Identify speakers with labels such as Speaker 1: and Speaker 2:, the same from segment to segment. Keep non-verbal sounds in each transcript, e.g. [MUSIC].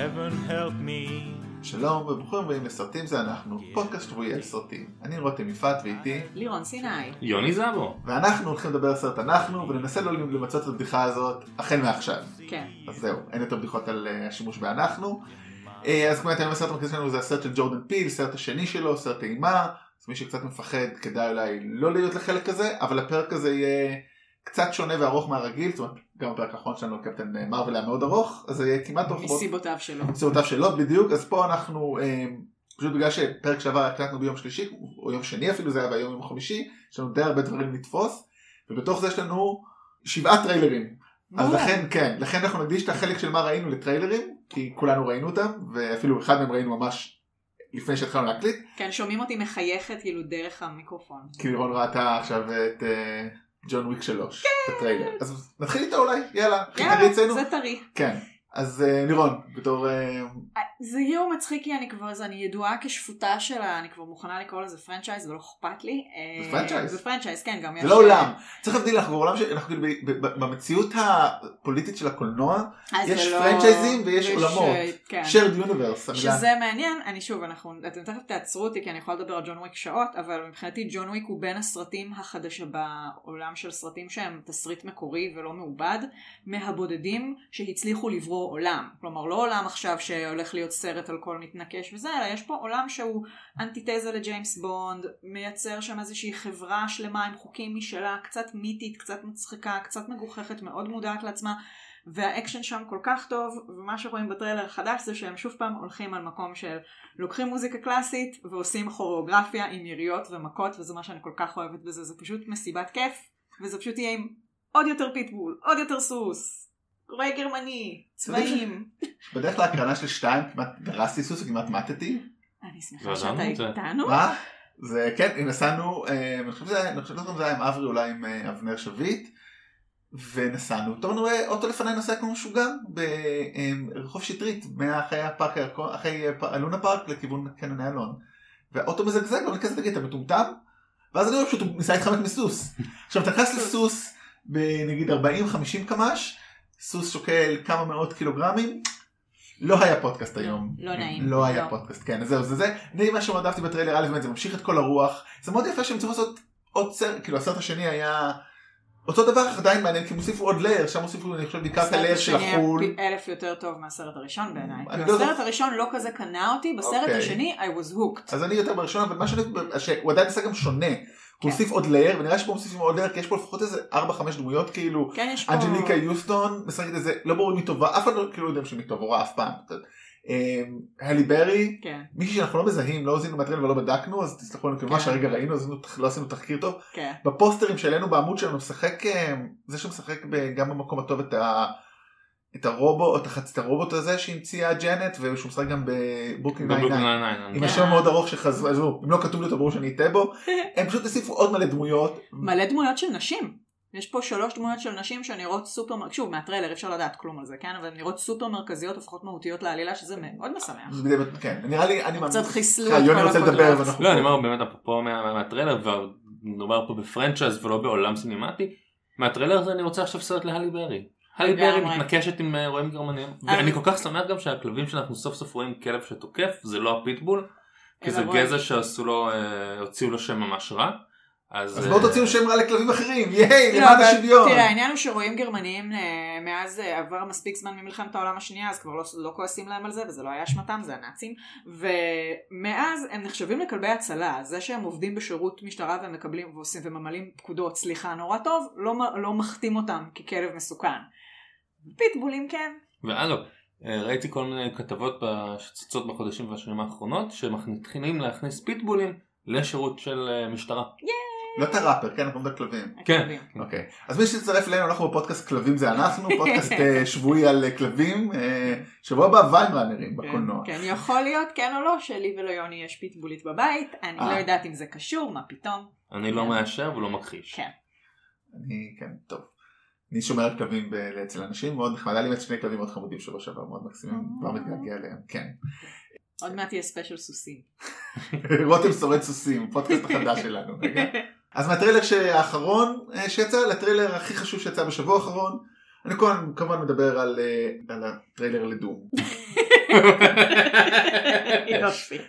Speaker 1: heaven help me.
Speaker 2: שלום וברוכים הבאים לסרטים זה אנחנו, פודקאסט שבועי על סרטים. אני רותם יפעת ואיתי,
Speaker 3: לירון סיני.
Speaker 4: יוני זבו.
Speaker 2: ואנחנו הולכים לדבר על סרט אנחנו וננסה לא למצות את הבדיחה הזאת החל מעכשיו.
Speaker 3: כן.
Speaker 2: אז זהו, אין יותר בדיחות על אה, השימוש באנחנו. אה, אז כמו היום הסרט המרכזי שלנו זה הסרט של ג'ורדן פיל, סרט השני שלו, סרט אימה. אז מי שקצת מפחד כדאי אולי לא להיות לחלק הזה, אבל הפרק הזה יהיה קצת שונה וארוך מהרגיל, זאת אומרת גם הפרק האחרון שלנו קפטן מרוויל היה מאוד ארוך, אז זה יהיה כמעט ארוך.
Speaker 3: מסיבותיו שלו.
Speaker 2: מסיבותיו שלו בדיוק, אז פה אנחנו, אה, פשוט בגלל שפרק שעבר הקלטנו ביום שלישי, או יום שני אפילו זה היה והיום יום חמישי, יש לנו די הרבה דברים לתפוס, ובתוך זה יש לנו שבעה טריילרים. אז. לכן, כן, לכן אנחנו נקדיש את החלק של מה ראינו לטריילרים, כי כולנו ראינו אותם, ואפילו אחד מהם ראינו ממש לפני שהתחלנו להקליט,
Speaker 3: כן, שומעים אותי מחייכת כאילו דרך המיקרופון.
Speaker 2: כי לירון ראתה עכשיו את אה, ג'ון וויק 3, את הטריילר. אז נתחיל איתו אולי, יאללה,
Speaker 3: יאללה,
Speaker 2: אצלנו.
Speaker 3: זה טרי.
Speaker 2: כן, אז אה, לירון, בתור... אה,
Speaker 3: זה יהיה מצחיק כי אני כבר, אז אני ידועה כשפוטה של ה... אני כבר מוכנה לקרוא לזה franchise, זה לא אכפת לי. אה,
Speaker 2: זה franchise.
Speaker 3: זה franchise, כן, גם יש...
Speaker 2: זה לא עולם. צריך להבדיל, אנחנו בעולם שאנחנו כאילו במציאות הפוליטית של הקולנוע, יש
Speaker 3: לא-
Speaker 2: פרנצ'ייזים ויש
Speaker 3: ויש,
Speaker 2: עולמות.
Speaker 3: אה, כן.
Speaker 2: shared universe, המילה.
Speaker 3: שזה מעניין, אני שוב, אנחנו, אתם תכף תעצרו אותי כי אני יכולה לדבר על ג'ון וויק שעות, אבל מבחינתי ג'ון וויק הוא בין הסרטים החדשים בעולם של סרטים שהם תסריט מקורי ולא מעובד, מהבודדים שהצליחו לברוא עולם. כלומר, לא עולם עכשיו שהולך להיות סרט על כל מתנקש וזה, אלא יש פה עולם שהוא אנטיתזה לג'יימס בונד, מייצר שם איזושהי חברה שלמה עם חוקים משלה, קצת מיתית, קצת מצחיקה, קצת מגוחכת, מאוד מודעת לעצמה. והאקשן שם כל כך טוב, ומה שרואים בטריילר החדש זה שהם שוב פעם הולכים על מקום של לוקחים מוזיקה קלאסית ועושים כוריאוגרפיה עם יריות ומכות, וזה מה שאני כל כך אוהבת בזה, זה פשוט מסיבת כיף, וזה פשוט יהיה עם עוד יותר פיטבול, עוד יותר סוס, רועה גרמני, צבעים.
Speaker 2: בדרך להקרנה של שתיים כמעט דרסתי סוס וכמעט מתתי.
Speaker 3: אני שמחה
Speaker 4: לא
Speaker 3: שאתה
Speaker 4: זה.
Speaker 3: איתנו.
Speaker 2: מה? זה כן, נסענו, אה, אני חושב שזה היה- עם אברי אולי עם אה, אבנר שביט. ונסענו, פתאום אני רואה אוטו לפניי נוסע כמו משוגע ברחוב שטרית, מאחרי הפארק, אחרי הלונה פארק לכיוון קניון איילון. והאוטו מזגזג, ואני כזה תגיד, אתה מטומטם? ואז אני רואה פשוט הוא ניסה להתחמק מסוס. עכשיו אתה נכנס לסוס בנגיד 40-50 קמ"ש, סוס שוקל כמה מאות קילוגרמים, לא היה פודקאסט היום.
Speaker 3: לא נעים.
Speaker 2: לא היה
Speaker 3: לא.
Speaker 2: פודקאסט, כן, זהו, זה זה. אני מה שמאוד אהבתי בטריילר, א', באמת זה ממשיך את כל הרוח. זה מאוד יפה שהם צריכים לעשות עוד סרט, כאילו הסרט השני היה אותו דבר עדיין מעניין, כי הם הוסיפו עוד layer, שם הוסיפו, אני חושב, בעיקר את
Speaker 3: ה layer של
Speaker 2: החול.
Speaker 3: אלף יותר טוב מהסרט הראשון בעיניי. כי
Speaker 2: לא
Speaker 3: הסרט. הראשון לא כזה קנה אותי, בסרט
Speaker 2: אוקיי.
Speaker 3: השני I was hooked.
Speaker 2: אז אני יותר בראשון, אבל מה שאני, שהוא עדיין עשה גם שונה.
Speaker 3: כן.
Speaker 2: הוא הוסיף עוד layer, ונראה שפה מוסיפים עוד layer, כי יש פה לפחות איזה 4-5 דמויות, כאילו,
Speaker 3: כן, יש פה...
Speaker 2: אנג'ליקה יוסטון משחקת איזה, לא ברור אם היא טובה, אף אחד לא כאילו יודעים שהיא טובה, רע אף פעם. אמ, הלי ברי,
Speaker 3: כן,
Speaker 2: מישהי שאנחנו לא מזהים, לא זיהינו מהטריילר ולא בדקנו, אז תסלחו לנו, כאילו מה
Speaker 3: כן.
Speaker 2: שהרגע ראינו, אז לא עשינו תחקיר טוב.
Speaker 3: כן.
Speaker 2: בפוסטרים שלנו בעמוד שלנו משחק אה, זה שמשחק גם במקום הטוב את ה... את הרובוט, את את הרובוט הזה שהמציאה ג'נט ושהוא משחק גם בברוקלין
Speaker 4: בברוקלין
Speaker 2: 99
Speaker 4: ניינטיין.
Speaker 2: עם
Speaker 3: כן.
Speaker 2: השם המאוד ארוך שחזרו, עזבו, אם לא כתוב לי אותו ברור שאני אטעה בו, [LAUGHS] הם פשוט הוסיפו עוד מלא דמויות,
Speaker 3: מלא דמויות של נשים. יש פה שלוש דמויות של נשים שנראות סופר, שוב מהטריילר אפשר לדעת כלום על זה, כן? אבל נראות סופר מרכזיות, לפחות מהותיות לעלילה, שזה מאוד משמח.
Speaker 2: כן, נראה לי, אני
Speaker 3: קצת חיסלו את
Speaker 2: סליחה, יוני
Speaker 3: כל
Speaker 2: רוצה לדבר
Speaker 3: הקודרות.
Speaker 2: ואנחנו
Speaker 4: לא, אני אומר באמת אפרופו מה- מהטריילר, ומדובר פה ב franchise ולא בעולם סינמטי, מהטריילר הזה אני רוצה עכשיו סרט להלי ברי. הלי ברי. מתנקשת עם אה, רועים גרמנים,
Speaker 3: אבל-
Speaker 4: ואני כל כך שמח גם שהכלבים שאנחנו סוף סוף רואים כלב שתוקף, זה לא הפיטבול, כי זה. גזע שעשו לו, אה, הוציאו לו שם ממש רע. אז
Speaker 2: אז
Speaker 4: אה,
Speaker 2: בואו תוציאו שם רע לכלבים אחרים, ייי,
Speaker 3: לא,
Speaker 2: למען
Speaker 3: אבל
Speaker 2: השוויון.
Speaker 3: תראה, העניין הוא שרואים גרמניים אה, מאז אה, עבר מספיק זמן ממלחמת העולם השנייה, אז כבר לא, לא כועסים להם על זה, וזה לא היה אשמתם, זה הנאצים. ומאז הם נחשבים לכלבי הצלה, זה שהם עובדים בשירות משטרה והם מקבלים ועושים וממלאים פקודות, סליחה, נורא טוב, לא, לא מחתים אותם ככלב מסוכן. פיטבולים כן.
Speaker 4: ואגב, אה, ראיתי כל מיני כתבות שצצות בחודשים והשנים האחרונות, שמתחילים להכניס פיטבולים לשירות של אה, משטרה.
Speaker 2: לא את הראפר, כן, אנחנו מדברים כלבים.
Speaker 4: כן.
Speaker 2: אוקיי, אז מי שתצטרף אלינו, אנחנו בפודקאסט כלבים זה אנחנו, [LAUGHS] פודקאסט אה, שבועי על כלבים, שבוע הבא ויינראנרים בקולנוע.
Speaker 3: כן, יכול להיות כן או לא שלי וליוני יש פיטבולית בבית, אני. לא יודעת אם זה קשור, מה פתאום.
Speaker 4: אני לא
Speaker 3: כן.
Speaker 4: מאשר ולא מכחיש.
Speaker 3: כן.
Speaker 2: אני, כן, טוב. אני שומר על כלבים אצל אנשים, מאוד נחמד, היה לי באמת שני כלבים מאוד חמודים שבוע שעבר, מאוד מקסימים, כבר מתגעגע אליהם, כן.
Speaker 3: עוד מעט יהיה ספיישל סוסים. [LAUGHS]
Speaker 2: רותם שורד סוסים, פודקאסט החדש [LAUGHS] שלנו, רגע. אז מהטריילר האחרון אה, שיצא לטריילר הכי חשוב שיצא בשבוע האחרון, אני כמובן, מדבר על, אה, על הטריילר לדום. [LAUGHS]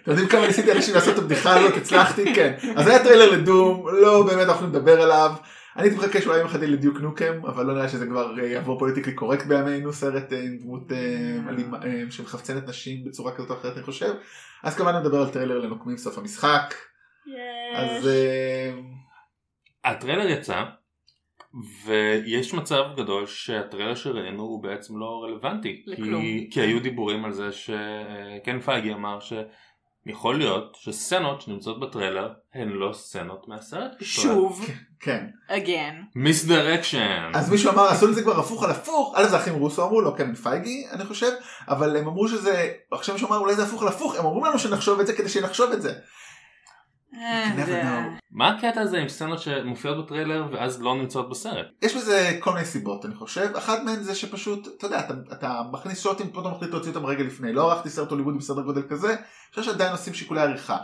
Speaker 2: אתם יודעים כמה ניסיתי אנשים לעשות את הבדיחה הזאת, הצלחתי, כן. אז היה טריילר לדום, לא באמת אנחנו נדבר עליו. אני הייתי מחכה שאולי יום אחד יהיה לדיוק נוקם, אבל לא נראה שזה כבר אה, יעבור politically correct בימינו, סרט אה, עם דמות אה, אלימה, אה, שמחפצנת נשים בצורה כזאת או אחרת אני חושב. אז כמובן נדבר על טריילר לנוקמים סוף המשחק. אז
Speaker 4: הטריילר יצא ויש מצב גדול שהטריילר שראינו הוא בעצם לא רלוונטי
Speaker 3: לכלום.
Speaker 4: כי, כי היו דיבורים על זה שקווין פייגי אמר שיכול להיות שסצנות שנמצאות בטריילר הן לא סצנות מהסרט.
Speaker 3: שוב,
Speaker 2: כן.
Speaker 3: again.
Speaker 4: מיסדירקשן
Speaker 2: אז מישהו אמר עשו את זה כבר הפוך על הפוך, א' זה אחים רוסו אמרו לא קווין פייגי אני חושב, אבל הם אמרו שזה, עכשיו מישהו אמר אולי זה הפוך על הפוך, הם אומרים לנו שנחשוב את זה כדי שנחשוב את זה.
Speaker 3: אה,
Speaker 2: You never
Speaker 3: זה-
Speaker 2: know.
Speaker 4: מה הקטע הזה עם סצנות שמופיעות בטריילר ואז לא נמצאות בסרט?
Speaker 2: יש בזה כל מיני סיבות אני חושב, אחת מהן זה שפשוט, אתה יודע, אתה, אתה מכניס שוטים, פתאום מחליט להוציא אותם רגע לפני, לא ערכתי סרט הוליוודי בסדר גודל כזה, אני חושב שעדיין עושים שיקולי עריכה.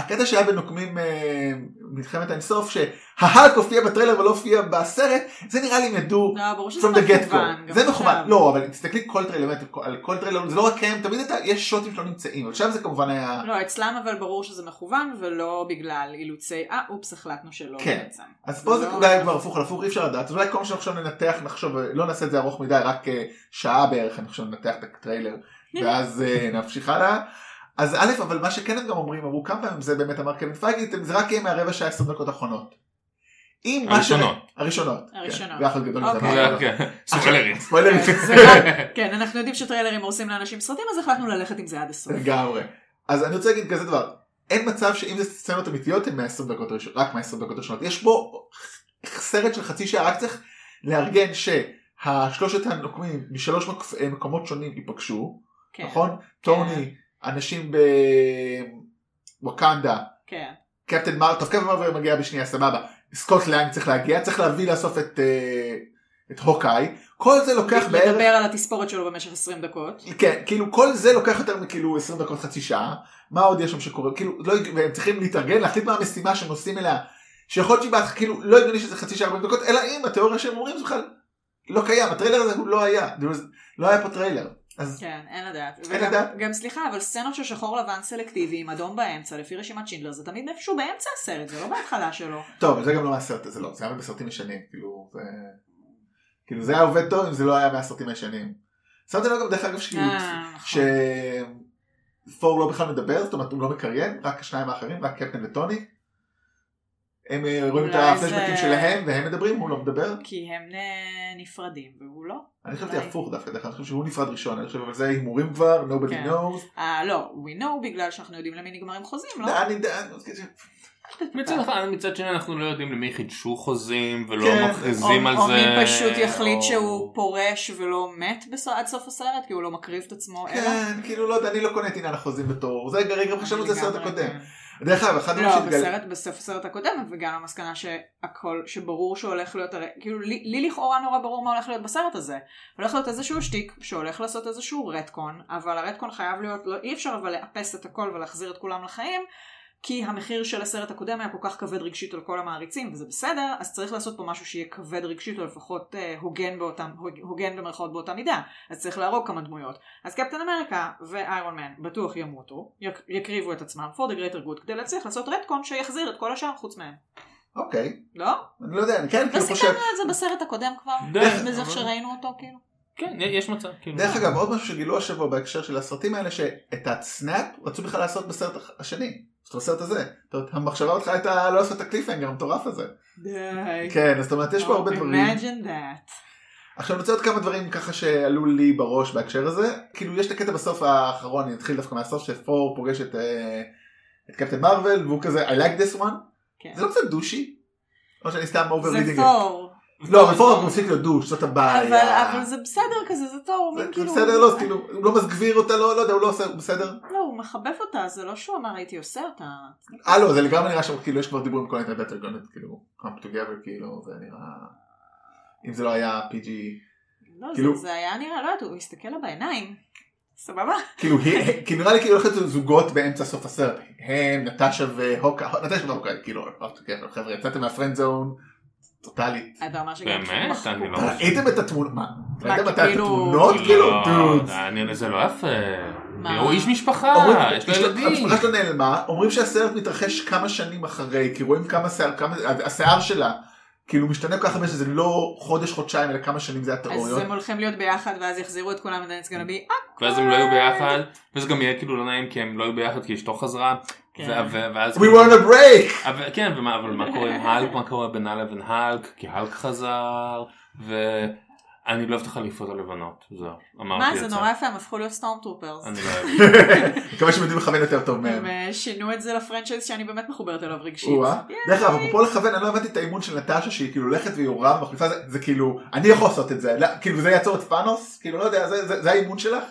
Speaker 2: הקטע שהיה בנוקמים אה, מלחמת האינסוף, שההאק הופיע בטריילר ולא הופיע בסרט, זה נראה לי הם ידעו
Speaker 3: לא,
Speaker 2: from the get go. זה מכוון. לא, אבל תסתכלי כל טריילר, על כל טריילר, זה לא רק הם, תמיד יש shot ים שלא נמצאים, עכשיו זה כמובן היה,
Speaker 3: לא, אצלם אבל ברור שזה מכוון ולא בגלל אילוצי, אה, אופס, החלטנו שלא
Speaker 2: כן.
Speaker 3: בעצם.
Speaker 2: אז פה זה
Speaker 3: לא-
Speaker 2: אולי כבר הפוך על הפוך, אי אפשר לדעת, אז אולי כל מה שעכשיו ננתח, נחשוב, לא נעשה את זה ארוך מדי, רק אה, שעה בערך, אני חושב ננתח את הטריילר, [LAUGHS] ואז אה, נמשיך הלאה. אז א', אבל מה שכן הם גם אומרים, אמרו כמה פעמים, זה באמת אמר קווין פייגי, זה רק יהיה מהרבע שעה עשר דקות האחרונות. אם מה ש-
Speaker 4: הראשונות.
Speaker 2: הראשונות.
Speaker 3: הראשונות.
Speaker 2: כן, גדול מזה.
Speaker 3: אוקיי.
Speaker 4: כן, ספוילרים. [LAUGHS]
Speaker 3: כן, אנחנו יודעים שטריילרים הורסים לאנשים סרטים, אז החלטנו ללכת עם זה עד הסוף.
Speaker 2: לגמרי. אז אני רוצה להגיד כזה דבר, אין מצב שאם זה סצנות אמיתיות הן מה-20 דקות ראשונות, רק מה-20 דקות ראשונות. יש פה סרט של חצי שעה, רק צריך לארגן שהשלושת הנוקמים משלוש מק- מקומות שונים ייפגשו,
Speaker 3: כן,
Speaker 2: נכון? טוני, אנשים בווקנדה,
Speaker 3: כן.
Speaker 2: קפטן מר, טוב קפטן מרוויל מגיע בשנייה סבבה, סקוט לאנג צריך להגיע, צריך להביא לאסוף את, אה, את הוקאי, כל זה לוקח בערך...
Speaker 3: לדבר על התספורת שלו במשך 20 דקות.
Speaker 2: כן, כאילו כל זה לוקח יותר מכאילו 20 דקות חצי שעה, מה עוד יש שם שקורה, כאילו, לא, והם צריכים להתארגן, להחליט מה המשימה שהם עושים אליה, שיכול להיות שבהתחלה, כאילו, לא הגיוני שזה חצי שעה 40 דקות, אלא אם התיאוריה שהם אומרים זה בכלל לא קיים, הטריילר הזה הוא לא היה, לא היה פה טריילר, אז
Speaker 3: כן, אין לדעת.
Speaker 2: אין
Speaker 3: וגם-
Speaker 2: לדעת.
Speaker 3: גם סליחה, אבל סצנות של שחור לבן סלקטיבי עם אדום באמצע, לפי רשימת שינדלר, זה תמיד איפשהו באמצע הסרט, זה לא בהתחלה שלו.
Speaker 2: טוב, זה גם לא מהסרט הזה, לא, זה היה בסרטים ישנים, כאילו, זה, כאילו זה היה עובד טוב אם זה לא היה מהסרטים הישנים. שמתי לב גם דרך אגב שכאילו,
Speaker 3: אה, נכון.
Speaker 2: שת'ור לא בכלל מדבר, זאת אומרת הוא לא מקריין, רק השניים האחרים, רק קפטן וטוני. הם אה, רואים את הפלשבקים
Speaker 3: זה-
Speaker 2: שלהם והם מדברים, הוא לא מדבר.
Speaker 3: כי הם נ- נפרדים, והוא לא.
Speaker 2: אני חשבתי
Speaker 3: אולי.
Speaker 2: הפוך דווקא, דרך אגב, אני חושב שהוא נפרד ראשון, אני חושב אבל זה הימורים כבר, nobody
Speaker 3: כן.
Speaker 2: knows.
Speaker 3: אה, לא, we know בגלל שאנחנו יודעים למי נגמרים חוזים, לא?
Speaker 2: אני- אני-
Speaker 4: מצד אחד, מצד שני אנחנו לא יודעים למי חידשו חוזים ולא
Speaker 2: כן.
Speaker 4: מכריזים על
Speaker 3: או
Speaker 4: זה.
Speaker 3: מי פשוט יחליט
Speaker 4: או-
Speaker 3: שהוא פורש ולא מת בס- עד סוף הסרט, כי הוא לא מקריב את עצמו, אלא...
Speaker 2: כן, כאילו לא יודע, אני לא קונה את עניין החוזים בתור, זה גם חשבנו את זה
Speaker 3: לגמרי,
Speaker 2: הקודם. דרך אגב, אחד
Speaker 3: לא. בסרט, בסוף הסרט הקודם, וגם המסקנה שהכל, שברור שהולך להיות, הרי, כאילו לי, לי לכאורה נורא ברור מה הולך להיות בסרט הזה. הולך להיות איזשהו שטיק שהולך לעשות איזשהו רטקון, אבל הרטקון חייב להיות, לא, אי אפשר אבל לאפס את הכל ולהחזיר את כולם לחיים, כי המחיר של הסרט הקודם היה כל כך כבד רגשית על כל המעריצים, וזה בסדר, אז צריך לעשות פה משהו שיהיה כבד רגשית, או לפחות אה, הוגן באותם, הוג- הוגן במרכאות באותה מידה. אז צריך להרוג כמה דמויות. אז קפטן אמריקה ואיירון מן בטוח ימותו, יק, יקריבו את עצמם for the greater good, כדי להצליח לעשות רטקון שיחזיר את כל השאר חוץ מהם.
Speaker 2: אוקיי,
Speaker 3: לא?
Speaker 2: אני לא יודע, אני כן כאילו חושב...
Speaker 3: סיכמנו את זה בסרט הקודם כבר?
Speaker 4: אבל-
Speaker 3: שראינו אותו כאילו?
Speaker 4: כן, יש מצב. כאילו.
Speaker 2: דרך אגב, עוד משהו שגילו השבוע בהקשר של הסרטים האלה, שאת הסנאפ רצו בכלל לעשות בסרט השני. זאת אומרת, הסרט הזה. זאת אומרת, המחשבה אותך הייתה לא לעשות את הקליפהנגר המטורף הזה.
Speaker 3: די.
Speaker 2: כן, אז זאת אומרת, יש פה הרבה
Speaker 3: Oh,
Speaker 2: דברים.
Speaker 3: Imagine that.
Speaker 2: עכשיו אני רוצה עוד כמה דברים ככה שעלו לי בראש בהקשר הזה. כאילו, יש את הקטע בסוף האחרון, אני אתחיל דווקא מהסוף, שת'ור פוגש את, אה, את קפטן מארוול, והוא כזה, I like this one.
Speaker 3: כן.
Speaker 2: זה לא קצת דושי? או שאני סתם over
Speaker 3: זה reading?
Speaker 2: לא, ת'ור מפסיק להיות דוש, זאת הבעיה.
Speaker 3: אבל זה בסדר כזה, זה. הוא
Speaker 2: זה
Speaker 3: כאילו-
Speaker 2: בסדר, לא, כאילו, הוא לא מסגביר אותה, לא לא יודע, הוא לא עושה, בסדר?
Speaker 3: לא, הוא מחבב אותה, זה לא שהוא אמר הייתי עושה אותה.
Speaker 2: אה לא, זה לגמרי נראה שכאילו יש כבר דיבורים כל האינטרנט they're gonna כאילו come together כאילו זה נראה אם זה לא היה PG
Speaker 3: לא,
Speaker 2: כאילו-
Speaker 3: זה- היה נראה, לא יודעת, הוא הסתכל לה בעיניים. סבבה?
Speaker 2: כאילו כאילו נראה לי כאילו הולכת זוגות באמצע סוף הסרט הם נטשה והוקה נטשה והוקה כאילו חבר'ה יצאתם מהפרנד זון טוטאלית.
Speaker 3: אתה אומר שגם
Speaker 4: באמת? אני לא
Speaker 2: אתה ראיתם את התמונות? מה? ראיתם את
Speaker 3: כאילו-
Speaker 2: התמונות?
Speaker 3: לא,
Speaker 2: כאילו,
Speaker 4: לא,
Speaker 2: דוד.
Speaker 4: העניין הזה לא יפה. הוא איש משפחה, יש לו ילדים.
Speaker 2: המשפחה שלו נעלמה, אומרים שהסרט מתרחש כמה שנים אחרי, כי רואים כמה שיער, כמה, השיער שלה, כאילו משתנה כל כך הרבה שזה לא חודש, חודשיים, אלא כמה שנים זה
Speaker 3: אז
Speaker 2: התיאוריות.
Speaker 3: הם הולכים להיות ביחד ואז יחזירו את כולם gonna be
Speaker 4: ואז הם לא יהיו ביחד, וזה גם יהיה כאילו לא נעים כי הם לא יהיו ביחד כי אשתו חזרה.
Speaker 3: כן.
Speaker 4: ו- ו- ואז...
Speaker 2: We were on a break!
Speaker 4: אבל כן, ומה, אבל מה קורה עם [LAUGHS] האלק, מה קורה בינה לבין האלק, כי האלק חזר, ואני לא אוהב את החליפות הלבנות, זהו, אמרתי
Speaker 3: מה
Speaker 4: את
Speaker 3: זה
Speaker 4: זה.
Speaker 3: נורא יפה הם הפכו להיות סטורם טרופרס.
Speaker 4: אני לא אוהב.
Speaker 2: מקווה שהם יודעים לכוון יותר טוב מהם.
Speaker 3: הם אה, שינו את זה לפרנצ'ייז שאני באמת מחוברת אליו רגשית.
Speaker 2: או-אה. דרך אגב, אפרופו לכוון, אני לא הבנתי את האימון של נטשה שהיא כאילו הולכת והיא יורה ומחליפה זה, זה כאילו, אני יכול לעשות את זה, לא, כאילו זה יעצור את פאנוס, כאילו לא יודע, זה האימון שלך?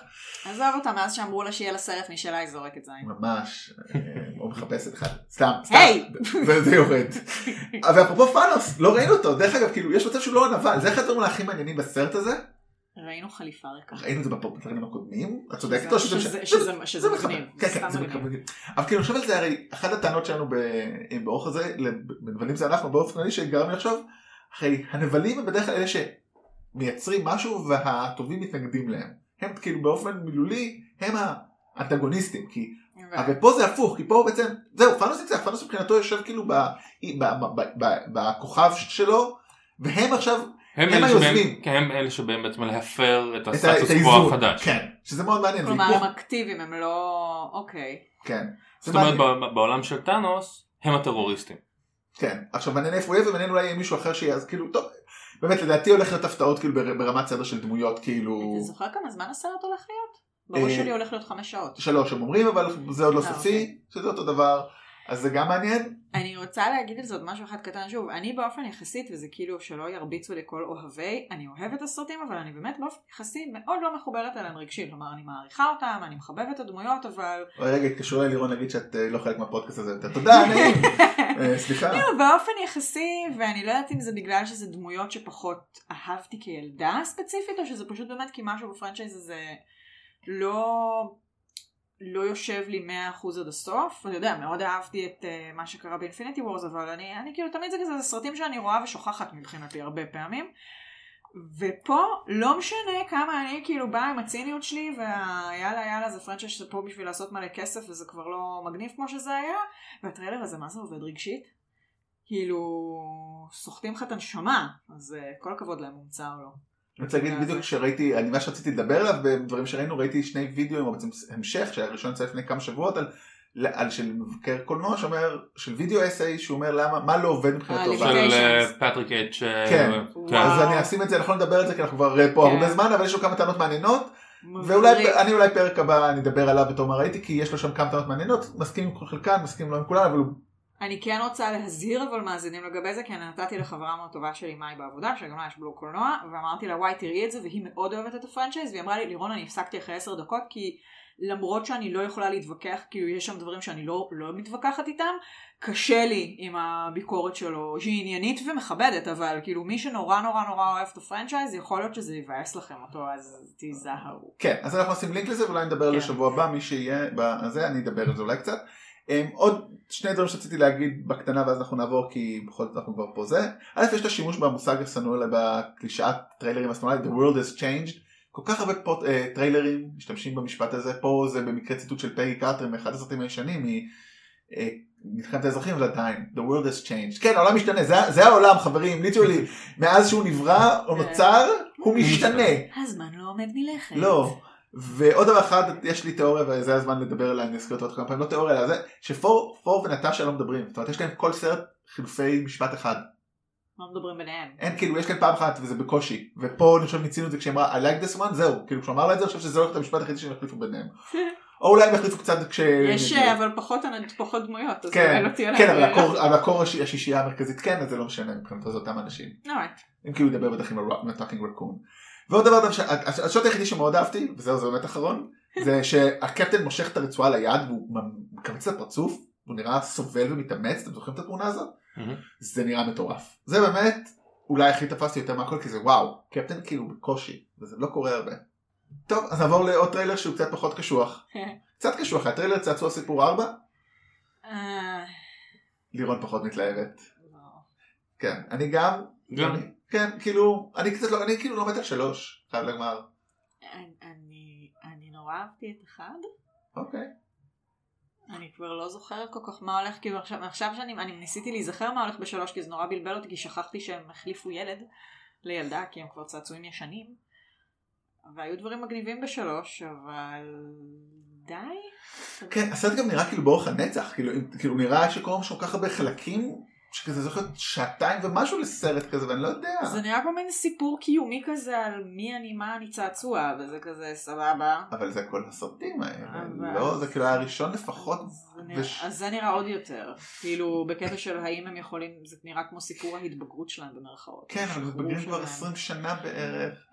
Speaker 3: עזוב אותה מאז שאמרו לה שיהיה לה סרט משלה היא זורקת זין.
Speaker 2: ממש, אה, או מחפשת אחד, סתם, סתם! זה- יורד. אבל אפרופו פאנוס, לא ראינו אותו, דרך אגב, כאילו, יש מצב שהוא לא הנבל, זה אחד הדברים הכי מעניינים בסרט הזה,
Speaker 3: ראינו חליפה ריקה.
Speaker 2: ראינו את זה בפרקים הקודמים, את צודקת,
Speaker 3: שזה-. מגניב.
Speaker 2: כן, כן, זה
Speaker 3: מגניב.
Speaker 2: אבל כאילו, אני חושב על זה, הרי, אחת הטענות שלנו באורך הזה, בנבלים זה אנחנו, באופן כללי, שגרם לי לחשוב, הרי הנבלים הם בדרך כלל אלה שמייצרים משהו והטובים מתנגדים להם. הם כאילו באופן מילולי, הם האנטגוניסטים, כי אבל פה זה הפוך, כי פה בעצם, זהו, פאנוס ניצח, פאנוס מבחינתו יושב כאילו ב- ב- ב- ב- בכוכב שלו, והם עכשיו,
Speaker 4: הם
Speaker 2: הם היוזמים.
Speaker 4: כן, הם אלה שבאים בעצם להפר את הסטטוס קוו החדש.
Speaker 2: כן, שזה מאוד מעניין,
Speaker 3: כלומר הם אקטיביים הם לא... אוקיי.
Speaker 2: כן,
Speaker 4: זאת אומרת בעולם של טאנוס הם הטרוריסטים.
Speaker 2: כן, עכשיו מעניין איפה הוא יהיה ומעניין אולי יהיה מישהו אחר שיהיה, אז כאילו, טוב, באמת לדעתי הולך להיות הפתעות כאילו בר- ברמת סדר של דמויות, כאילו,
Speaker 3: אתה זוכר כמה זמן הסרט הולך להיות? בראש
Speaker 2: אה,
Speaker 3: שלי הולך להיות חמש שעות.
Speaker 2: שלוש הם אומרים, אבל זה עוד לא
Speaker 3: אה,
Speaker 2: סופי,
Speaker 3: אוקיי.
Speaker 2: שזה אותו דבר, אז זה גם מעניין,
Speaker 3: אני רוצה להגיד על זה עוד משהו אחד קטן שוב, אני באופן יחסית, וזה כאילו שלא ירביצו לכל אוהבי, אני אוהבת את הסרטים, אבל אני באמת באופן יחסי מאוד לא מחוברת אליהם רגשית, כלומר אני מעריכה אותם, אני מחבבת את הדמויות, אבל
Speaker 2: רגע, התקשרו אליי לירון להגיד שאת אה, לא חלק מהפודקאסט הזה. יותר, תודה, [LAUGHS] אה, סליחה,
Speaker 3: כאילו באופן יחסי, ואני לא יודעת אם זה בגלל שזה דמויות שפחות אהבתי כילדה ספציפית, או שזה פשוט באמת כי משהו ב franchise הזה לא... לא יושב לי 100% עד הסוף, אני יודע, מאוד אהבתי את אה, מה שקרה באינפיניטי וור, אבל אני, אני כאילו תמיד זה כזה, זה סרטים שאני רואה ושוכחת מבחינתי הרבה פעמים. ופה לא משנה כמה אני כאילו באה עם הציניות שלי והיאללה יאללה זה franchise שפה בשביל לעשות מלא כסף וזה כבר לא מגניב כמו שזה היה והטריילר הזה מה זה עובד רגשית? כאילו סוחטים לך את הנשמה אז uh, כל הכבוד להם מומצא או לא.
Speaker 2: אני רוצה להגיד בדיוק שראיתי, אני מה שרציתי לדבר עליו בדברים שראינו, ראיתי שני וידאוים, או בעצם המשך, שהראשון יצא לפני כמה שבועות, על, על של מבקר קולנוע שאומר, של וידאו אסיי, שהוא אומר למה, מה לא עובד מבחינתו.
Speaker 3: אה,
Speaker 4: של. אה, פטריק. אה,
Speaker 2: כן.
Speaker 4: כן.
Speaker 2: אז אני אשים את זה, אנחנו לא נדבר על זה כי אנחנו כבר אה, פה
Speaker 3: כן.
Speaker 2: הרבה זמן, אבל יש לו כמה טענות מעניינות, ואולי. אני אולי פרק הבא אני אדבר עליו בתור מה ראיתי, כי יש לו שם כמה טענות מעניינות, מסכים עם חלקן, מסכים לא עם כולן, אבל הוא
Speaker 3: אני כן רוצה להזהיר אבל מאזינים לגבי זה, כי אני נתתי לחברה מאוד טובה שלי מאי בעבודה, שגם לה יש בלוג קולנוע, ואמרתי לה וואי תראי את זה, והיא מאוד אוהבת את ה franchise, והיא אמרה לי לירון אני הפסקתי אחרי עשר דקות, כי למרות שאני לא יכולה להתווכח, כאילו יש שם דברים שאני לא, לא מתווכחת איתם, קשה לי עם הביקורת שלו, שהיא עניינית ומכבדת, אבל כאילו מי שנורא נורא נורא אוהב את ה franchise, יכול להיות שזה יבאס לכם אותו, אז תיזהרו.
Speaker 2: כן, אז אנחנו נשים לינק לזה ואולי נדבר על
Speaker 3: כן.
Speaker 2: זה שבוע הבא, מי שיהיה בזה, אני אדבר על זה אולי קצת. Um, עוד שני דברים שרציתי להגיד בקטנה ואז אנחנו נעבור כי בכל זאת אנחנו כבר פה זה. א' יש את השימוש במושג השנוא אליי בקלישאת טריילרים השנואה, The world has changed. כל כך הרבה פוט, uh, טריילרים משתמשים במשפט הזה, פה זה במקרה ציטוט של פגי קארטר מאחד הסרטים הישנים ממלחמת האזרחים ועדיין, The world has changed. כן העולם משתנה, זה, זה העולם חברים, literally, [LAUGHS] מאז שהוא נברא או נוצר הוא משתנה.
Speaker 3: הזמן לא עומד מלכת.
Speaker 2: לא. ועוד דבר אחד, יש לי תיאוריה וזה הזמן לדבר עליה, אני אזכיר אותה עוד כמה פעמים, לא תיאוריה אלא זה, שפור פור ונטשה לא מדברים, זאת אומרת יש להם כל סרט חילופי משפט אחד,
Speaker 3: לא מדברים ביניהם.
Speaker 2: אין כאילו יש להם פעם אחת וזה בקושי, ופה אני חושב ניסינו את זה כשהיא אמרה I like this one, זהו, כאילו כשהוא אמר לה את זה אני חושב שזה הולך להיות המשפט היחידי שהם יחליפו ביניהם, [LAUGHS] או אולי הם יחליפו קצת כש...
Speaker 3: יש אבל פחות פחות דמויות, אז
Speaker 2: כן,
Speaker 3: לא תהיה להם
Speaker 2: כן, אבל. הקור- אבל הקור הש- השישייה המרכזית כן, אז זה לא משנה מבחינתו זה אותם אנשים. אם כאילו ידבר בטח עם ה talking raccoon. ועוד דבר, ש- השוט היחידי שמאוד אהבתי, וזהו זה באמת אחרון, זה שהקפטן מושך את הרצועה ליד והוא מכווץ את הפרצוף, הוא נראה סובל ומתאמץ, אתם זוכרים את התמונה הזאת? זה נראה מטורף. זה באמת אולי הכי תפסתי יותר מהכל כי זה וואו, קפטן כאילו בקושי, וזה לא קורה הרבה. טוב, אז נעבור לעוד טריילר שהוא קצת פחות קשוח. [LAUGHS] קצת קשוח, הטריילר צעצוע סיפור 4,
Speaker 3: אה,
Speaker 2: לירון פחות מתלהבת.
Speaker 3: לא.
Speaker 2: כן, אני גם,
Speaker 4: גם.
Speaker 2: כן, כאילו, אני קצת לא, אני כאילו לא מת על שלוש, חייב לומר.
Speaker 3: אני- אני אני נורא אהבתי את אחד.
Speaker 2: אוקיי.
Speaker 3: אני כבר לא זוכרת כל כך מה הולך, כאילו עכשיו, עכשיו שאני אני ניסיתי להיזכר מה הולך בשלוש, כי זה נורא בלבל אותי, כי שכחתי שהם החליפו ילד לילדה, כי הם כבר צעצועים ישנים. והיו דברים מגניבים בשלוש, אבל די.
Speaker 2: כן, הסרט גם נראה כאילו באורך הנצח, כאילו, כאילו נראה שקוראים שם כל כך הרבה חלקים, שכזה להיות שעתיים ומשהו לסרט כזה, ואני לא יודע.
Speaker 3: זה נראה כמו מין סיפור קיומי כזה על מי אני, מה אני צעצוע, וזה כזה סבבה.
Speaker 2: אבל זה כל הסרטים האלה,
Speaker 3: אבל-
Speaker 2: לא, זה כאילו הראשון לפחות.
Speaker 3: זה נראה-
Speaker 2: וש-
Speaker 3: אז זה נראה עוד יותר. כאילו, בקטע של האם הם יכולים, זה נראה כמו סיפור ההתבגרות שלהם במרכאות.
Speaker 2: כן, אבל מתבגרים כבר
Speaker 3: שלהם.
Speaker 2: 20 שנה בערך.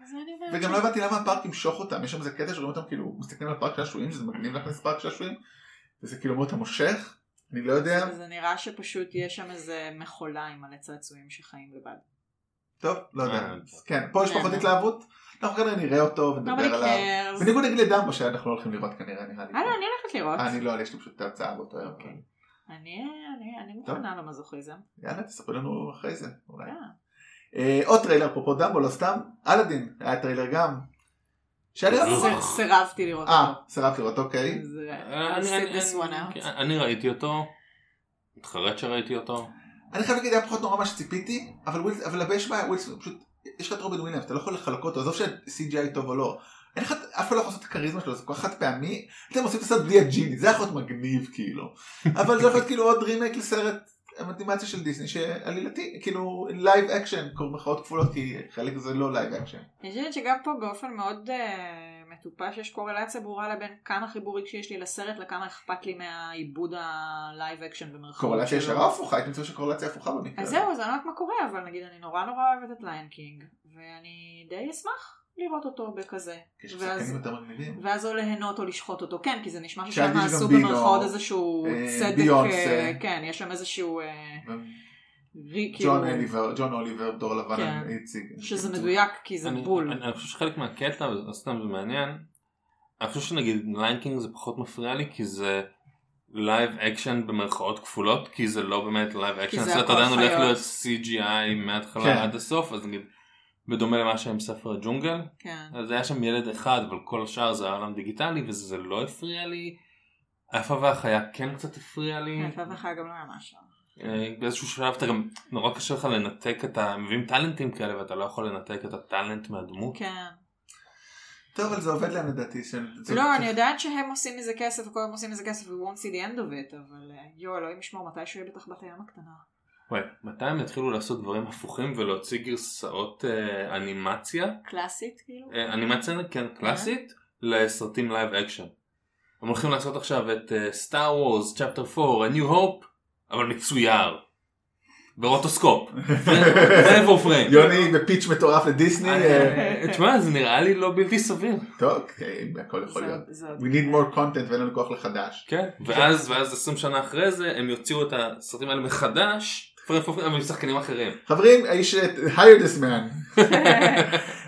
Speaker 2: וגם לא הבנתי למה הפארק ימשוך אותם, יש שם איזה קטע שרואים אותם כאילו מסתכלים על פארק שעשועים, שזה מגניב להכניס פארק שעשועים, וזה כאילו אומר אתה מושך, אני לא יודע,
Speaker 3: זה נראה שפשוט יש שם איזה מכולה עם מלא צעצועים שחיים לבד.
Speaker 2: טוב, לא יודע,
Speaker 4: אה,
Speaker 2: כן, פה יש
Speaker 3: כן.
Speaker 2: פחות התלהבות, אנחנו כנראה נראה אותו ונדבר עליו. בניגוד נגיד לדמבו שאנחנו לא הולכים לראות כנראה, נראה לי,
Speaker 3: אה, לא, אני הולכת לראות.
Speaker 2: אה, אני לא, יש לי פשוט את ההצעה באותו ערב,
Speaker 3: אוקיי. אני אני- אני
Speaker 2: טוב.
Speaker 3: מוכנה למזוכיזם.
Speaker 2: יאללה תספרו לנו אחרי זה, אולי.
Speaker 3: אה,
Speaker 2: עוד טריילר, אפרופו דמבו, לא סתם, אלאדין, היה טריילר גם,
Speaker 4: אה.
Speaker 2: רק-
Speaker 3: ס- סירבתי לראות
Speaker 2: אה,
Speaker 3: אותו.
Speaker 2: סירבת לראות, אוקיי,
Speaker 4: אה,
Speaker 3: I'll
Speaker 4: אני- ראיתי אותו, מתחרט שראיתי אותו.
Speaker 2: אני חייב להגיד, היה פחות נורא מה שציפיתי, אבל יש בעיה, וויל, פשוט, יש לך את רובין וויליאמס, אתה לא יכול להחליף אותו, עזוב ש-CGI טוב או לא. אין לך, אף אחד לא יכול לעשות את הכריזמה שלו, זה כל כך חד פעמי, אתם עושים את הסרט בלי הג'יני, זה יכול להיות מגניב כאילו. אבל זה יכול להיות כאילו עוד רימייק לסרט אנימציה של דיסני, שעלילתי, כאילו live action, במרכאות כפולות, כי חלק זה לא live action.
Speaker 3: אני חושבת שגם פה באופן מאוד אה, מטופש יש קורלציה ברורה לבין כמה חיבור רגשי יש לי לסרט לכמה אכפת לי מהעיבוד ה live action במרכאות.
Speaker 2: קורלציה. ישרה הפוכה, הייתי מצפה שקורלציה הפוכה במקרה.
Speaker 3: אז. זהו, אז אני לא יודעת מה קורה, אבל נגיד אני נורא נורא אוהבת את ליון קינג, ואני די אשמח לראות אותו בכזה.
Speaker 2: יש
Speaker 3: ואז-
Speaker 2: שחקנים יותר מגניבים.
Speaker 3: ואז או ליהנות או לשחוט אותו, כן, כי זה נשמע ששם עשו במרכאות איזשהו
Speaker 2: אה,
Speaker 3: צדק,
Speaker 2: ביונסה.
Speaker 3: אה, כן, יש שם איזשהו, אה, כאילו,
Speaker 2: ג'ון אוליבר, ג'ון אוליבר, דונלד גלובר
Speaker 3: כן.
Speaker 2: הציג.
Speaker 3: שזה מדויק, כי זה בול.
Speaker 4: אני חושב שחלק מהקטע, לא סתם זה מעניין, אני חושב שנגיד ליון קינג זה פחות מפריע לי כי זה live action במרכאות כפולות כי זה לא באמת live action,
Speaker 3: זה
Speaker 4: הסרט
Speaker 3: הכל
Speaker 4: עדיין הולך
Speaker 3: חיות.
Speaker 4: להיות CGI מההתחלה
Speaker 2: כן.
Speaker 4: עד הסוף אז נגיד בדומה למה שהיה עם ספר הג'ונגל
Speaker 3: כן.
Speaker 4: אז היה שם ילד אחד אבל כל השאר זה היה עולם דיגיטלי וזה לא הפריע לי. היפה והחיה כן קצת הפריע לי.
Speaker 3: יפה וחיה גם לא היה משהו.
Speaker 4: אה, באיזשהו שלב אתה גם נורא קשה לך לנתק את ה... מביאים טאלנטים כאלה ואתה לא יכול לנתק את הטאלנט מהדמות.
Speaker 3: כן.
Speaker 2: טוב, אבל זה עובד להם לדעתי.
Speaker 3: לא, אני יודעת שהם עושים מזה כסף, וכל הם עושים מזה כסף, we won't see the end of it, אבל אה, יואו, אלוהים ישמור, מתי שהוא יהיה בטח בת הים הקטנה.
Speaker 4: וואי, מתי הם יתחילו לעשות דברים הפוכים ולהוציא גרסאות אה, אנימציה?
Speaker 3: קלאסית, כאילו?
Speaker 4: אה, אנימציה כן קלאסית לסרטים live action. הם הולכים לעשות עכשיו את סטאר וורס chapter 4 A New Hope אבל מצויר. ברוטוסקופ. [LAUGHS] every frame.
Speaker 2: יוני ב pitch מטורף לדיסני. אה,
Speaker 4: אה, תשמע זה נראה לי לא בלתי סביר.
Speaker 2: טוב, אוקיי, הכל יכול להיות. We need more content ואין לנו כוח לחדש.
Speaker 4: כן. ואז ואז 20 שנה אחרי זה הם יוציאו את הסרטים האלה מחדש. עם שחקנים אחרים.
Speaker 2: חברים, האיש, hire this man. [LAUGHS]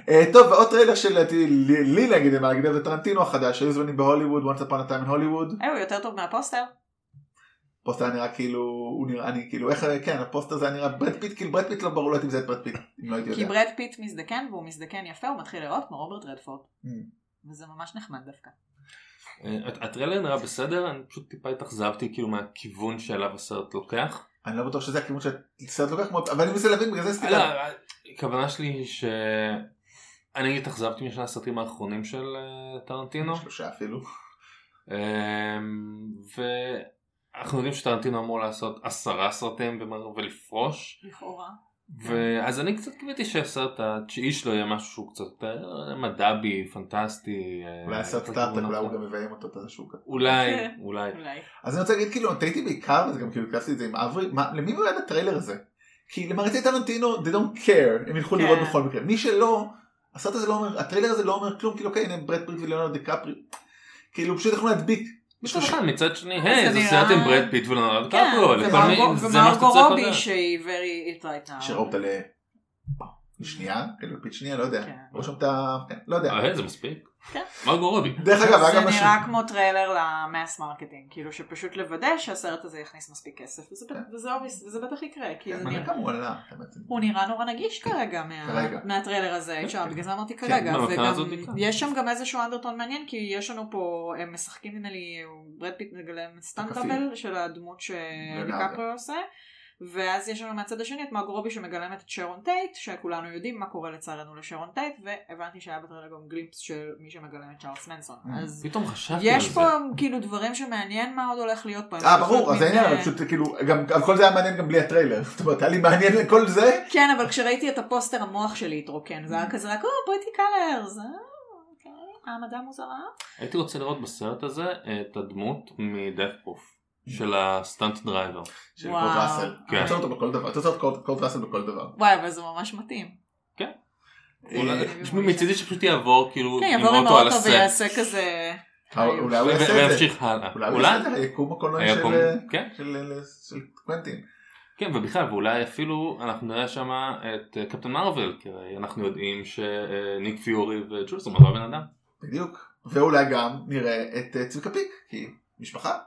Speaker 2: אה, טוב, ועוד טריילר שלדעתי, אין לי להגיד, מה להגיד, זה טרנטינו החדש, היו זמנים בהוליווד, once upon a time in Hollywood.
Speaker 3: אה, הוא יותר טוב מהפוסטר?
Speaker 2: הפוסטר היה נראה כאילו, הוא נראה לי כאילו, איך, כן, הפוסטר זה היה נראה ברד פיט, כאילו ברד פיט לא ברור לא אם זה את ברד פיט, אם לא הייתי
Speaker 3: כי
Speaker 2: יודע.
Speaker 3: ברד פיט מזדקן, והוא מזדקן יפה, הוא מתחיל להיראות כמו רוברט רדפורד.
Speaker 2: Mm.
Speaker 3: וזה ממש נחמד דווקא.
Speaker 4: אה, הטריילר נראה בסדר, אני פשוט טיפה התאכזבתי כאילו מהכיוון שאליו הסרט לוקח.
Speaker 2: אני לא בטוח שזה הכיוון שהסרט לוקח מאוד, אבל אני מנסה להבין, בגלל זה עשיתי
Speaker 4: לא. הכוונה שלי היא שאני התאכזבתי משני הסרטים האחרונים של אה, טרנטינו.
Speaker 2: שלושה אפילו.
Speaker 4: אמ, ואנחנו יודעים שטרנטינו אמור לעשות עשרה סרטים ולפרוש.
Speaker 3: לכאורה.
Speaker 4: ואז אני קצת קיוויתי שהסרט התשיעי שלו יהיה משהו שהוא קצת יותר מדבי, פנטסטי. אה,
Speaker 2: אולי הסרט סטארט-אפ, אולי. הוא גם מביים אותו, כזה.
Speaker 4: אולי,
Speaker 3: כן.
Speaker 4: אולי.
Speaker 3: אולי.
Speaker 2: אז אני רוצה להגיד כאילו, טעיתי בעיקר, וזה גם כאילו כתבתי את זה עם אברי, למי מיועד הטריילר הזה? כי למעריצי טרנטינו, they don't care, הם ילכו
Speaker 3: כן.
Speaker 2: לראות בכל מקרה. מי שלא, הסרט הזה לא אומר, הטריילר הזה לא אומר כלום, כאילו אוקיי, הנה בראד פיט ולאונרדו דיקפריו. כאילו פשוט יכולים להדביק.
Speaker 4: מצד אחד, מצד שני, היי, זה סרט עם ברד פיט ולאונרדו
Speaker 3: כן,
Speaker 4: דיקפריו,
Speaker 3: ומרגו-
Speaker 4: זה מה שאתה צריך
Speaker 3: רובי
Speaker 4: לדעת.
Speaker 3: שהיא very it right now.
Speaker 2: ל... שנייה, כאילו פיץ' שנייה, לא יודע.
Speaker 3: כן.
Speaker 2: ראו שם את ה... כן, לא יודע.
Speaker 4: אה, זה מספיק.
Speaker 3: כן.
Speaker 4: מרגו רובי.
Speaker 2: דרך אגב, היה
Speaker 3: זה. נראה כמו טריילר ל mass marketing, כאילו שפשוט לוודא שהסרט הזה יכניס מספיק כסף, וזה
Speaker 2: כן.
Speaker 3: בטח יקרה, כי זה
Speaker 2: מעניין
Speaker 3: נראה...
Speaker 2: כמה הוא עלה.
Speaker 3: הוא נראה נורא נגיש כרגע מה-. מהטריילר הזה, אפשר, בגלל זה אמרתי כרגע,
Speaker 4: לא.
Speaker 3: יש שם גם איזשהו undertone מעניין, כי יש לנו פה, הם משחקים נדמה לי, ברד פיט מגלם. double של הדמות
Speaker 2: לגמרי.
Speaker 3: שדיקפריו עושה. ואז יש לנו מהצד השני את מרגו רובי שמגלמת את שרון טייט, שכולנו יודעים מה קורה לצערנו לשרון טייט, והבנתי שהיה בטריילר גם glimpse של מי שמגלם את צ'ארלס מנסון.
Speaker 2: Mm.
Speaker 3: אז
Speaker 4: פתאום חשבתי על
Speaker 3: יש
Speaker 4: זה.
Speaker 3: פה כאילו דברים שמעניין מה עוד הולך להיות פה.
Speaker 2: אה ברור, אז העניין,
Speaker 3: מין,
Speaker 2: אבל פשוט כאילו, גם כל זה היה מעניין גם בלי הטריילר. זאת אומרת, היה לי מעניין לכל זה.
Speaker 3: כן, אבל כשראיתי את הפוסטר המוח שלי התרוקן, זה היה כזה רק, או, בריטי קלרס, אה, אוקיי, העמדה מוזרה.
Speaker 4: הייתי רוצה לראות בסרט הזה את הדמות מדף פרוף של הסטאנט דרייבר.
Speaker 2: של. קורט ראסל.
Speaker 4: כן.
Speaker 2: אתה רוצה אותו בכל דבר. אתה רוצה את קורט- ראסל בכל דבר.
Speaker 3: וואי, אבל זה ממש מתאים. אה,
Speaker 4: שמי, מצידי שפשוט יעבור כאילו
Speaker 3: כן,
Speaker 4: עם
Speaker 3: יעבור עם
Speaker 4: אוטו על
Speaker 3: האוטו
Speaker 4: הסט
Speaker 3: ויעשה כזה...
Speaker 2: אה, אולי הוא יעשה את זה.
Speaker 4: וימשיך הלאה.
Speaker 2: אולי הוא יעשה את זה, היקום הקולנועי של-
Speaker 4: כן.
Speaker 2: של של קוונטין.
Speaker 4: כן ובכלל ואולי אפילו אנחנו נראה שם את אה, קפטן מארוול כי אנחנו יודעים שניק פיורי וג'ולס הם אותו בן אדם.
Speaker 2: בדיוק. ואולי גם נראה את אה, צביקה פיק, כי משפחה,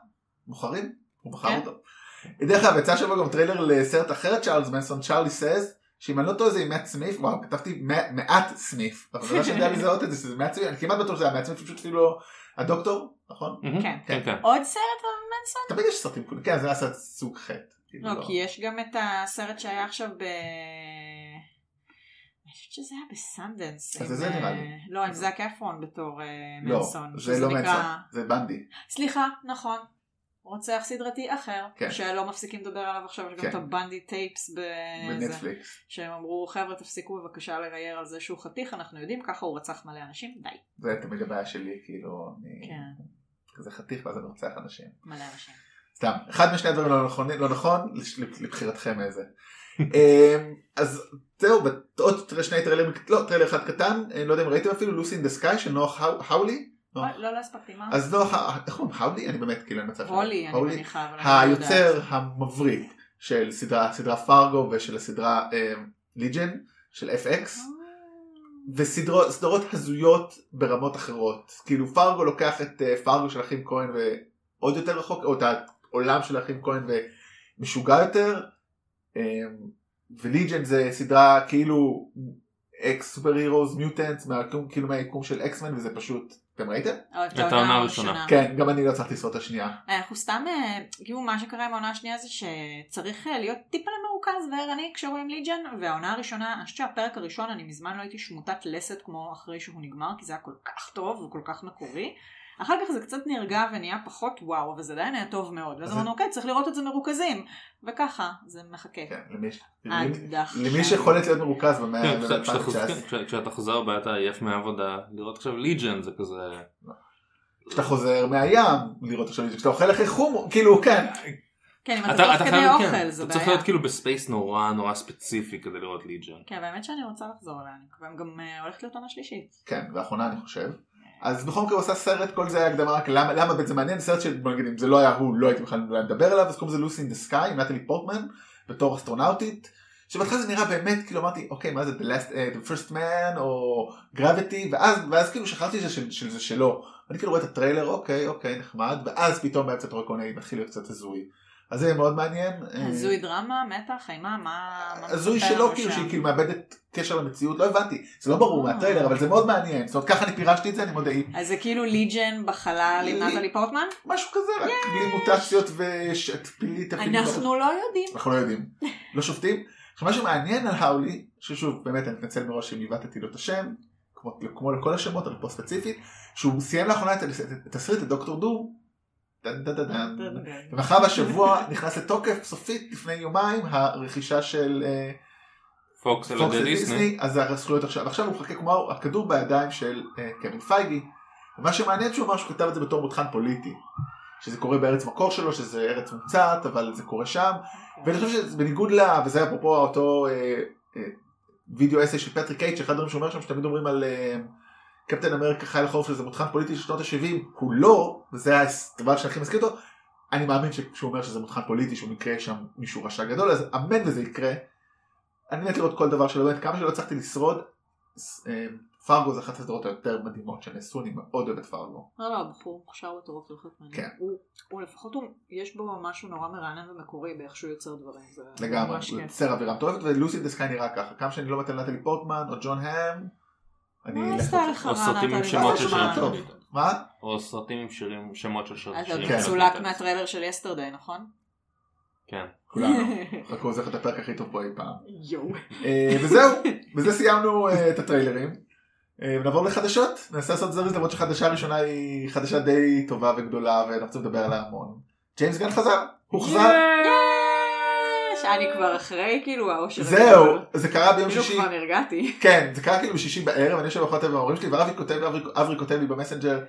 Speaker 2: בוחרים, הוא בחר
Speaker 3: כן.
Speaker 2: אותו. דרך אגב, יצא שבוע גם טריילר לסרט אחר, צ'ארלס מנסון, Charlie Says, שאם אני לא טועה זה עם מאט סמית', וואו, כתבתי מא- מאט סמית', אבל אני לא יודע לזהות את זה, שזה מאט סמית', אני כמעט בטוח שזה היה מאט סמית', פשוט אפילו לא- הדוקטור, נכון?
Speaker 3: כן.
Speaker 4: כן כן.
Speaker 3: עוד סרט על מנסון?
Speaker 2: תמיד יש סרטים כאלה, כן, זה היה סרט סוג חטא. כאילו,
Speaker 3: לא, כי יש גם את הסרט שהיה עכשיו ב... אני חושבת שזה היה בסנדנס.
Speaker 2: אז זה
Speaker 3: אה,
Speaker 2: נראה לי.
Speaker 3: לא, עם זאק אפרון בתור אה,
Speaker 2: לא,
Speaker 3: מנסון.
Speaker 2: זה
Speaker 3: שזה
Speaker 2: לא מנסון, זה בנדי.
Speaker 3: סליחה, נכון. רוצח סדרתי אחר,
Speaker 2: כן.
Speaker 3: שלא מפסיקים לדבר עליו עכשיו, יש גם
Speaker 2: כן.
Speaker 3: את ה Bundy Tapes בזה,
Speaker 2: בנטפליקס.
Speaker 3: שהם אמרו חבר'ה תפסיקו בבקשה לרייר על זה שהוא חתיך, אנחנו יודעים, ככה הוא רצח מלא אנשים, די.
Speaker 2: זה תמיד הבעיה שלי, כאילו, אני
Speaker 3: כן,
Speaker 2: כזה חתיך ואז אני רוצח אנשים.
Speaker 3: מלא אנשים.
Speaker 2: סתם, אחד משני הדברים לא נכונים, לא נכון, לבחירתכם איזה. [LAUGHS] אמ, אז זהו, עוד שני טריילרים, לא, טריילר אחד קטן, אה, לא יודע אם ראיתם אפילו, Lucy in the Sky של נוח האו- האולי.
Speaker 3: אוי, לא, לא הספקתי, מה?
Speaker 2: אז ה- איך קוראים? האולי? אני באמת כאילו אין מצב שלו.
Speaker 3: הולי, אני. מניחה, אבל אני לא יודעת.
Speaker 2: היוצר המבריק של סדרה, פארגו ושל הסדרה ליג'ן של FX. וסדרות הזויות ברמות אחרות. כאילו פארגו לוקח את אה, פארגו של אחים כהן ועוד יותר רחוק, או את העולם של אחים כהן ומשוגע יותר. אה, וליג'ן זה סדרה כאילו אקס סופר הירוס מיוטנטס כאילו מהיקום של אקסמן וזה פשוט אתם ראיתם?
Speaker 4: את העונה הראשונה.
Speaker 2: כן גם אני לא לשרוד את השנייה.
Speaker 3: אנחנו סתם, אה, כאילו מה שקרה עם העונה השנייה זה שצריך אה, להיות טיפה מרוכז וערני כשרואים ליג'ן, והעונה הראשונה, אני חושבת שהפרק הראשון אני מזמן לא הייתי שמוטת לסת כמו אחרי שהוא נגמר, כי זה היה כל כך טוב וכל כך מקורי. אחר כך זה קצת נרגע ונהיה פחות וואו, אבל זה עדיין היה טוב מאוד. ואז
Speaker 2: אז
Speaker 3: אמרנו, אוקיי, צריך לראות את זה מרוכזים. וככה, זה מחכה.
Speaker 2: כן, למי, ש-
Speaker 3: עד
Speaker 2: למי,
Speaker 3: עכשיו.
Speaker 2: למי שיכולת להיות מרוכז במאה
Speaker 4: כן, כשאתה- כשאתה חוזר-
Speaker 2: ב-2019.
Speaker 4: כן, כש- כשאתה חוזר ואתה עייף מהעבודה לראות עכשיו Legion זה כזה
Speaker 2: כשאתה חוזר מהים לראות עכשיו כשאתה אוכל אחרי חומו כאילו כן
Speaker 3: כן, אם אתה
Speaker 4: אתה
Speaker 3: תוך
Speaker 4: אתה
Speaker 3: כדי
Speaker 4: חייב
Speaker 3: אוכל,
Speaker 4: כן,
Speaker 3: זה
Speaker 4: אתה צריך
Speaker 3: בעיה.
Speaker 4: להיות כאילו ב space נורא נורא ספציפי כדי לראות Legion.
Speaker 3: כן, באמת שאני רוצה לחזור אליה, אני מקווה גם אה, הולכת להיות עונה שלישית.
Speaker 2: כן ואחרונה אני חושב. אז בכל מקרה הוא עשה סרט כל זה היה הקדמה רק למה למה בעצם מעניין סרט שבוא נגיד אם זה לא היה הוא לא הייתי בכלל מדבר עליו אז קוראים לזה לוסי אין דה סקאי נטלי פורטמן בתור אסטרונאוטית. שבהתחלה זה נראה באמת כאילו אמרתי אוקיי מה זה the, last, uh, the first man או gravity ואז ואז כאילו שכחתי שזה של, של זה שלו. אני כאילו רואה את הטריילר אוקיי אוקיי נחמד ואז פתאום באמצע מיני מתחיל להיות קצת הזוי. אז זה מאוד מעניין. אה,
Speaker 3: הזוי דרמה, מתח, אימה, מה...
Speaker 2: הזוי
Speaker 3: לנו
Speaker 2: כאילו? שהיא כאילו מאבדת קשר למציאות לא הבנתי זה לא ברור
Speaker 3: אה.
Speaker 2: מהטריילר אבל זה מאוד מעניין זאת אומרת ככה אני פירשתי את זה אני מודה
Speaker 3: אז זה כאילו ליג'ן בחלל עם
Speaker 2: לי-
Speaker 3: נטלי פורטמן?
Speaker 2: משהו כזה רק בלי מוטציות ושפילית
Speaker 3: אנחנו לא יודעים.
Speaker 2: אנחנו לא יודעים לא שופטים. עכשיו מה שמעניין על האולי ששוב באמת אני מתנצל מראש אם עיוותתי לו את השם כמו, לכל השמות אבל פה ספציפית שהוא סיים לאחרונה את התסריט את דוקטור דום. ומאחר והשבוע נכנס לתוקף סופית לפני יומיים הרכישה של אה,
Speaker 4: פוקס על ידי
Speaker 2: לדיסני,
Speaker 4: דיסני.
Speaker 2: אז הזכויות עכשיו, עכשיו הוא מחכה כמו הכדור בידיים של אה, קווין פייגי. ומה שמעניין שהוא אמר שהוא כתב את זה בתור מותחן פוליטי. שזה קורה בארץ מקור שלו, שזה ארץ מומצאת, אבל זה קורה שם. ואני חושב שזה בניגוד ל... וזה אפרופו אותו אה, video essay של פטריק קייט, שאחד הדברים שהוא אומר שם, שתמיד אומרים על קפטן אמריקה חייל החורף שזה מותחן פוליטי של שנות ה-70, הוא לא, וזה הדבר שהכי מזכיר אותו, אני מאמין שכשהוא אומר שזה מותחן פוליטי, שהוא מקרה שם מישהו רשע גדול, אז אמן וזה יקרה. אני מת לראות כל דבר שלו, באמת, כמה שלא הצלחתי לשרוד, אה, פרגו זה אחת הסדרות היותר מדהימות שנעשו, אני מאוד אוהב את פרגו.
Speaker 3: לא, לא, בחור מוכשר זה בהחלט מעניין.
Speaker 2: כן.
Speaker 3: הוא, הוא לפחות, הוא, יש בו משהו נורא מרענן ומקורי באיך שהוא יוצר דברים.
Speaker 2: לגמרי, הוא. יוצר אווירה מטורפת, ולוסי דה סקאי נראה ככה, כמה שאני לא מת על נטלי פורטמן או ג'ון האם,
Speaker 3: מה
Speaker 2: אלך
Speaker 3: עשתה. לך
Speaker 4: או סרטים עם שמות של. שירים.
Speaker 2: מה?
Speaker 4: או סרטים עם שירים, שמות של שירים.
Speaker 3: אתה
Speaker 4: שירים
Speaker 2: כן.
Speaker 3: מהטריילר של יסטרדי, נכון?
Speaker 4: כן.
Speaker 2: כולנו. [LAUGHS] חכו, זה הפרק הכי טוב פה אי פעם.
Speaker 3: יואו.
Speaker 2: אה, וזהו, בזה סיימנו אה, את הטריילרים. אה, נעבור לחדשות, ננסה לעשות זריז למרות שהחדשה הראשונה היא חדשה די טובה וגדולה ואנחנו רוצים לדבר עליה המון. ג'יימס גן חזר, הוחזר,
Speaker 3: יש! אני כבר אחרי כאילו האושר.
Speaker 2: זהו. זה קרה ביום
Speaker 3: כאילו
Speaker 2: שישי,
Speaker 3: כבר נרגעתי.
Speaker 2: כן, זה קרה כאילו בשישי בערב, אני יושב באוכל עם ההורים שלי ואבי כותב, אברי- כותב לי במסנג'ר,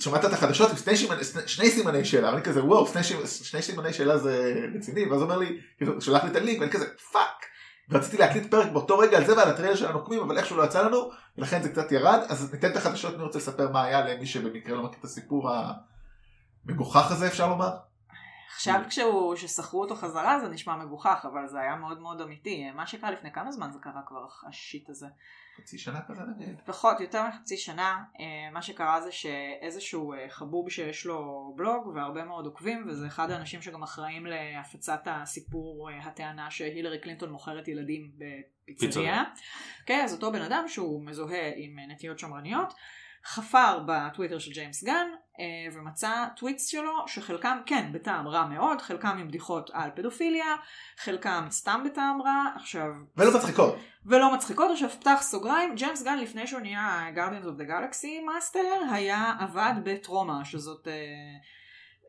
Speaker 2: שומעת את החדשות עם שני סימני- שני סימני שאלה, ואני כזה וואו, שני סימ- שני סימני שאלה זה רציני, ואז אומר לי, כאילו, שולח לי את הלינק ואני כזה fuck. ורציתי להקליט פרק באותו רגע על זה ועל הטריילר של הנוקמים אבל איכשהו לא יצא לנו ולכן זה קצת ירד אז ניתן את החדשות אני רוצה לספר מה היה למי שבמקרה לא מכיר את הסיפור המגוחך הזה אפשר לומר.
Speaker 3: עכשיו כשהוא, כששכרו אותו חזרה זה נשמע מגוחך, אבל זה היה מאוד מאוד אמיתי. מה שקרה לפני כמה זמן זה קרה כבר ה shit הזה?
Speaker 2: חצי שנה כזה נגיד.
Speaker 3: פחות, יותר מחצי שנה, אה, מה שקרה זה שאיזשהו אה, חבוב שיש לו בלוג והרבה מאוד עוקבים, וזה אחד האנשים שגם אחראים להפצת הסיפור, אה, הטענה שהילרי קלינטון מוכרת ילדים בפיצריה.
Speaker 4: פיצריה.
Speaker 3: כן, אז אותו בן אדם שהוא מזוהה עם נטיות שמרניות, חפר בטוויטר של ג'יימס גן אה, ומצא tweets שלו שחלקם כן בטעם רע מאוד, חלקם עם בדיחות על פדופיליה, חלקם סתם בטעם רע, עכשיו
Speaker 2: ולא מצחיקות.
Speaker 3: ולא מצחיקות, עכשיו פתח סוגריים, ג'יימס גן לפני שהוא נהיה Guardians of the Galaxy master, היה עבד בטרומה, שזאת אה,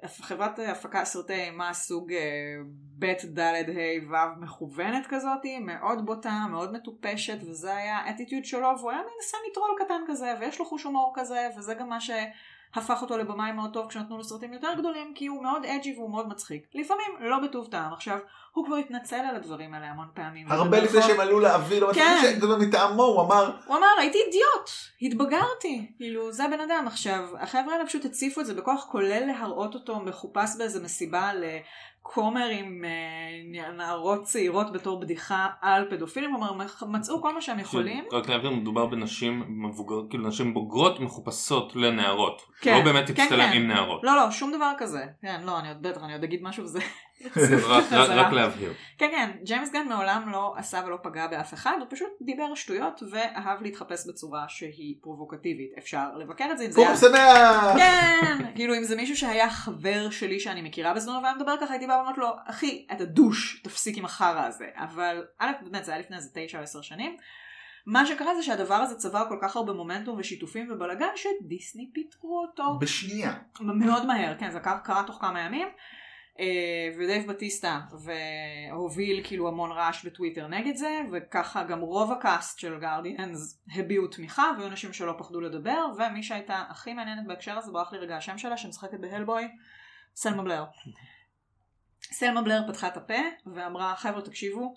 Speaker 3: חברת הפקה סרטי אימה סוג אה, ב' ד' ה' ו' מכוונת כזאת, מאוד בוטה, מאוד מטופשת, וזה היה האטיטיוד שלו, והוא היה מין סמי טרול קטן כזה, ויש לו חוש הומור כזה, וזה גם מה שהפך אותו לבמאי מאוד טוב כשנתנו לו סרטים יותר גדולים, כי הוא מאוד edgy והוא מאוד מצחיק. לפעמים לא בטוב טעם. עכשיו, הוא כבר התנצל על הדברים האלה המון פעמים.
Speaker 2: הרבה לפני שהם עלו לאוויר, לא
Speaker 3: כן.
Speaker 2: שזה מטעמו, הוא אמר
Speaker 3: הוא אמר הייתי אידיוט, התבגרתי, כאילו זה הבן אדם. עכשיו, החבר'ה האלה פשוט הציפו את זה בכוח, כולל להראות אותו מחופש באיזה מסיבה לכומר עם אה, נערות צעירות בתור בדיחה על פדופילים, כלומר מצאו כל מה שהם יכולים.
Speaker 4: רק להבהיר, מדובר בנשים מבוגרות, כאילו נשים בוגרות מחופשות לנערות.
Speaker 3: כן,
Speaker 4: לא באמת
Speaker 3: כן,
Speaker 4: תצטלם
Speaker 3: כן.
Speaker 4: עם נערות.
Speaker 3: לא, לא, שום דבר כזה. כן, לא, אני עוד בטח, אני עוד אגיד משהו וזה...
Speaker 4: רק- להבהיר.
Speaker 3: כן, כן, ג'יימס גן מעולם לא עשה ולא פגע באף אחד, הוא פשוט דיבר שטויות ואהב להתחפש בצורה שהיא פרובוקטיבית. אפשר לבקר את זה אם זה
Speaker 2: פורים שמח!
Speaker 3: כן, כאילו אם זה מישהו שהיה חבר שלי שאני מכירה בזמנו והיה מדבר ככה, הייתי באה ואומרת לו, אחי, אתה דוש, תפסיק עם החרא הזה. אבל א', באמת, זה היה לפני איזה תשע או עשר שנים. מה שקרה זה שהדבר הזה צבר כל כך הרבה מומנטום ושיתופים ובלאגן שדיסני פיטרו אותו
Speaker 2: בשנייה.
Speaker 3: מאוד מהר, כן, זה קרה, קרה תוך כמה ימים. אה, ודייב בטיסטה הוביל כאילו המון רעש בטוויטר נגד זה וככה גם רוב הקאסט של גארדיאנס הביעו תמיכה והיו אנשים שלא פחדו לדבר ומי שהייתה הכי מעניינת בהקשר הזה ברח לי רגע השם שלה שמשחקת בהלבוי סלמה בלר. [LAUGHS] סלמה בלר פתחה את הפה ואמרה חבר'ה תקשיבו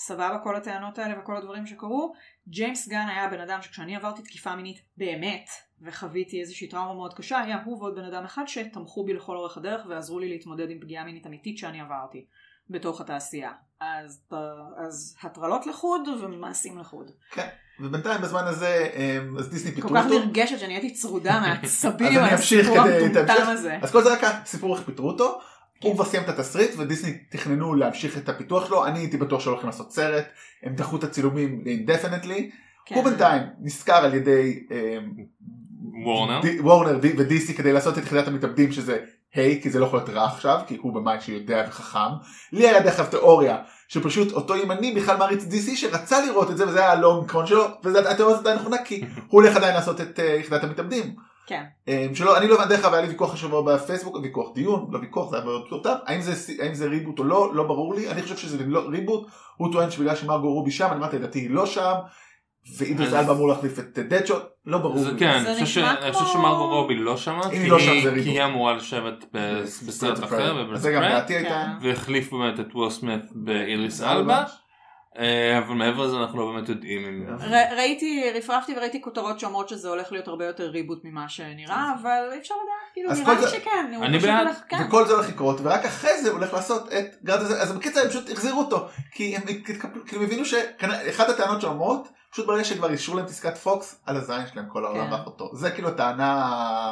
Speaker 3: סבבה כל הטענות האלה וכל הדברים שקרו ג'יימס גן היה הבן אדם שכשאני עברתי תקיפה מינית באמת וחוויתי איזושהי טראומה מאוד קשה היה הוא ועוד בן אדם אחד שתמכו בי לכל אורך הדרך ועזרו לי להתמודד עם פגיעה מינית אמיתית שאני עברתי בתוך התעשייה אז, אז הטרלות לחוד ומעשים לחוד.
Speaker 2: ובינתיים בזמן הזה אמ, אז דיסני
Speaker 3: כל
Speaker 2: פיטרו
Speaker 3: כך
Speaker 2: אותו.
Speaker 3: נרגשת שאני הייתי צרודה [LAUGHS] מהסיפור
Speaker 2: כדי- את
Speaker 3: המטומטם. הזה.
Speaker 2: אז כל זה רק הסיפור איך פיטרו אותו. הוא כבר סיים את התסריט ודיסני תכננו להמשיך את הפיתוח שלו אני הייתי בטוח שהולכים לעשות סרט הם דחו את הצילומים indefinitely
Speaker 3: כן.
Speaker 2: הוא בינתיים נשכר על ידי אמ,
Speaker 4: וורנר.
Speaker 2: די- וורנר ודיסי כדי לעשות את יחידת המתאבדים שזה היי כי זה לא יכול להיות רע עכשיו כי הוא במאי שיודע וחכם לי היה דרך אגב תיאוריה שפשוט אותו ימני בכלל מעריץ דיסי שרצה לראות את זה וזה היה הלונג קרון שלו וזה התיאוריה הזאת עדיין נכונה כי הוא הולך עדיין לעשות את אה, יחידת המתאבדים.
Speaker 3: כן.
Speaker 2: אמ, שלא אני לא הבנתי דרך אגב היה לי ויכוח השבוע בפייסבוק ויכוח דיון לא ויכוח זה היה מאוד פשוט האם זה האם זה ריבוט או לא לא ברור לי אני חושב שזה לא ריבוט הוא טוען שבגלל שמרגו רובי שם אני אמרתי לדעתי היא לא שם. ואידריס אלבה אמור להחליף את דדשוט לא ברור
Speaker 4: זה
Speaker 2: לי.
Speaker 4: כן,
Speaker 3: זה
Speaker 4: אני חושב
Speaker 3: כמו-
Speaker 4: שמרגו רובי לא שמה, כי
Speaker 2: היא לא
Speaker 4: כי. היא אמורה לשבת ב- בסרט אחר,
Speaker 2: הייתה.
Speaker 3: כן.
Speaker 4: והחליף באמת את וויל סמית באיריס אלבה, אה, אבל מעבר לזה אנחנו לא באמת יודעים אם...
Speaker 3: ראיתי, רפרפתי וראיתי כותרות שאומרות שזה הולך להיות הרבה יותר ריבוט ממה שנראה, אבל אי אפשר לדעת. כאילו נראה לי שכן.
Speaker 4: אני בעד.
Speaker 3: כן.
Speaker 2: וכל זה הולך לקרות ורק אחרי זה הולך לעשות את גרד הזה אז בקיצר הם פשוט החזירו אותו כי הם כאילו הבינו שאחת הטענות שאומרות פשוט ברגע שכבר אישרו להם פסקת פוקס על הזין שלהם כל העולם
Speaker 3: כן.
Speaker 2: ואחותו זה כאילו הטענה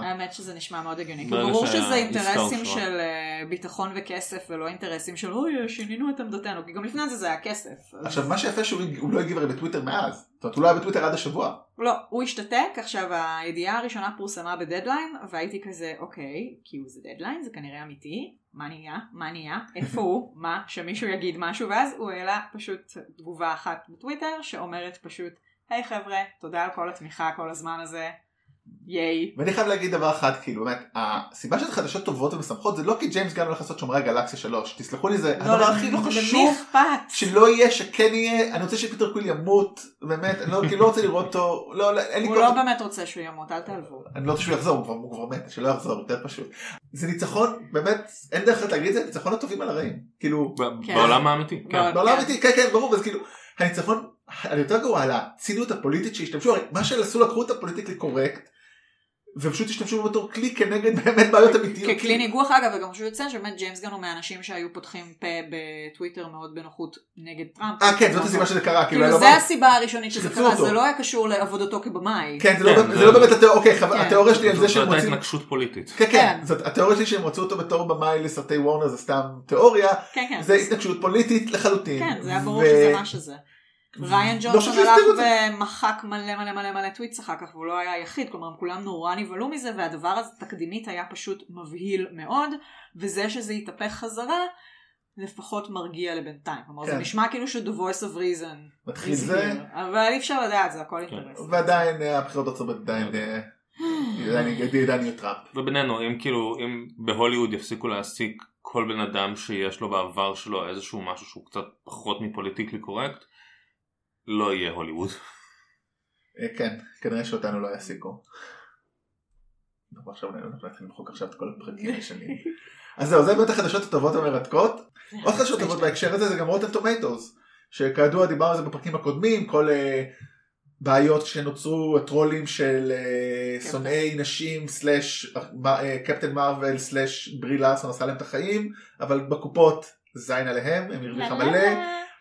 Speaker 3: האמת שזה נשמע מאוד הגיוני.
Speaker 4: ברגע
Speaker 3: ברור שזה אינטרסים. של אה, ביטחון וכסף ולא אינטרסים של אוי שינינו את עמדתנו כי גם לפני זה זה היה כסף. אז-
Speaker 2: עכשיו מה שיפה שהוא הוא לא הגיב הרי בטוויטר מאז זאת אומרת הוא לא היה בטוויטר עד השבוע
Speaker 3: לא, הוא השתתק, עכשיו הידיעה הראשונה פורסמה בדדליין, והייתי כזה, אוקיי, כאילו זה דדליין, זה כנראה אמיתי, מה נהיה, מה נהיה, איפה הוא, מה, שמישהו יגיד משהו, ואז הוא העלה פשוט תגובה אחת בטוויטר, שאומרת פשוט, היי חבר'ה, תודה על כל התמיכה כל הזמן הזה, ייי.
Speaker 2: ואני חייב להגיד דבר אחד כאילו באמת הסיבה שזה חדשות טובות ומשמחות זה לא כי ג'יימס גן הולך לעשות שומרי הגלקסיה 3 תסלחו לי זה הדבר הכי לא חשוב? שלא יהיה שכן יהיה אני רוצה שפיטר קוויל ימות באמת אני לא, כאילו לא רוצה לראות אותו לא, לא, אין לי
Speaker 3: הוא
Speaker 2: כל
Speaker 3: לא באמת רוצה שהוא ימות, אל תעלבו.
Speaker 2: אני לא רוצה שהוא יחזור, הוא כבר, הוא כבר מת, שלא יחזור, יותר פשוט. זה ניצחון, באמת, אין דרך אחרת להגיד את זה, ניצחון הטובים על הרעים. כאילו,
Speaker 3: כן.
Speaker 4: בעולם האמיתי. כן.
Speaker 3: בעולם-
Speaker 2: בעולם
Speaker 3: כן.
Speaker 2: אמיתי, כן, כן, ברור, אז כאילו, הניצחון היותר גרוע על הציניות הפוליטית שהשתמשו, הרי מה שעשו לקחו את ה political correct, ופשוט השתמשו בו בתור כלי כנגד [LAUGHS] באמת בעיות אמיתיות.
Speaker 3: ככלי ניגוח אגב, וגם חשוב לציין שבאמת ג'יימס גן הוא מהאנשים שהיו פותחים פה בטוויטר מאוד בנוחות נגד טראמפ.
Speaker 2: אה, כן, זאת הסיבה שזה קרה, כאילו,
Speaker 3: כאילו זה הסיבה הראשונית שזה קרה. זה לא היה קשור לעבודתו כבמאי.
Speaker 2: כן, זה לא באמת- לא התיאוריה, שלי על זה
Speaker 4: זאת
Speaker 2: שהם
Speaker 4: הייתה
Speaker 2: רוצים...
Speaker 4: התנגשות פוליטית.
Speaker 2: כן, כן,
Speaker 3: כן.
Speaker 2: זאת התיאוריה שלי שהם רצו אותו בתור במאי לסרטי וורנר זה סתם תיאוריה,
Speaker 3: כן, כן.
Speaker 2: זה התנגשות פוליטית לחלוטין.
Speaker 3: כן, זה היה ברור שזה מה שזה. ריין
Speaker 2: לא
Speaker 3: ג'ונסון הלך
Speaker 2: זה.
Speaker 3: ומחק מלא מלא מלא מלא טוויטס אחר כך, והוא לא היה היחיד, כלומר כולם נורא נבהלו מזה, והדבר הזה תקדימית היה פשוט מבהיל מאוד, וזה שזה התהפך חזרה, לפחות מרגיע לבינתיים. כלומר זה
Speaker 2: כן.
Speaker 3: נשמע כאילו ש- the voice of reason
Speaker 2: מתחיל זה,
Speaker 3: אבל אי אפשר לדעת, זה הכל
Speaker 4: כן.
Speaker 3: אינטרס.
Speaker 2: ועדיין אה, הבחירות ארצות הברית עדיין אה, [SIGHS] טראמפ.
Speaker 4: ובינינו אם כאילו אם בהוליווד יפסיקו להעסיק כל בן אדם שיש לו בעבר שלו איזשהו משהו שהוא קצת פחות מ political correct לא יהיה הוליווד.
Speaker 2: אה, כן, כנראה שאותנו לא יעסיקו. אנחנו עכשיו נתחיל למחוק עכשיו את כל הפרקים הישנים. [LAUGHS] אז זהו, זה באמת החדשות הטובות המרתקות. [LAUGHS] עוד חדשות טובות בהקשר הזה זה גם רוטן טומטוס, שכידוע דיברנו על זה בפרקים הקודמים, כל אה, בעיות שנוצרו, הטרולים של אה. שונאי נשים סלאש קפטן מרוויל סלאש ברי לארסון עשה להם את החיים, אבל בקופות זין עליהם, הם הרוויחה מלא.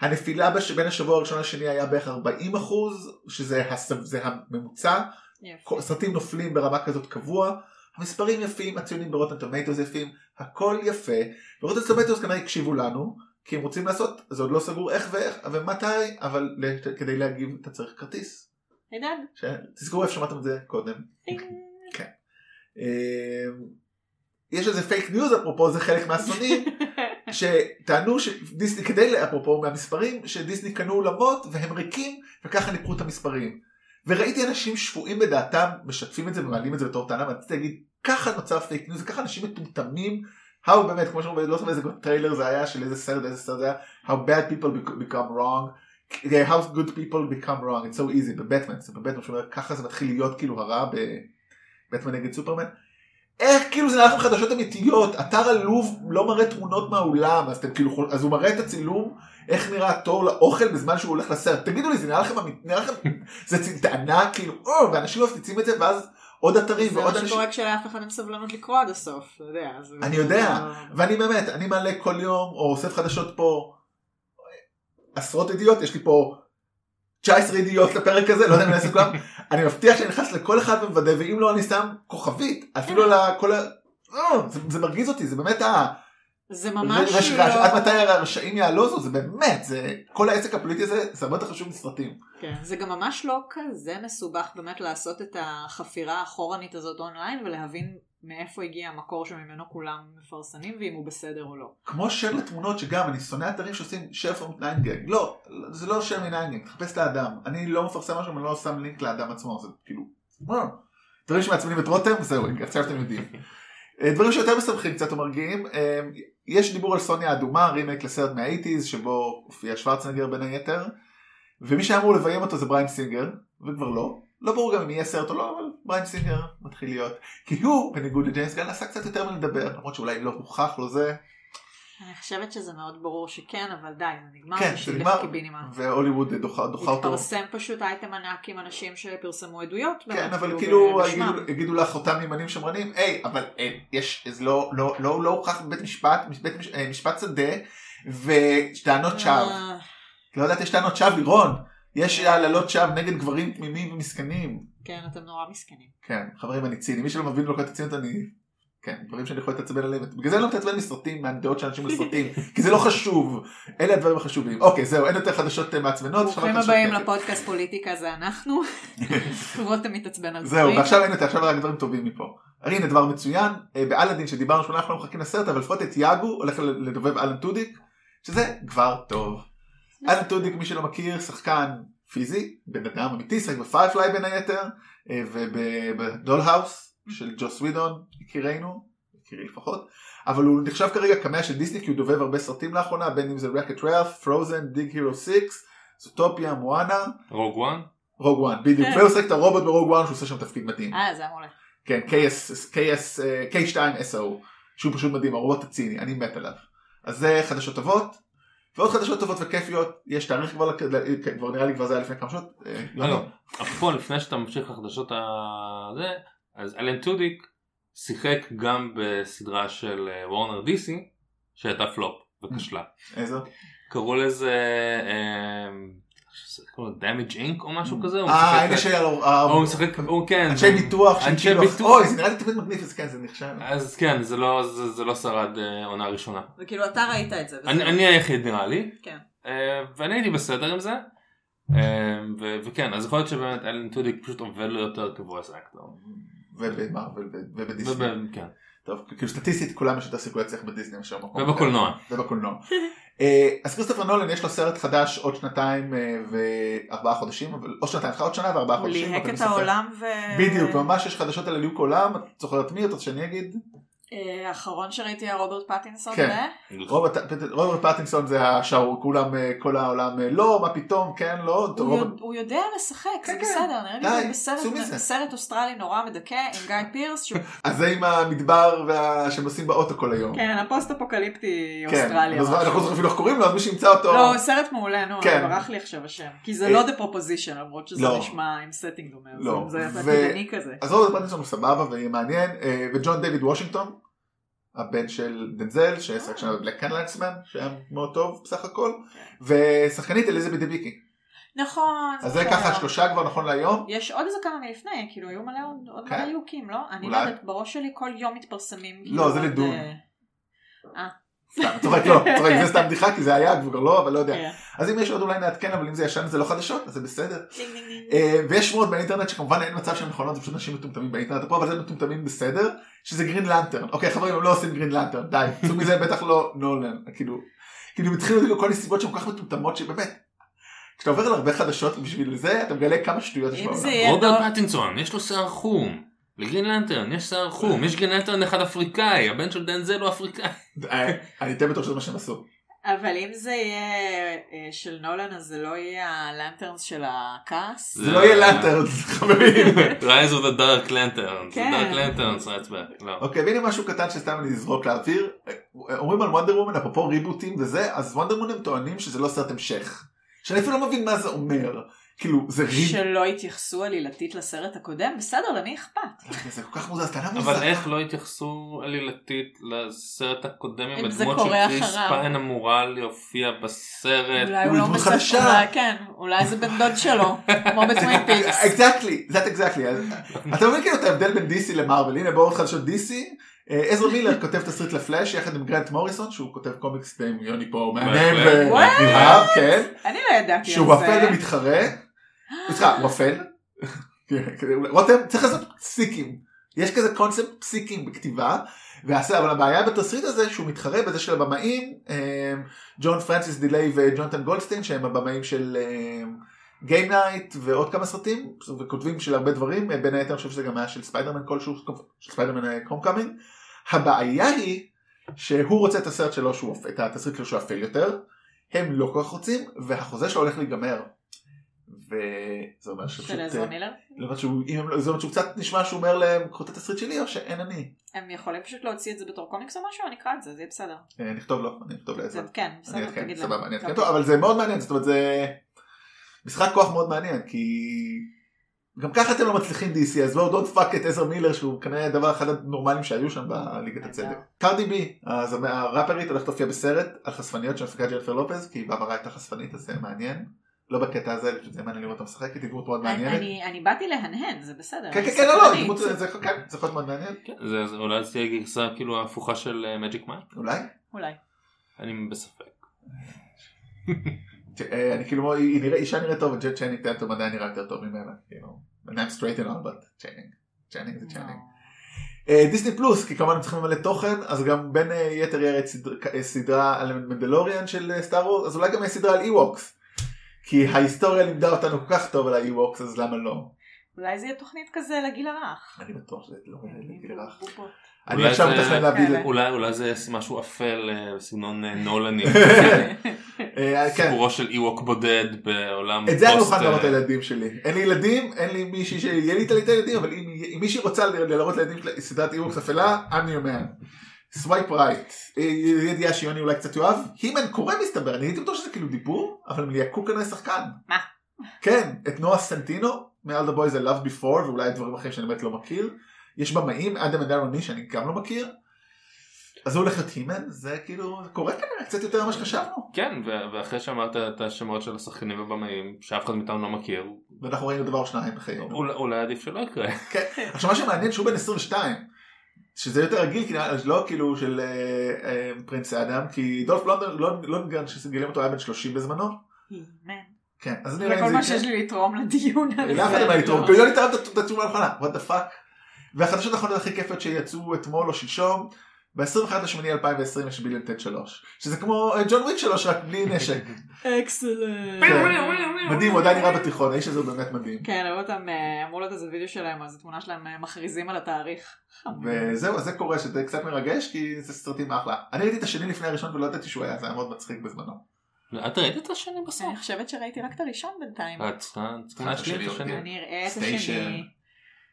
Speaker 2: הנפילה בש... בין השבוע הראשון לשני היה בערך 40 אחוז, שזה הס... הממוצע.
Speaker 3: יפה.
Speaker 2: סרטים נופלים ברמה כזאת קבוע. המספרים יפים, הציונים ברוטן טומטוס יפים, הכל יפה. ורוטן טומטוס כנראה הקשיבו לנו, כי הם רוצים לעשות, זה עוד לא סגור איך ואיך ומתי, אבל כדי להגיב אתה צריך כרטיס.
Speaker 3: הידד.
Speaker 2: ש... תזכרו איפה שמעתם את זה קודם. אה, יש איזה fake news אפרופו זה חלק מהשונאים [LAUGHS] שטענו שדיסני כדי אפרופו מהמספרים שדיסני קנו אולמות והם ריקים וככה ניפחו את המספרים. וראיתי אנשים שפויים בדעתם משתפים את זה ומעלים את זה בתור טענה ורציתי להגיד ככה נוצר fake news ככה אנשים מטומטמים. How באמת כמו שאומרים לא זוכר איזה טריילר זה היה של איזה סרט איזה סרט זה היה How bad people bec- become wrong. How good people become wrong it's so easy בבטמן זה בבטמן שאומר ככה זה מתחיל להיות כאילו הרע בבטמן נגד סופרמן. איך כאילו זה נראה לכם חדשות אמיתיות אתר עלוב לא מראה תמונות מהאולם אז אתם כאילו אז הוא מראה את הצילום איך נראה התור לאוכל בזמן שהוא הולך לסרט תגידו לי זה נראה לכם נראה לכם זה טענה כאילו או ואנשים מפציצים את זה ואז עוד אתרים
Speaker 3: זה
Speaker 2: ועוד
Speaker 3: מה
Speaker 2: אנשים
Speaker 3: שקורה כשלאף אחד אין סבלנות לקרוא עד הסוף, אתה יודע.
Speaker 2: אני יודע. ואני באמת אני מעלה כל יום או אוסף חדשות פה עשרות ידיעות יש לי פה 19 ידיעות לפרק הזה לא יודע אם אני אעשה כולם. אני מבטיח שאני נכנס לכל אחד ומוודא ואם לא אני שם כוכבית אפילו על כל ה... אה, זה, זה מרגיז אותי זה באמת ה...
Speaker 3: זה ממש
Speaker 2: רש-
Speaker 3: לא...
Speaker 2: רש- עד מתי הרשעים יעלוזו זה באמת זה כל העסק הפוליטי הזה זה הרבה יותר חשוב מסרטים.
Speaker 3: כן, זה גם ממש לא כזה מסובך באמת לעשות את החפירה האחורנית הזאת אונליין ולהבין מאיפה הגיע המקור שממנו כולם מפרסמים ואם הוא בסדר או לא.
Speaker 2: כמו שם לתמונות שגם אני שונא אתרים שעושים share from 9gag לא זה לא share מ-9gag תחפש את האדם אני לא מפרסם משהו אני לא שם לינק לאדם עצמו זה כאילו? דברים שמעצבנים את רותם זהו עכשיו אתם יודעים. אה, דברים שיותר משמחים קצת ומרגיעים אה, יש דיבור על סוניה האדומה רימייק לסרט מה-80's שבו הופיע שוורצנגר בין היתר ומי שאמור לביים אותו זה בריאן סינגר וכבר לא לא ברור גם אם יהיה סרט או לא אבל בריאן סינגר מתחיל להיות כי הוא בניגוד לג'יימס גן עשה קצת יותר מלדבר למרות שאולי לא הוכח לו זה
Speaker 3: אני חושבת שזה מאוד ברור שכן, אבל די, זה נגמר,
Speaker 2: כן,
Speaker 3: זה
Speaker 2: נגמר. והוליווד דוחה דוחה אותו.
Speaker 3: התפרסם פשוט אייטם ענק עם אנשים שפרסמו עדויות.
Speaker 2: כן, אבל
Speaker 3: כאילו,
Speaker 2: כאילו. יגידו- יגידו לך אותם ימנים שמרנים, היי, אבל אה, יש, זה לא- לא לא- לא הוכח בבית משפט, בית אה, משפט שדה, וטענות שווא.
Speaker 3: אה,
Speaker 2: לא יודעת, יש טענות שווא, לירון. יש העללות שווא נגד גברים תמימים ומסכנים.
Speaker 3: כן, אתם נורא מסכנים.
Speaker 2: כן, חברים, אני ציני. מי שלא מבין ולוקח את הציניות, אני... כן, דברים שאני יכול להתעצבן עליהם. בגלל זה אני לא מתעצבן מסרטים, מהדעות של אנשים בסרטים, [LAUGHS] כי זה לא חשוב. אלה הדברים החשובים. אוקיי, זהו, אין יותר חדשות אה, מעצבנות.
Speaker 3: ברוכים הבאים. לפודקאסט פוליטיקה זה אנחנו. [LAUGHS] רותם מתעצבן על
Speaker 2: זהו. ועכשיו אין יותר, עכשיו רק דברים טובים מפה. הנה דבר מצוין, אה, באלאדין שדיברנו שמונה אנחנו לא מחכים לסרט, אבל לפחות את יאגו הולך לדובב אלן טודיק, שזה כבר טוב. אלן טודיק, מי שלא מכיר, שחקן פיזי, בן אדם אמיתי, שחק בפיירפליי בין היתר, אה, ובדולהאוס של ג'וס ווידון, יקירנו, יקירי לפחות, אבל הוא נחשב כרגע קמע של דיסני כי הוא דובב הרבה סרטים לאחרונה, בין אם זה Wreck-It Ralph, Frozen, Big Hero 6, זוטופיה, מואנה,
Speaker 4: Rogue One?
Speaker 2: Rogue One, בדיוק,
Speaker 3: כן.
Speaker 2: והוא עושה את הרובוט ב Rogue One שהוא עושה שם תפקיד מדהים.
Speaker 3: אה, זה מעולה.
Speaker 2: כן, KS, KS, אה, K2SO, שהוא פשוט מדהים, הרובוט הציני, אני מת עליו. אז זה חדשות טובות, ועוד חדשות טובות וכיפיות, יש תאריך כבר, כן, כבר נראה לי כבר זה היה לפני כמה שעות. אה, יוני.
Speaker 4: לא, אפרופו לפני שאתה ממשיך לחדשות הזה, אז אלן טודיק שיחק גם בסדרה של וורנר דיסי שהייתה פלופ וכשלה.
Speaker 2: איזו?
Speaker 4: קראו לזה Damage Inc או משהו כזה. הוא
Speaker 2: אה,
Speaker 4: משחק-
Speaker 2: אלה של...
Speaker 4: הוא משחק, הוא כן.
Speaker 2: אנשי ביטוח,
Speaker 4: אנשי
Speaker 2: שכאילו,
Speaker 4: ביטוח.
Speaker 2: אוי, זה נראה לי תמיד מגניב, אז כן, זה נכשל.
Speaker 4: אז כן, זה לא, זה, זה לא שרד אה, עונה ראשונה.
Speaker 3: וכאילו אתה ראית את זה.
Speaker 4: אני, אני היחיד נראה לי.
Speaker 3: כן.
Speaker 4: אה, ואני הייתי בסדר עם זה. אה, וכן, אז יכול להיות שבאמת אלן טודיק פשוט עובד לו יותר כ voice actor.
Speaker 2: ובמרוויל ו- ובדיסני.
Speaker 4: וב- כן.
Speaker 2: טוב, כאילו סטטיסטית כולם יש יותר סיכוי להצליח בדיסני. אחר.
Speaker 4: ובקולנוע.
Speaker 2: ובקולנוע. אה, אז כריסטופר נולן יש לו סרט חדש עוד שנתיים אה, וארבעה חודשים, אבל עוד שנתיים, עוד שנה וארבעה חודשים.
Speaker 3: ליהק את. העולם ו...
Speaker 2: בדיוק, ממש יש חדשות על הליהוק עולם, את זוכרת מי? את רוצה שאני אגיד?
Speaker 3: אה, האחרון שראיתי היה רוברט פטינסון.
Speaker 2: כן.
Speaker 3: זה?
Speaker 2: רוברט רוברט פטינסון זה השאור, כולם, אה, כל העולם, אה, לא, מה פתאום, כן, לא,
Speaker 3: הוא
Speaker 2: רוברט-
Speaker 3: יודע- הוא יודע לשחק, זה
Speaker 2: כן, כן.
Speaker 3: בסדר, נראה
Speaker 2: די,
Speaker 3: לי הוא בסרט-
Speaker 2: צאו מזה.
Speaker 3: סרט אוסטרלי נורא מדכא עם גיא [LAUGHS] פירס, שהוא-
Speaker 2: אז זה עם המדבר וה- שהם נוסעים באוטו כל היום.
Speaker 3: כן, הפוסט אפוקליפטי
Speaker 2: כן,
Speaker 3: משהו.
Speaker 2: אנחנו לא זוכרים אפילו איך קוראים לו, אז מי שימצא אותו,
Speaker 3: לא, הוא סרט מעולה, נו,
Speaker 2: כן.
Speaker 3: ברח לי עכשיו השם. כי זה
Speaker 2: אה,
Speaker 3: לא The Proposition, למרות שזה
Speaker 2: לא.
Speaker 3: נשמע עם סטינג דומה.
Speaker 2: לא.
Speaker 3: זה עתידני כזה.
Speaker 2: אז רוברט פטינסון הוא סבבה ויהיה מעניין, אה, וג'ון דיוויד וושינגטון, הבן של דנזל, ששיחק שם ב-BlacKkKlansman, שהיה מאוד טוב בסך הכל, ושחקנית אליזבת דביקי.
Speaker 3: נכון.
Speaker 2: אז זה
Speaker 3: בסדר.
Speaker 2: ככה שלושה כבר נכון להיום.
Speaker 3: יש עוד איזה כמה מלפני, כאילו היו מלא עוד
Speaker 2: כן.
Speaker 3: מלא ליהוקים, לא? אני לא. יודעת, בראש שלי כל יום מתפרסמים.
Speaker 2: לא,
Speaker 3: כאילו
Speaker 2: זה לדון.
Speaker 3: אה,
Speaker 2: סתם, צוחק לא, צוחק, זה סתם בדיחה כי זה היה כבר לא, אבל לא יודע.
Speaker 3: כן.
Speaker 2: אז אם יש עוד אולי נעדכן, אבל אם זה ישן זה לא חדשות, אז זה בסדר. אה, ויש שמועות באינטרנט שכמובן אין מצב שהן נכונות, זה פשוט אנשים מטומטמים באינטרנט פה, אבל זה מטומטמים בסדר, שזה גרין לנטרן. אוקיי חברים, הם לא עושים גרין לנטרן, די, [LAUGHS] צאו מזה בטח לא נולן, כאילו, כאילו הם התחילו כאילו כל מיני סיבות שהן כל כך מטומטמות שבאמת, כשאתה עובר על הרבה חדשות בשביל זה, אתה מגלה כמה שטויות יש בעולם.
Speaker 4: רוברט פטינסון, יש לו שיער חום. לגרין לנטרן יש שיער חום. יש גרין לנטרן אחד אפריקאי, הבן של דנזל הוא אפריקאי.
Speaker 2: אה, אני די בטוח שזה מה שהם עשו.
Speaker 3: אבל אם זה יהיה אה, של נולן, אז זה לא יהיה ה-Lanterns של הכעס?
Speaker 2: זה לא יהיה Lantern, חברים.
Speaker 4: Rise of the Dark Lanterns.
Speaker 3: כן.
Speaker 4: Dark Lanterns Rise. לא.
Speaker 2: אוקיי, והנה משהו קטן שסתם אני אזרוק לאוויר. אומרים על וונדר וומן, אפרופו ריבוטים וזה, אז וונדר וומן הם טוענים שזה לא סרט המשך. שאני אפילו לא מבין מה זה אומר. כאילו, זה ריב...
Speaker 3: שלא התייחסו עלילתית לסרט הקודם? בסדר, למי אכפת?
Speaker 2: זה כל כך מוזר, זה טענה מוזר.
Speaker 4: אבל איך לא התייחסו עלילתית לסרט הקודם עם
Speaker 3: אם זה
Speaker 4: הדמות של קריס. פיין אמורה להופיע בסרט?
Speaker 3: אולי
Speaker 2: הוא
Speaker 3: לא. אולי כן, אולי זה בן דוד שלו, כמו [LAUGHS] בטווין פיקס.
Speaker 2: exactly, זה exactly. אתה מבין כאילו את ההבדל בין DC למארוול, הנה בעוד חדשות DC, אה, עזרא מילר כותב תסריט לפלאש יחד עם גרנט מוריסון, שהוא כותב קומיקס עם יוני פה מהנהן
Speaker 4: בהחלט.
Speaker 2: ונרגש, כן,
Speaker 3: אני לא ידעתי
Speaker 2: שהוא
Speaker 3: על זה.
Speaker 2: אפל ומתחרה, סליחה, כן, רותם צריך לעשות פסיקים, יש כזה קונספט פסיקים בכתיבה, אבל הבעיה בתסריט הזה שהוא מתחרה בזה של הבמאים, אה, ג'ון פרנסיס דיליי וג'ונתן גולדסטיין שהם הבמאים של גיים נייט ועוד כמה סרטים וכותבים של הרבה דברים בין היתר אני חושב שזה גם היה של ספיידרמן כלשהו של ספיידרמן הום קאמינג. הבעיה היא שהוא רוצה את הסרט שלו שהוא את התסריט שלו שהוא אפל יותר הם לא כל כך רוצים והחוזה שלו הולך להיגמר. וזה אומר שפשוט...
Speaker 3: של עזרא מילר.
Speaker 2: למרות שהוא, לא- זה אומר שהוא קצת נשמע שהוא אומר להם קחו את התסריט שלי או שאין אני.
Speaker 3: הם יכולים פשוט להוציא את זה בתור קומיקס או משהו, אני אקרא את זה, זה יהיה בסדר.
Speaker 2: אה, נכתוב לו, אני אכתוב לעזרא.
Speaker 3: כן, בסדר, תגיד להם.
Speaker 2: סבבה, אני אעדכן. אותו, אבל זה מאוד מעניין, זאת אומרת זה משחק כוח מאוד מעניין, כי גם ככה אתם לא מצליחים DC, אז בואו don't fuck את עזרא מילר שהוא כנראה הדבר אחד הנורמליים שהיו שם בליגת הצדק. קרדי בי, הראפרית הולכת להופיע בסרט על חשפניות של מפיקה ג'נפר לופז, כי היא בעברה הייתה חשפנית אז זה מעניין. לא בקטע הזה, פשוט זה מעניין לראות אותה משחקת, היא דמות מאוד
Speaker 3: אני-
Speaker 2: מעניינת.
Speaker 3: אני אני באתי להנהן, זה בסדר.
Speaker 2: כן
Speaker 3: אני
Speaker 2: כן כן לא לא, זה כן, זה יכול להיות מאוד מעניין,
Speaker 4: כן, זה, זה, אולי זה תהיה גרסה כאילו ההפוכה של מג'יק מייק?
Speaker 2: אולי.
Speaker 3: אולי.
Speaker 4: אני בספק. [LAUGHS]
Speaker 2: אה, אני כאילו, היא נראה, אישה נראית טוב, וצ'אנינג טייטום עדיין נראה יותר טוב ממנה, כאילו, and I'm straight and all, but צ'אנינג, צ'אנינג זה צ'אנינג. אה, דיסני פלוס, כי כמובן הם צריכים למלא תוכן, אז גם בין אה, יתר ירד סדר- אה, סדרה על מנדלוריאן של אה, סטאר וורס, אז אולי גם יש סדרה על אי-ווקס. כי ההיסטוריה לימדה אותנו כל כך טוב על האי-ווקס, אז למה לא?
Speaker 3: אולי זה יהיה תוכנית כזה לגיל הרך.
Speaker 2: אני בטוח שזה לא לגיל רך.
Speaker 3: בובות.
Speaker 2: אני עכשיו מתכנן להביא. ל-
Speaker 4: אולי, זה משהו אפל אה, בסגנון אה, נולני. [LAUGHS]
Speaker 2: אה, כן,
Speaker 4: סיפורו של אי-ווק בודד בעולם
Speaker 2: את זה אני
Speaker 4: פוסט,
Speaker 2: מוכן להראות
Speaker 4: אה,
Speaker 2: לילדים שלי. אין לי ילדים, אין לי מישהי שיהיה לי את הילדים, אבל אם מישהי רוצה ל- להראות לילדים שלה סדרת אי-ווקס אפלה, your man. Swipe right. ידיעה שיוני אולי קצת יאהב. הימן קורא מסתבר, אני הייתי בטוח שזה כאילו דיבור, אבל הם ליהקו כנראה שחקן.
Speaker 3: מה?
Speaker 2: כן, את נועה סנטינו, the boys I loved before, ואולי דברים אחרים שאני באמת לא מכיר. יש במאים, אדם אדרוני שאני גם לא מכיר. אז הוא הולך להיות הימן, זה כאילו, קורה כנראה קצת יותר ממה שחשבנו.
Speaker 4: כן, ואחרי שאמרת את השמות של השחקנים ובמאים, שאף אחד מאיתנו לא מכיר,
Speaker 2: ואנחנו ראינו דבר או שניים בחיינו.
Speaker 4: אולי עדיף שלא יקרה.
Speaker 2: כן. עכשיו מה שמעניין שהוא בן 22 שזה יותר רגיל כי לא כאילו של אה, אה, פרינס אדם כי דולף לונדון לא לונגרן שגילם אותו היה בן 30 בזמנו. כן אז
Speaker 3: זה
Speaker 2: נראה
Speaker 3: כל
Speaker 2: אם
Speaker 3: מה
Speaker 2: זה
Speaker 3: שיש
Speaker 2: יקרה.
Speaker 3: לי לתרום לדיון הזה.
Speaker 2: לאף אחד אין מה לתרום כי לא ניתן את התשובה הנכונה what the fuck והחדשות האחרונות הכי כיפות שיצאו אתמול או שלשום ב-21 לשמיני 2020 יש ביליון טד 3 שזה כמו אה, ג'ון וויק 3 רק בלי [LAUGHS] נשק
Speaker 3: אקסלנט.
Speaker 2: כן. מדהים הוא עדיין נראה בתיכון האיש הזה הוא באמת מדהים
Speaker 3: כן, ראו אותם, אה, אמרו לו איזה וידאו שלהם, אז התמונה שלהם אה, מכריזים על התאריך.
Speaker 2: וזהו זה קורה שזה קצת מרגש כי זה סרטים אחלה אני ראיתי את השני לפני הראשון ולא ידעתי שהוא היה זה היה מאוד מצחיק בזמנו.
Speaker 4: את ראית את השני בסוף?
Speaker 3: אני חושבת שראיתי רק את הראשון בינתיים.
Speaker 4: את צריכה להשלים את
Speaker 2: השני. אוקיי.
Speaker 3: אני אראה את. השני.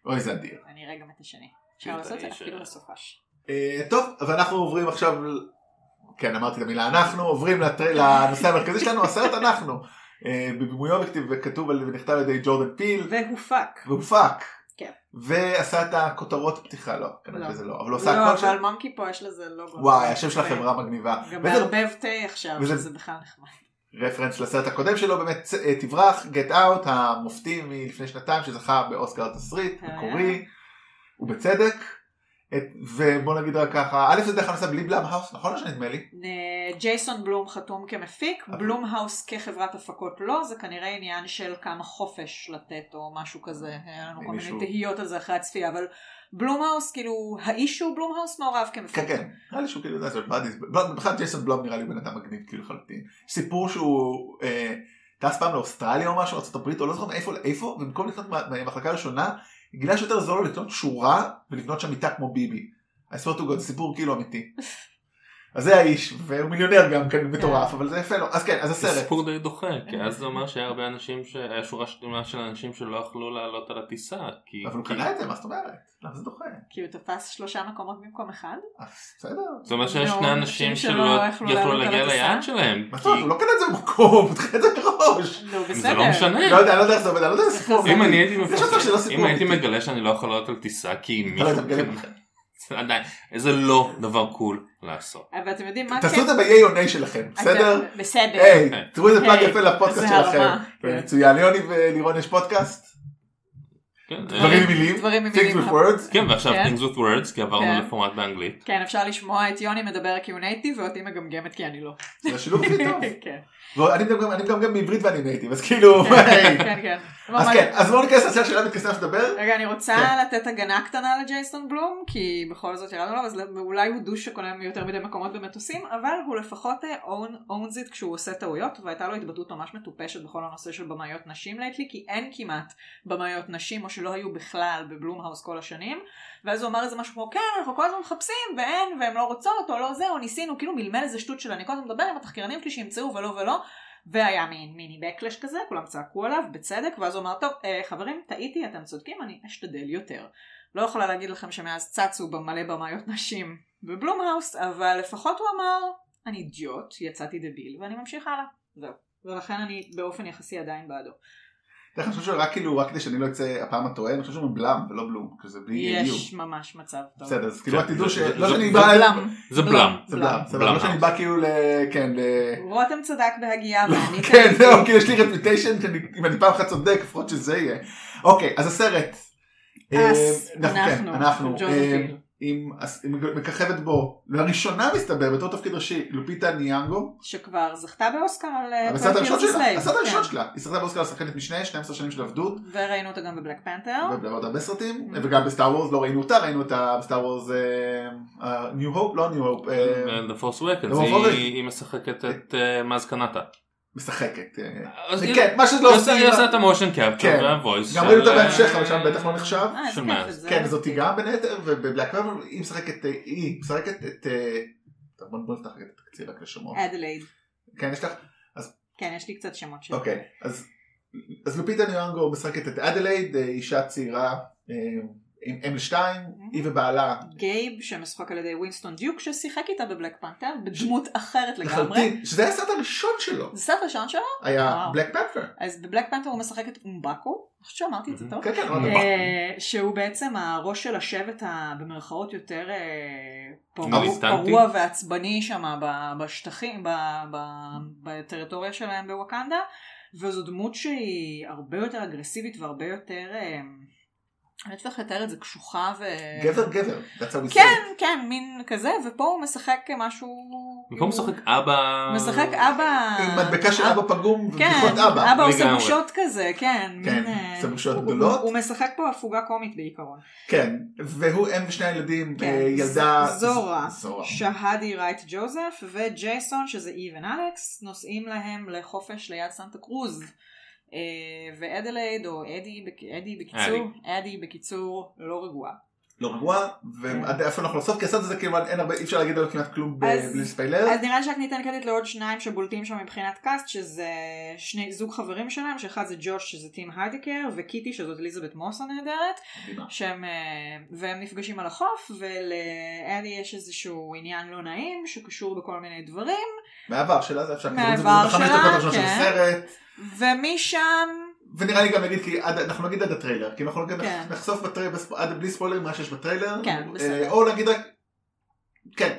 Speaker 2: אוי זה אדיר.
Speaker 3: אני אראה גם את השני. אפשר לעשות את זה. אפילו לסופש.
Speaker 2: אה, טוב, ואנחנו עוברים עכשיו, כן אמרתי את המילה אנחנו, עוברים לנושא המרכזי שלנו, הסרט אנחנו, אה, בבימויו וכתיב וכתוב ונכתב על ידי ג'ורדן פיל,
Speaker 3: והופק.
Speaker 2: והופק,
Speaker 3: כן.
Speaker 2: ועשה את הכותרות פתיחה, לא, כנראה
Speaker 3: לא.
Speaker 2: שזה לא, אבל הוא עשה
Speaker 3: לא,
Speaker 2: הכל
Speaker 3: אבל
Speaker 2: שם,
Speaker 3: מאנקי פו יש לזה לוגו.
Speaker 2: וואי, השם של. החברה מגניבה,
Speaker 3: גם מערבב תה עכשיו, שזה בכלל נחמד.
Speaker 2: רפרנס לסרט הקודם שלו, באמת אה, תברח, גט אאוט, המופתי מלפני שנתיים שזכה באוסקר תסריט. מקורי, ובצדק, את- ובוא נגיד רק ככה, א' זה דרך נעשה בלי בלום האוס, נכון או שנדמה לי?
Speaker 3: ג'ייסון בלום חתום כמפיק, בלום האוס כחברת הפקות לא, זה כנראה עניין של כמה חופש לתת או משהו כזה, היה לנו כל מיני תהיות על זה אחרי הצפייה, אבל בלום האוס, כאילו, האיש שהוא בלום האוס מעורב כמפיק.
Speaker 2: כן כן, נראה לי שהוא כאילו, זה בבייס, בכלל ג'ייסון בלום נראה לי בן אדם מגניב כאילו לחלוטין. סיפור שהוא אה, טס פעם לאוסטרליה או משהו, ארה"ב או לא זוכר מאיפה לאיפה, ובמקום לקנות מחלקה ראשונה, גילה שיותר זול לקנות שורה ולבנות שם מיטה כמו ביבי. I swear to God, סיפור כאילו אמיתי. [LAUGHS] אז זה האיש, והוא מיליונר גם כן מטורף, אבל זה יפה לו. אז כן, אז
Speaker 4: זה
Speaker 2: הסרט.
Speaker 4: סיפור די דוחה, כי אז זה אומר שהיה הרבה אנשים, שהיה שורה שלמה של אנשים שלא יכלו לעלות על הטיסה. כי-
Speaker 2: אבל הוא קנה את זה, מה זאת אומרת? למה זה דוחה?
Speaker 3: כי הוא תפס שלושה מקומות במקום אחד?
Speaker 2: אז בסדר.
Speaker 4: זאת אומרת שיש שני
Speaker 3: אנשים שלא יכלו
Speaker 4: להגיע? ליעד שלהם.
Speaker 2: מה זאת אומרת? הוא לא קנה את זה במקום, [LAUGHS] הוא קנה את זה מראש.
Speaker 3: נו, בסדר.
Speaker 4: זה לא משנה.
Speaker 2: לא יודע, לא יודע איך זה עובד, אני לא יודע איזה סיפור.
Speaker 4: אם אני הייתי
Speaker 2: לא.
Speaker 4: מגלה שאני לא יכול לעלות על טיסה כי
Speaker 2: אתה לא
Speaker 4: מישהו... זה עדיין, איזה לא דבר קול לעשות.
Speaker 3: אבל אתם יודעים מה
Speaker 2: תעשו
Speaker 3: כן?
Speaker 2: את זה ב-A או Nay שלכם, בסדר?
Speaker 3: בסדר.
Speaker 2: היי, תראו איזה plug
Speaker 3: היי,
Speaker 2: יפה לפודקאסט
Speaker 3: זה
Speaker 2: שלכם.
Speaker 3: כן.
Speaker 2: מצוין, ליוני ולירון יש פודקאסט?
Speaker 4: כן,
Speaker 2: דברים עם מילים?
Speaker 3: דברים עם
Speaker 2: Things with words?
Speaker 4: כן, ועכשיו
Speaker 3: כן.
Speaker 4: Things with words, כי עברנו. לפורמט באנגלית.
Speaker 3: כן, אפשר לשמוע את יוני מדבר כי הוא native ואותי מגמגמת כי אני לא.
Speaker 2: זה השילוב הכי טוב. [LAUGHS]
Speaker 3: כן,
Speaker 2: אני גם גם בעברית ואני native, אז כאילו, [LAUGHS] היי.
Speaker 3: כן, כן.
Speaker 2: אז כן, אז בואו ניכנס לסרט שלנו מתכנסים לדבר.
Speaker 3: רגע, אני רוצה
Speaker 2: כן.
Speaker 3: לתת הגנה קטנה לג'ייסון בלום, כי בכל זאת ירדנו לו, אז אולי הוא douche שקונה מיותר מדי מקומות במטוסים, אבל הוא לפחות אה, own- owns it כשהוא עושה טעויות, והייתה לו התבטאות ממש מטופשת בכל הנושא של במאיות נשים lately, כי אין כמעט במאיות נשים, או שלא היו בכלל בבלומהאוס כל השנים, ואז הוא אמר איזה משהו כמו, כן, אנחנו כל הזמן מחפשים, ואין, והם לא רוצות, או לא זה, או ניסינו, כאילו מלמל איזה שטות של אני כל הזמן מדבר עם התחקירנים שלי שימצאו ולא ולא. והיה מין מיני בקלש כזה, כולם צעקו עליו, בצדק, ואז הוא אמר, טוב, אה, חברים, טעיתי, אתם צודקים, אני אשתדל יותר. לא יכולה להגיד לכם שמאז צצו במלא במאיות נשים בבלומהאוס, אבל לפחות הוא אמר, אני אידיוט, יצאתי דביל, ואני ממשיך הלאה. זהו. ולכן אני באופן יחסי עדיין בעדו.
Speaker 2: אני חושב שרק כאילו, רק כדי שאני לא אצא הפעם הטועה, אני חושב שהוא מבלם ולא בלום, שזה בלי איום.
Speaker 3: יש ממש מצב טוב.
Speaker 2: בסדר, אז כאילו
Speaker 4: כן,
Speaker 2: רק תדעו
Speaker 4: זה-
Speaker 2: שלא
Speaker 4: זה-
Speaker 2: שאני
Speaker 4: זה
Speaker 2: בא...
Speaker 3: בלם.
Speaker 4: זה בלם.
Speaker 2: זה בלם, לא שאני, בא כאילו ל... כן, ל...
Speaker 3: רותם צדק בהגייה ואני
Speaker 2: כן. זהו, כי יש לי reputation, אם אני פעם אחת צודק, לפחות שזה יהיה. אוקיי, אז הסרט. אה, כן,
Speaker 3: אנחנו,
Speaker 2: אנחנו. עם עם מככבת בו, לראשונה מסתבר, בתור תפקיד ראשי, לופיטה ניאנגו,
Speaker 3: שכבר זכתה באוסקר על אה,
Speaker 2: בסרט הראשון
Speaker 3: 12
Speaker 2: שלה. הסרט הראשון
Speaker 3: כן.
Speaker 2: שלה, היא זכתה באוסקר על שחקנית משנה, 12 שנים של עבדות,
Speaker 3: וראינו אותה גם ב Black Panther.
Speaker 2: ובעוד הרבה סרטים,
Speaker 3: Mm.
Speaker 2: וגם ב Star Wars, לא ראינו אותה, ראינו אותה ב Star Wars New Hope, לא New Hope,
Speaker 4: The Force Awakens, היא-. היא משחקת את אה, Maz Kanata.
Speaker 2: משחקת. אה,
Speaker 4: היא-
Speaker 2: כן, מה שלא
Speaker 4: היא
Speaker 2: עושים,
Speaker 4: עושה- היא עושה את ה motion capture
Speaker 2: כן.
Speaker 4: וה voice.
Speaker 2: גם
Speaker 4: של,
Speaker 2: ראינו אותה
Speaker 4: אה,
Speaker 2: בהמשך, אבל שם בטח לא נחשב.
Speaker 3: אה,
Speaker 2: כן,
Speaker 3: לא
Speaker 2: זאתי
Speaker 3: רציתי.
Speaker 2: גם בין היתר, ובBlack Panther היא משחקת, היא משחקת את... בוא נפתח את התקציר רק לשמות.
Speaker 3: אדלייד.
Speaker 2: כן, יש לך?
Speaker 3: כן, יש לי קצת שמות של...
Speaker 2: אוקיי, אז לופיטה ניאנגו משחקת את אדלייד, אישה צעירה אם לשתיים, היא ובעלה
Speaker 3: גייב, שמשוחק על ידי ווינסטון דיוק, ששיחק איתה ב Black Panther, בדמות אחרת לגמרי.
Speaker 2: לחלוטין, שזה היה הסרט הראשון שלו,
Speaker 3: זה סרט ראשון שלו?
Speaker 2: היה. Black Panther.
Speaker 3: אז ב Black Panther הוא משחק את אמבאקו, אני חושבת שאמרתי את זה טוב.
Speaker 2: כן, כן, אמרנו.
Speaker 3: אה, שהוא בעצם הראש של השבט במרכאות יותר אה, פרוע- ועצבני שם ב- בשטחים, ב- ב- בטריטוריה שלהם בווקנדה, וזו דמות שהיא הרבה יותר אגרסיבית והרבה יותר, אה, אני לא יודעת איך לתאר את זה, קשוחה ו...
Speaker 2: גבר גבר, that's how we
Speaker 3: כן. כן, מין כזה, ופה הוא משחק משהו...
Speaker 4: במקום לשחק אבא...
Speaker 3: משחק אבא...
Speaker 2: עם מדבקה של אבא פגום
Speaker 3: כן,
Speaker 2: ובדיחות אבא.
Speaker 3: אבא עושה. בושות כזה, כן.
Speaker 2: כן,
Speaker 3: אה,
Speaker 2: עושה בושות גדולות.
Speaker 3: הוא- משחק פה הפוגה קומית בעיקרון.
Speaker 2: כן, והוא אם ושני הילדים,
Speaker 3: כן,
Speaker 2: אה, ילדה...
Speaker 3: זורה. שהדי רייט ג'וזף וג'ייסון שזה איבן אלכס נוסעים להם לחופש ליד סנטה קרוז. אה, ואדלייד או אדי, אדי בקיצור, אדי בקיצור לא רגועה.
Speaker 2: לא רגוע, ועד איפה אנחנו לסוף, כי הסרט הזה כאילו אין הרבה, אי אפשר להגיד עליו כמעט כלום בלי ספוילר.
Speaker 3: אז נראה לי שרק ניתן קרדיט לעוד שניים שבולטים שם מבחינת cast שזה שני זוג חברים שלהם שאחד זה ג'וש שזה טים היידקר וקיטי שזאת אליזבת מוס הנהדרת. שהם, אה, והם נפגשים על החוף ולאדי יש איזשהו עניין לא נעים שקשור בכל מיני דברים
Speaker 2: מהעבר שלה זה אפשר, כאילו,
Speaker 3: מהעבר
Speaker 2: זה בחמש
Speaker 3: שלה,
Speaker 2: דקות הראשונות של
Speaker 3: כן.
Speaker 2: הסרט,
Speaker 3: ומשם
Speaker 2: ונראה לי גם נגיד, כי עד- אנחנו נגיד עד הטריילר, כי אנחנו
Speaker 3: כן.
Speaker 2: נחשוף בטריילר, עד בלי ספוילרים מה שיש בטריילר,
Speaker 3: כן,
Speaker 2: אה,
Speaker 3: בסדר.
Speaker 2: או נגיד רק, כן,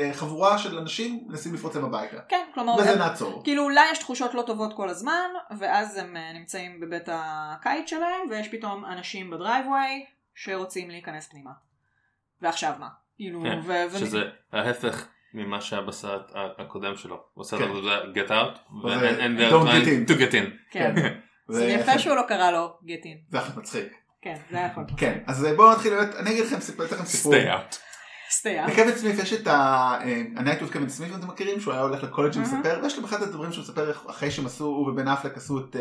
Speaker 2: אה, חבורה של אנשים מנסים לפרוץ להם הביתה,
Speaker 3: כן כלומר
Speaker 2: וזה
Speaker 3: הם-
Speaker 2: נעצור.
Speaker 3: כאילו אולי יש תחושות לא טובות כל הזמן ואז הם אה, נמצאים בבית הקיץ שלהם ויש פתאום אנשים בדרייבווי שרוצים להיכנס פנימה. ועכשיו מה? כאילו,
Speaker 4: כן,
Speaker 3: ו- ו-
Speaker 4: שזה ההפך ממה שהיה בסרט הקודם שלו. הוא עושה
Speaker 2: כן.
Speaker 4: את זה get out, and they're
Speaker 2: don't
Speaker 4: trying
Speaker 2: get in.
Speaker 4: to get in.
Speaker 3: כן. זה
Speaker 2: זה
Speaker 3: יפה שהוא לא קרא לו גטין.
Speaker 2: זה הכי מצחיק.
Speaker 3: כן, זה היה יכול.
Speaker 2: כן, אז בואו נתחיל, אני אגיד לכם סיפור,
Speaker 4: stay out.
Speaker 2: לקווין סמיף יש את ה-Night קווין סמיף, אם אתם מכירים, שהוא היה הולך לקולג'. ומספר, ויש לו אחד הדברים שהוא מספר אחרי שהם עשו, הוא ובן אפלק עשו את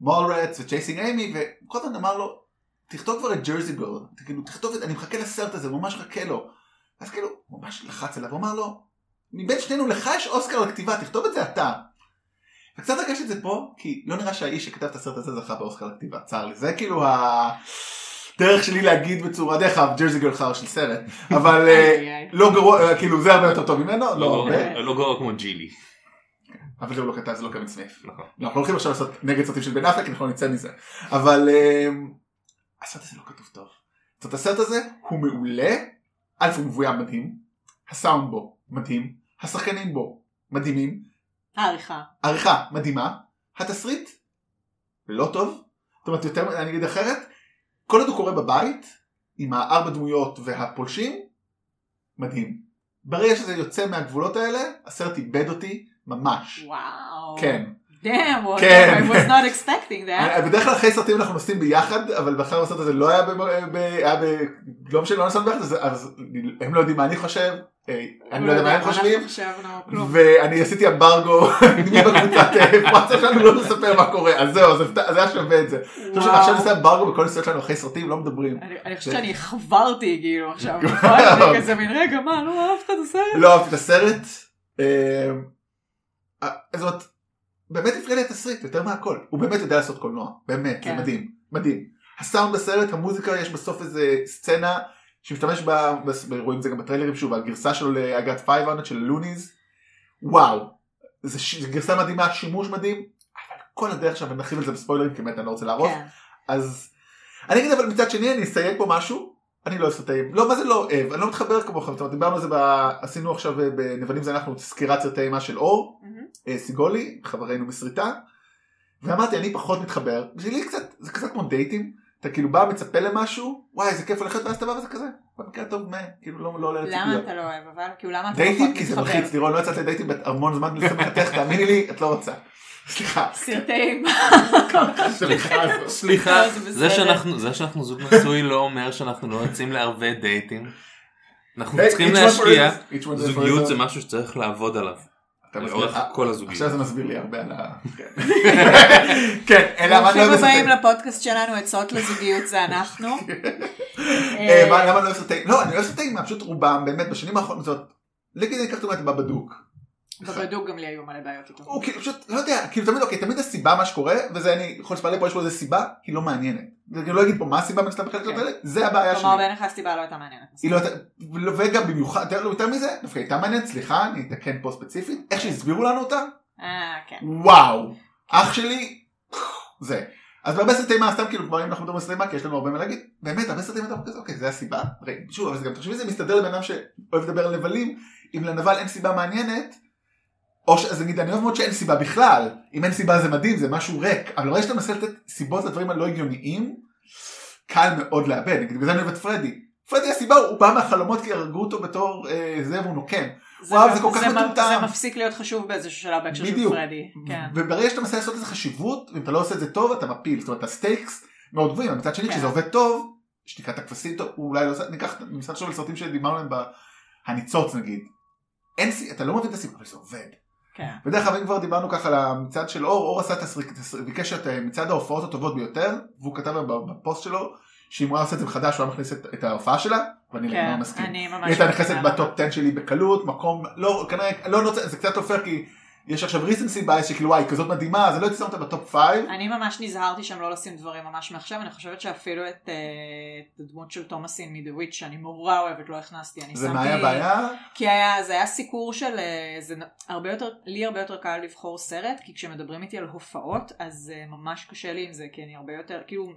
Speaker 2: מולרץ וצ'ייסינג אימי, וכל הזמן אמר לו, תכתוב כבר את ג'רזי גול, כאילו תכתוב את, אני מחכה לסרט הזה, ממש מחכה לו. אז כאילו, הוא ממש לחץ עליו, הוא אמר לו, מבין שנינו, לך יש אוסקר לכתיבה, תכתוב את זה אתה. וקצת הרגשתי את זה פה, כי לא נראה שהאיש שכתב את הסרט הזה זכה באוסקר לכתיבה, צר לי, זה כאילו הדרך שלי להגיד בצורה, דרך אגב, ג'רזי גול חר של סרט, אבל... אה. לא גרוע, אה, כאילו זה הרבה יותר טוב ממנו, לא
Speaker 4: לא
Speaker 2: הרבה,
Speaker 4: לא גרוע כמו ג'ילי.
Speaker 2: אבל זה הוא לא כתב, זה לא קווין סמיף.
Speaker 4: נכון.
Speaker 2: לא, אנחנו הולכים עכשיו לעשות נגד סרטים של בן אפלק, אנחנו נצא מזה. אבל אה, הסרט הזה לא כתוב טוב. זאת אומרת, הסרט הזה הוא מעולה, א' הוא מבוים מדהים, הסאונד בו מדהים, השחקנים בו מדהימים,
Speaker 3: העריכה.
Speaker 2: עריכה מדהימה, התסריט לא טוב, זאת אומרת יותר, אני אגיד אחרת, כל עוד הוא קורה בבית, עם הארבע דמויות והפולשים, מדהים. ברגע שזה יוצא מהגבולות האלה, הסרט איבד אותי ממש.
Speaker 3: וואו.
Speaker 2: כן.
Speaker 3: Damn, what
Speaker 2: כן.
Speaker 3: I was not expecting that. [LAUGHS]
Speaker 2: בדרך כלל אחרי סרטים אנחנו נוסעים ביחד, אבל באחר הסרט הזה לא היה ב... ב- היה ב... לא משנה, לא נסענו ביחד, אז- אז הם לא יודעים מה אני חושב, אה, אני לא יודע מה הם חושבים. ואני עשיתי אמברגו [LAUGHS] בקבוצת [LAUGHS] וואטסאפ שלנו לא לספר מה קורה אז זהו זה היה שווה את זה. שעכשיו נעשה אמברגו בכל נסיעות שלנו אחרי סרטים לא מדברים.
Speaker 3: אני חושבת שאני חברתי כאילו עכשיו. אני כזה מין רגע מה לא אהבת את הסרט?
Speaker 2: לא אהבתי את הסרט. אה, אה, זאת אומרת, באמת הפריע לי התסריט יותר מהכל. הוא באמת יודע לעשות קולנוע. באמת, זה
Speaker 3: כן.
Speaker 2: מדהים. מדהים. הסאונד בסרט, המוזיקה, יש בסוף איזה סצנה שמשתמש בה, רואים את זה גם בטריילרים שוב, הגרסה שלו got 500 של לוניז. וואו. זה ש- זה גרסה מדהימה, שימוש מדהים. אבל כל הדרך שם, ונרחיב על זה בספוילרים, כי באמת אני לא רוצה להרוס.
Speaker 3: כן.
Speaker 2: אז אני אגיד אבל מצד שני אני אסייג פה משהו אני לא סרטים לא מה זה לא אוהב אני לא מתחבר כמוכם זאת אומרת, דיברנו על זה ב- עשינו עכשיו אה, בנבלים זה אנחנו סקירת סרטי אימה של אור. אה, סיגולי חברנו מסריטה ואמרתי אני פחות מתחבר בשבילי קצת זה קצת כמו דייטים אתה כאילו בא מצפה למשהו וואי איזה כיף הולכת ואז אתה בא וזה כזה במקרה הטוב מה כאילו לא לא עולה
Speaker 3: למה
Speaker 2: לציפיות.
Speaker 3: אתה לא אוהב אבל? כאילו למה אתה
Speaker 2: דייטים
Speaker 3: פחות
Speaker 2: כי זה
Speaker 3: מתחבר?
Speaker 2: מלחיץ לירון לא יצאת לדייטים בהמון זמן לשמחתך תאמיני לי את לא רוצה. סליחה.
Speaker 3: סרטי אימה.
Speaker 2: סליחה.
Speaker 4: סליחה,
Speaker 3: לא, זה.
Speaker 4: זה שאנחנו- זה זוג נשוי לא אומר שאנחנו לא יוצאים לערבי דייטים. אנחנו צריכים להשקיע, זוגיות. זה משהו שצריך לעבוד עליו.
Speaker 2: אתה
Speaker 4: לאורך
Speaker 2: אה,
Speaker 4: כל הזוגיות.
Speaker 2: עכשיו זה מסביר לי הרבה על ה... [LAUGHS] כן. אלא מה אני
Speaker 3: ברוכים
Speaker 2: לא אוהב
Speaker 3: הבאים. לפודקאסט שלנו עצות לזוגיות זה אנחנו. [LAUGHS]
Speaker 2: אה, מה, למה אני לא אוהב סרטים? לא, אני אוהב סרטים, פשוט רובם באמת בשנים האחרונות, זאת אומרת, נגיד אני אקח את בבדוק.
Speaker 3: בבדוק גם לי היו מלא בעיות איתו.
Speaker 2: הוא כאילו פשוט, לא יודע, כאילו תמיד, אוקיי, תמיד הסיבה מה שקורה, וזה אני יכול לספר לי פה יש לו איזה סיבה, היא לא מעניינת. אני לא אגיד פה מה הסיבה מן הסתם בחלק. האלה, זה הבעיה שלי.
Speaker 3: כלומר בעיניך הסיבה לא הייתה מעניינת.
Speaker 2: היא לא הייתה, וגם במיוחד, יותר- מזה, דווקא הייתה מעניינת, סליחה, אני אתקן פה ספציפית, איך שהסבירו לנו אותה,
Speaker 3: אה, כן.
Speaker 2: וואו, אח שלי, זה. אז בהרבה סרטי מה, סתם כאילו כבר אם אנחנו מדברים על סרטי מה, כי יש לנו הרבה מה להגיד, באמת, הרבה סרטים אתה כזה, אוקיי, זה הסיבה, שוב, אבל זה גם, תחשבי, זה מסתדר לבן אדם שאוהב לדבר על נבלים, אם לנבל אין סיבה מעניינת, או ש... אז נגיד, אני אוהב מאוד שאין סיבה בכלל, אם אין סיבה זה מדהים, זה משהו ריק, אבל ברגע שאתה מנסה לתת סיבות לדברים הלא הגיוניים, קל מאוד לאבד, נגיד, בגלל זה אני אוהב את פרדי. פרדי הסיבה, הוא בא מהחלומות כי הרגו אותו בתור אה, זה והוא נוקם. וואו, זה כל כך מטומטם.
Speaker 3: זה מפסיק להיות חשוב באיזשהו שלב בהקשר של. פרדי. כן.
Speaker 2: וברגע שאתה מנסה לעשות איזה חשיבות, אם אתה לא עושה את זה טוב, אתה מפיל. זאת אומרת, ה stakes מאוד גבוהים, מצד שני,
Speaker 3: כן.
Speaker 2: כשזה עובד טוב, שתיקת הכבשים אולי לא עושה, ניקח, ננסה לחשוב על סרטים שדיברנו עליהם בהניצוץ נגיד. אין אתה לא מבין את הסיבה, אבל זה עובד.
Speaker 3: כן.
Speaker 2: ודרך אגב, אם כבר דיברנו ככה על המצעד של אור, אור עשה תסריט, תסריט- ביקש את אה, מצעד ההופעות הטובות ביותר, והוא כתב בפוסט שלו, שאם הוא היה עושה את זה מחדש, הוא היה מכניס את, את ההופעה שלה, ואני
Speaker 3: כן,
Speaker 2: לגמרי מסכים.
Speaker 3: אני ממש...
Speaker 2: היא הייתה נכנסת
Speaker 3: מסכימה.
Speaker 2: בטופ 10 שלי בקלות, מקום, לא, כנראה, לא נוצר, זה קצת לא פייר כי יש עכשיו recency bias שכאילו וואי, כזאת מדהימה, אז אני לא הייתי שם אותה בטופ 5.
Speaker 3: אני ממש נזהרתי שם לא לשים דברים ממש מעכשיו, אני חושבת שאפילו את, אה, הדמות של תומאסין מ The Witch שאני נורא אוהבת לא הכנסתי, אני
Speaker 2: זה
Speaker 3: שמתי...
Speaker 2: מה היה הבעיה?
Speaker 3: כי היה, זה היה סיקור של, אה, זה הרבה יותר, לי הרבה יותר קל לבחור סרט, כי כשמדברים איתי על הופעות, אז אה, ממש קשה לי עם זה, כי אני הרבה יותר, כאילו,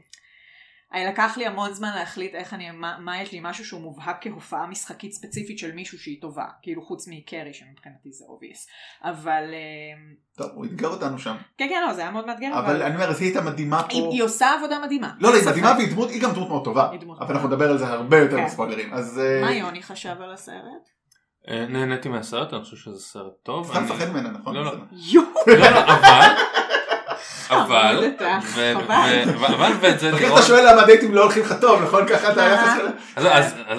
Speaker 3: לקח לי המון זמן להחליט איך אני, מה, מה יש לי, משהו שהוא מובהק כהופעה משחקית ספציפית של מישהו שהיא טובה, כאילו חוץ מקרי שמבחינתי זה obvious, אבל, אה,
Speaker 2: טוב, הוא אתגר אותנו שם.
Speaker 3: כן כן לא, זה היה מאוד מאתגר,
Speaker 2: אבל אני אומר, אז היא הייתה מדהימה
Speaker 3: היא,
Speaker 2: פה.
Speaker 3: היא עושה עבודה מדהימה.
Speaker 2: לא, לא, היא מדהימה. והיא דמות, היא גם דמות מאוד טובה.
Speaker 3: היא דמות
Speaker 2: אבל
Speaker 3: טובה.
Speaker 2: אנחנו נדבר על זה הרבה יותר
Speaker 3: כן.
Speaker 2: בספוילרים. אז... אה,
Speaker 3: מה יוני חשב על הסרט?
Speaker 4: אה, נהניתי מהסרט, אני חושב שזה סרט טוב.
Speaker 2: אתה מפחד ממנה, נכון?
Speaker 4: לא, לא. לא, לא, אבל, אבל, אבל ואת זה
Speaker 2: אחרי
Speaker 4: לירון,
Speaker 2: אתה שואל למה הדייטים לא הולכים לך טוב, נכון? ככה אתה היחס שלך?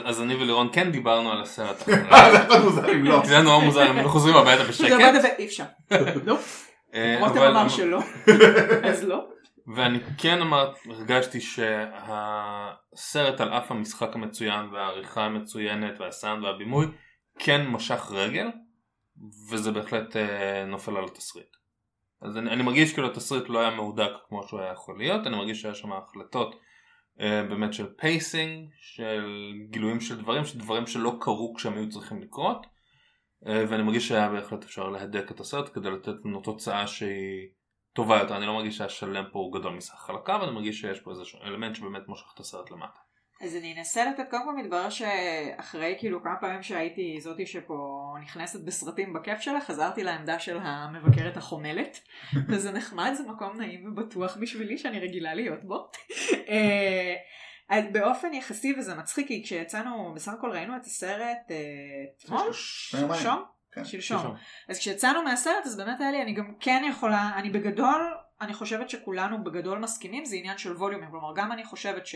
Speaker 4: אז- אני ולירון כן דיברנו על הסרט. [LAUGHS]
Speaker 2: אה, זה לא.
Speaker 4: זה היה נורא מוזר, הם חוזרים הביתה
Speaker 3: זה
Speaker 4: בשקט.
Speaker 3: אי אפשר. לא,
Speaker 4: אה,
Speaker 3: רותם אמר שלא, [LAUGHS] אז לא.
Speaker 4: ואני כן אמר, הרגשתי שהסרט על אף המשחק המצוין והעריכה המצוינת והסאונד והבימוי כן משך רגל וזה בהחלט אה, נופל על התסריט. אז אני, אני מרגיש כאילו התסריט לא היה מהודק כמו שהוא היה יכול להיות, אני מרגיש שהיה שם החלטות אה, באמת של pacing, של גילויים של דברים, של דברים שלא קרו כשהם היו צריכים לקרות אה, ואני מרגיש שהיה בהחלט אפשר להדק את הסרט כדי לתת לנו תוצאה שהיא טובה יותר, אני לא מרגיש שהשלם פה הוא גדול מסך חלקיו, אני מרגיש שיש פה איזשהו אלמנט שבאמת מושך את הסרט למטה.
Speaker 3: אז אני אנסה לתת, קודם כל מתברר שאחרי כאילו כמה פעמים שהייתי זאתי שפה נכנסת בסרטים בכיף שלה, חזרתי לעמדה של המבקרת החומלת, [LAUGHS] וזה נחמד, זה מקום נעים ובטוח בשבילי שאני רגילה להיות בו. אה, אז באופן יחסי וזה מצחיק, כי כשיצאנו, בסך הכל ראינו את הסרט אה, אתמול?
Speaker 2: יומיים.
Speaker 3: שלשום?
Speaker 2: כן.
Speaker 3: שלשום. אז כשיצאנו מהסרט אז באמת היה לי, אני גם כן יכולה, אני בגדול, אני חושבת שכולנו בגדול מסכימים, זה עניין של ווליומים, כלומר גם אני חושבת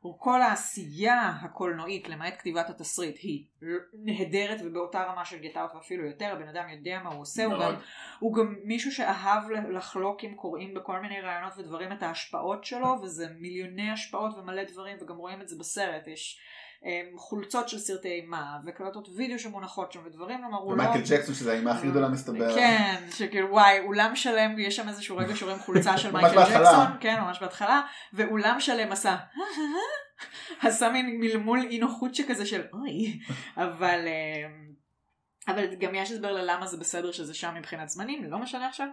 Speaker 3: שכל העשייה הקולנועית למעט כתיבת התסריט היא נהדרת ובאותה רמה של גט-אאוט ואפילו יותר, הבן אדם יודע מה הוא עושה, הוא. גם, הוא גם מישהו שאהב לחלוק עם קוראים בכל מיני רעיונות ודברים את ההשפעות שלו, וזה מיליוני השפעות ומלא דברים, וגם רואים את זה בסרט, יש חולצות של סרטי אימה, וקלטות וידאו שמונחות שם, ודברים, כלומר הוא לא...
Speaker 2: ומייקל ג'קסון שזה האימה הכי גדולה מסתבר.
Speaker 3: כן, שכאילו וואי, אולם שלם, יש שם איזשהו רגע שרואים חולצה של מייקל. ג'קסון, כן, ממש בהתחלה, ואולם שלם עשה, [LAUGHS] עשה מין מלמול אי נוחות שכזה של אוי, אבל... אבל גם יש הסבר ללמה זה בסדר שזה שם מבחינת זמנים, לא משנה עכשיו.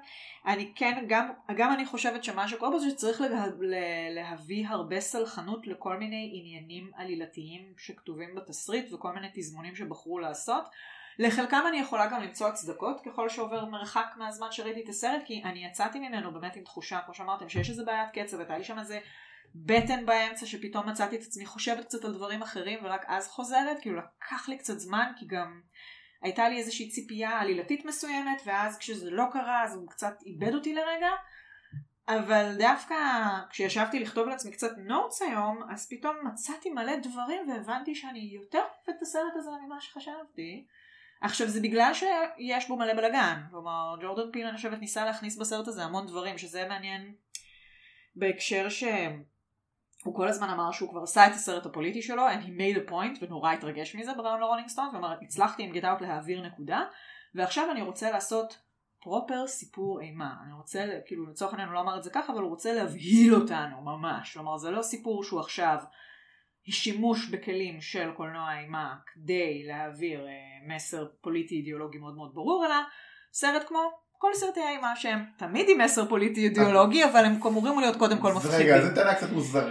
Speaker 3: אני כן, גם, גם אני חושבת שמה שקורה בזה שצריך לה, לה, להביא הרבה סלחנות לכל מיני עניינים עלילתיים שכתובים בתסריט וכל מיני תזמונים שבחרו לעשות. לחלקם אני יכולה גם למצוא הצדקות ככל שעובר מרחק מהזמן שראיתי את הסרט, כי אני יצאתי ממנו באמת עם תחושה, כמו שאמרתם, שיש איזה בעיית קצב, הייתה לי שם איזה בטן באמצע שפתאום מצאתי את עצמי חושבת קצת על דברים אחרים ורק אז חוזרת, כאילו לקח לי קצת זמן, כי גם... הייתה לי איזושהי ציפייה עלילתית מסוימת, ואז כשזה לא קרה אז הוא קצת איבד אותי לרגע. אבל דווקא כשישבתי לכתוב לעצמי קצת notes היום, אז פתאום מצאתי מלא דברים והבנתי שאני יותר אוהבת את הסרט הזה ממה שחשבתי. עכשיו זה בגלל שיש בו מלא בלאגן, כלומר ג'ורדן פיל אני חושבת ניסה להכניס בסרט הזה המון דברים שזה מעניין בהקשר שהוא כל הזמן אמר שהוא כבר עשה את הסרט הפוליטי שלו and he made a point ונורא התרגש מזה ברעיון ל Rolling Stone, ואמר הצלחתי עם Get Out להעביר נקודה ועכשיו אני רוצה לעשות פרופר סיפור אימה, אני רוצה, כאילו לצורך העניין הוא לא אמר את זה ככה אבל הוא רוצה להבהיל אותנו ממש, כלומר זה לא סיפור שהוא עכשיו שימוש בכלים של קולנוע אימה כדי להעביר אה, מסר פוליטי אידיאולוגי מאוד מאוד ברור אלא סרט כמו כל סרטי האימה שהם תמיד עם מסר פוליטי אידיאולוגי אבל הם אמורים להיות קודם כל מפחידים.
Speaker 2: רגע, זו טענה קצת מוזרה.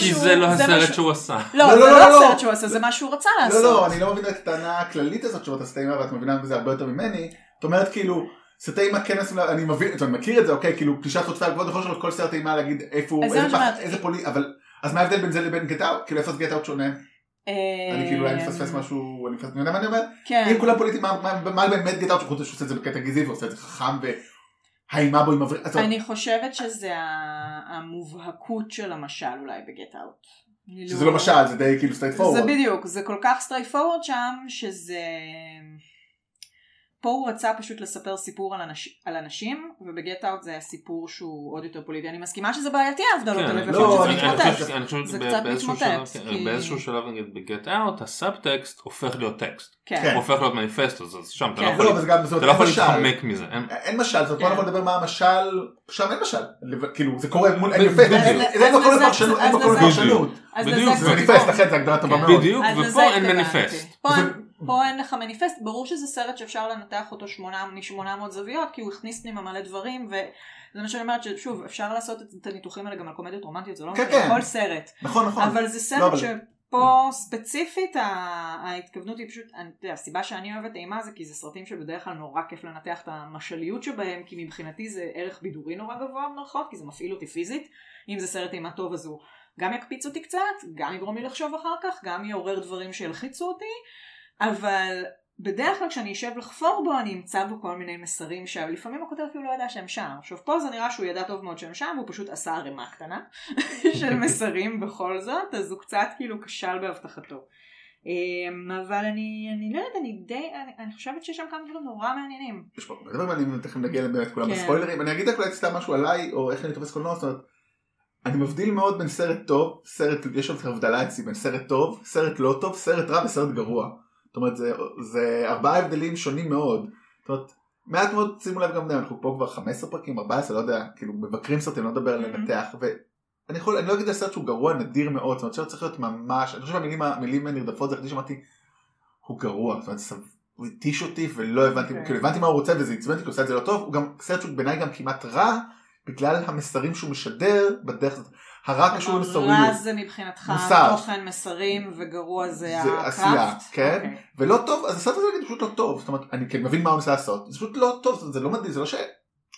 Speaker 4: כי זה לא הסרט שהוא עשה.
Speaker 3: לא,
Speaker 2: לא,
Speaker 3: זה
Speaker 2: לא,
Speaker 3: לא
Speaker 2: לא, לא.
Speaker 3: הסרט שהוא עשה, זה מה שהוא רצה
Speaker 2: לא,
Speaker 3: לעשות.
Speaker 2: לא, אני לא מבין את הטענה הכללית הזאת של הסרטי אימה ואת מבינה בזה הרבה יותר ממני. את אומרת כאילו, סרטי אימה כן עושים, אני מבין, אומרת, מכיר את זה, אוקיי, כאילו פלישת חוטפי הגבוהות, יכול להיות כל סרט אימה להגיד איפה הוא, איזה
Speaker 3: מה
Speaker 2: פח-
Speaker 3: שאמרתי.
Speaker 2: איזה פולי, אבל, אז מה ההבדל בין זה לבין גט אאוט? כאילו איפה זה גט אאוט שונה? אני כאילו אולי מפספס משהו, אני יודע מה אני אומר?
Speaker 3: כן.
Speaker 2: אם כולם פוליטיים, מה- באמת גט אאוט שחוץ מזה שהוא עושה את זה בקטע גזעי ועושה את זה חכם והאימה בו היא מבריאה.
Speaker 3: אני חושבת שזה המובהקות של המשל אולי בגט אאוט.
Speaker 2: שזה לא משל, זה די כאילו straight
Speaker 3: זה
Speaker 2: forward.
Speaker 3: בדיוק, זה כל כך straight forward שם, שזה... פה הוא רצה פשוט לספר סיפור על, אנש... על אנשים, וב Get Out זה היה סיפור שהוא עוד יותר פוליטי. אני מסכימה שזה בעייתי ההבדלות
Speaker 4: כן,
Speaker 3: האלה,
Speaker 2: לא,
Speaker 3: ויכול
Speaker 2: אני-
Speaker 3: להיות
Speaker 2: אני
Speaker 3: שזה
Speaker 2: חושב
Speaker 3: מתמוטט.
Speaker 4: אני חושב
Speaker 3: זה קצת
Speaker 4: באיזשהו
Speaker 3: מתמוטט,
Speaker 4: שלב-
Speaker 3: כי-
Speaker 4: באיזשהו שלב נגיד ב Get Out הסאבטקסט הופך להיות טקסט.
Speaker 3: כן.
Speaker 2: כן.
Speaker 4: הוא הופך להיות מניפסט אז שם אתה לא
Speaker 3: כן.
Speaker 4: יכול
Speaker 2: לא, זאת
Speaker 4: אתה לא יכול
Speaker 2: אין משל.
Speaker 4: להתחמק מזה. אין-
Speaker 2: אין משל, זאת אומרת,
Speaker 3: כן.
Speaker 2: בוא נדבר מה המשל, שם אין משל, כאילו זה קורה מול, אין. יפה, אין מקום לפרשנות, אין
Speaker 3: אז
Speaker 2: מקום
Speaker 3: לזה-
Speaker 4: בדיוק,
Speaker 3: לזה
Speaker 2: זה
Speaker 3: קצת-
Speaker 2: מניפסט, לכן זה הגדרה טובה
Speaker 4: כן,
Speaker 2: מאוד.
Speaker 4: בדיוק,
Speaker 3: אז לזה
Speaker 4: ופה אין. מניפסט.
Speaker 3: פה, פה אין לך מניפסט, ברור שזה סרט שאפשר לנתח אותו שמונה, מ-800 זוויות, כי הוא הכניס פנימה מלא דברים, וזה מה שאני אומרת, ששוב, אפשר לעשות את הניתוחים האלה גם על קומדיות רומנטיות, זה לא
Speaker 2: כן,
Speaker 3: משנה,
Speaker 2: כן.
Speaker 3: כל סרט.
Speaker 2: נכון, נכון.
Speaker 3: אבל זה
Speaker 2: לא,
Speaker 3: סרט
Speaker 2: אבל-
Speaker 3: שפה ספציפית ה- ההתכוונות היא פשוט, אני- הסיבה שאני אוהבת אימה זה כי זה סרטים שבדרך כלל נורא כיף לנתח את המשליות שבהם, כי מבחינתי זה ערך בידורי נורא גבוה במרכאות, כי זה מפעיל אותי פיזית. אם זה סרט אימה טוב אז הוא גם יקפיץ אותי קצת, גם יגרום לי לחשוב אחר כך, גם יעורר דברים שילחיצו אותי, אבל בדרך כלל כשאני אשב לחפור בו אני אמצא בו כל מיני מסרים שלפעמים הכותב אפילו לא ידע שהם שם. עכשיו פה זה נראה שהוא ידע טוב מאוד שהם שם והוא פשוט עשה ערימה קטנה [LAUGHS] של מסרים בכל זאת, אז הוא קצת כאילו כשל בהבטחתו. אמ, אבל אני, אני לא יודעת, אני די, אני, אני חושבת שיש שם כמה דברים נורא מעניינים.
Speaker 2: יש פה הרבה דברים מעניינים, תכף נגיע באמת כולם
Speaker 3: כן.
Speaker 2: בספוילרים, אני אגיד רק אולי סתם משהו עליי, או איך אני תופס קולנוע, זאת אומרת, אני מבדיל מאוד בין סרט טוב, סרט, יש עוד הבדלה אצלי בין סרט טוב, סרט לא טוב, סרט רע וסרט גרוע. זאת אומרת, זה, זה ארבעה הבדלים שונים מאוד. זאת אומרת, מעט מאוד, שימו לב גם, אנחנו פה כבר 15 פרקים, 14, לא יודע, כאילו מבקרים סרטים, לא מדבר על. לנתח, ואני יכול, אני לא אגיד על סרט שהוא גרוע נדיר מאוד, זאת אומרת, סרט צריך להיות ממש, אני חושב שהמילים המילים הנרדפות זה היחידי שאמרתי, הוא גרוע, זאת אומרת, הוא התיש אותי ולא הבנתי,
Speaker 3: אוקיי.
Speaker 2: כאילו הבנתי מה הוא רוצה וזה עצבן אותי, כי הוא עושה את זה לא טוב, הוא גם סרט שהוא בעיניי גם כמעט רע, בגלל המסרים שהוא משדר בדרך הזאת. הרע קשור
Speaker 3: כלומר,
Speaker 2: לסוריות.
Speaker 3: רע זה מבחינתך
Speaker 2: מוסר.
Speaker 3: תוכן מסרים וגרוע זה
Speaker 2: זה
Speaker 3: הקראפט.
Speaker 2: עשייה, כן.
Speaker 3: אוקיי.
Speaker 2: ולא טוב, אז הסרט הזה נגיד פשוט לא טוב, זאת אומרת, אני כן מבין מה הוא ניסה לעשות, זה פשוט לא טוב, זה לא מדהים, זה לא ש...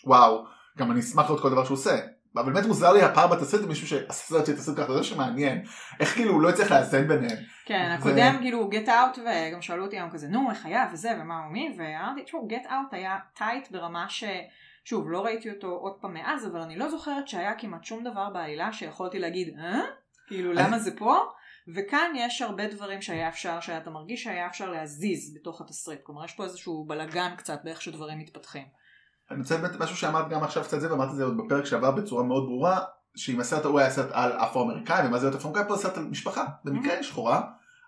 Speaker 2: וואו, גם אני אשמח לראות כל דבר שהוא עושה. אבל באמת מוזר לי הפער בתסריט עם מישהו שעשה סרט תסריט ככה, זה שמעניין. איך כאילו הוא לא הצליח לאזן ביניהם.
Speaker 3: כן, הקודם כאילו גט אאוט וגם שאלו אותי היום כזה נו איך היה וזה ומה ומי ואמרתי תשמעו גט אאוט היה טייט ברמה ש... שוב לא ראיתי אותו עוד פעם מאז אבל אני לא זוכרת שהיה כמעט שום דבר בעלילה שיכולתי להגיד אה? כאילו
Speaker 2: אני-
Speaker 3: למה זה פה? וכאן יש הרבה דברים שהיה אפשר, שאתה מרגיש שהיה אפשר להזיז בתוך התסריט. כלומר יש פה איזשהו בלאגן קצת באיך שדברים מתפתחים.
Speaker 2: אני רוצה באמת משהו שאמרת גם עכשיו קצת זה, ואמרתי את זה עוד בפרק שעבר בצורה מאוד ברורה, שאם הסרט ההוא היה סרט על אפרו-אמריקאי, ומה זה להיות אפרו-אמריקאי, פה סרט על משפחה, במקרה היא שחורה,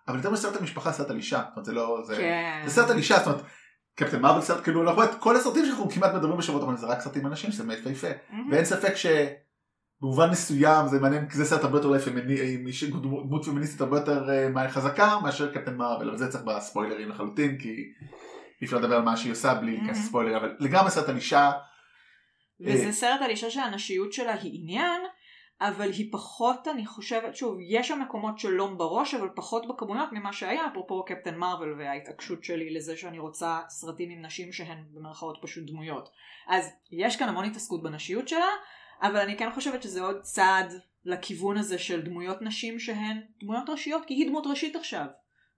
Speaker 2: אבל יותר מסרט על משפחה סרט על אישה, זאת אומרת זה לא, זה,
Speaker 3: כן.
Speaker 2: זה סרט על אישה, זאת אומרת, קפטן מרוויל סרט כאילו, אנחנו רואים את כל הסרטים שאנחנו כמעט מדברים בשבועות, אבל זה רק סרטים על נשים, שזה יפה,
Speaker 3: מהמם.
Speaker 2: ואין ספק שבמובן מסוים זה מעניין, כי זה סרט הרבה יותר פמיני, מיש- דמות פמיניסטית הרבה יותר אה, חזקה מאשר קפטן מרוויל, אבל זה צריך בספוילרים לחלוטין, כי אי אפשר לדבר על מה שהיא עושה בלי להיכנס. לספוילרים, אבל לגמרי סרט על אישה,
Speaker 3: וזה
Speaker 2: אה,
Speaker 3: סרט על אישה שהנשיות שלה היא עניין, אבל היא פחות, אני חושבת, שוב, יש שם מקומות שלא בראש, אבל פחות בכמויות ממה שהיה, אפרופו קפטן מרוויל וההתעקשות שלי לזה שאני רוצה סרטים עם נשים שהן במרכאות פשוט דמויות. אז יש כאן המון התעסקות בנשיות שלה, אבל אני כן חושבת שזה עוד צעד לכיוון הזה של דמויות נשים שהן דמויות ראשיות, כי היא דמות ראשית עכשיו.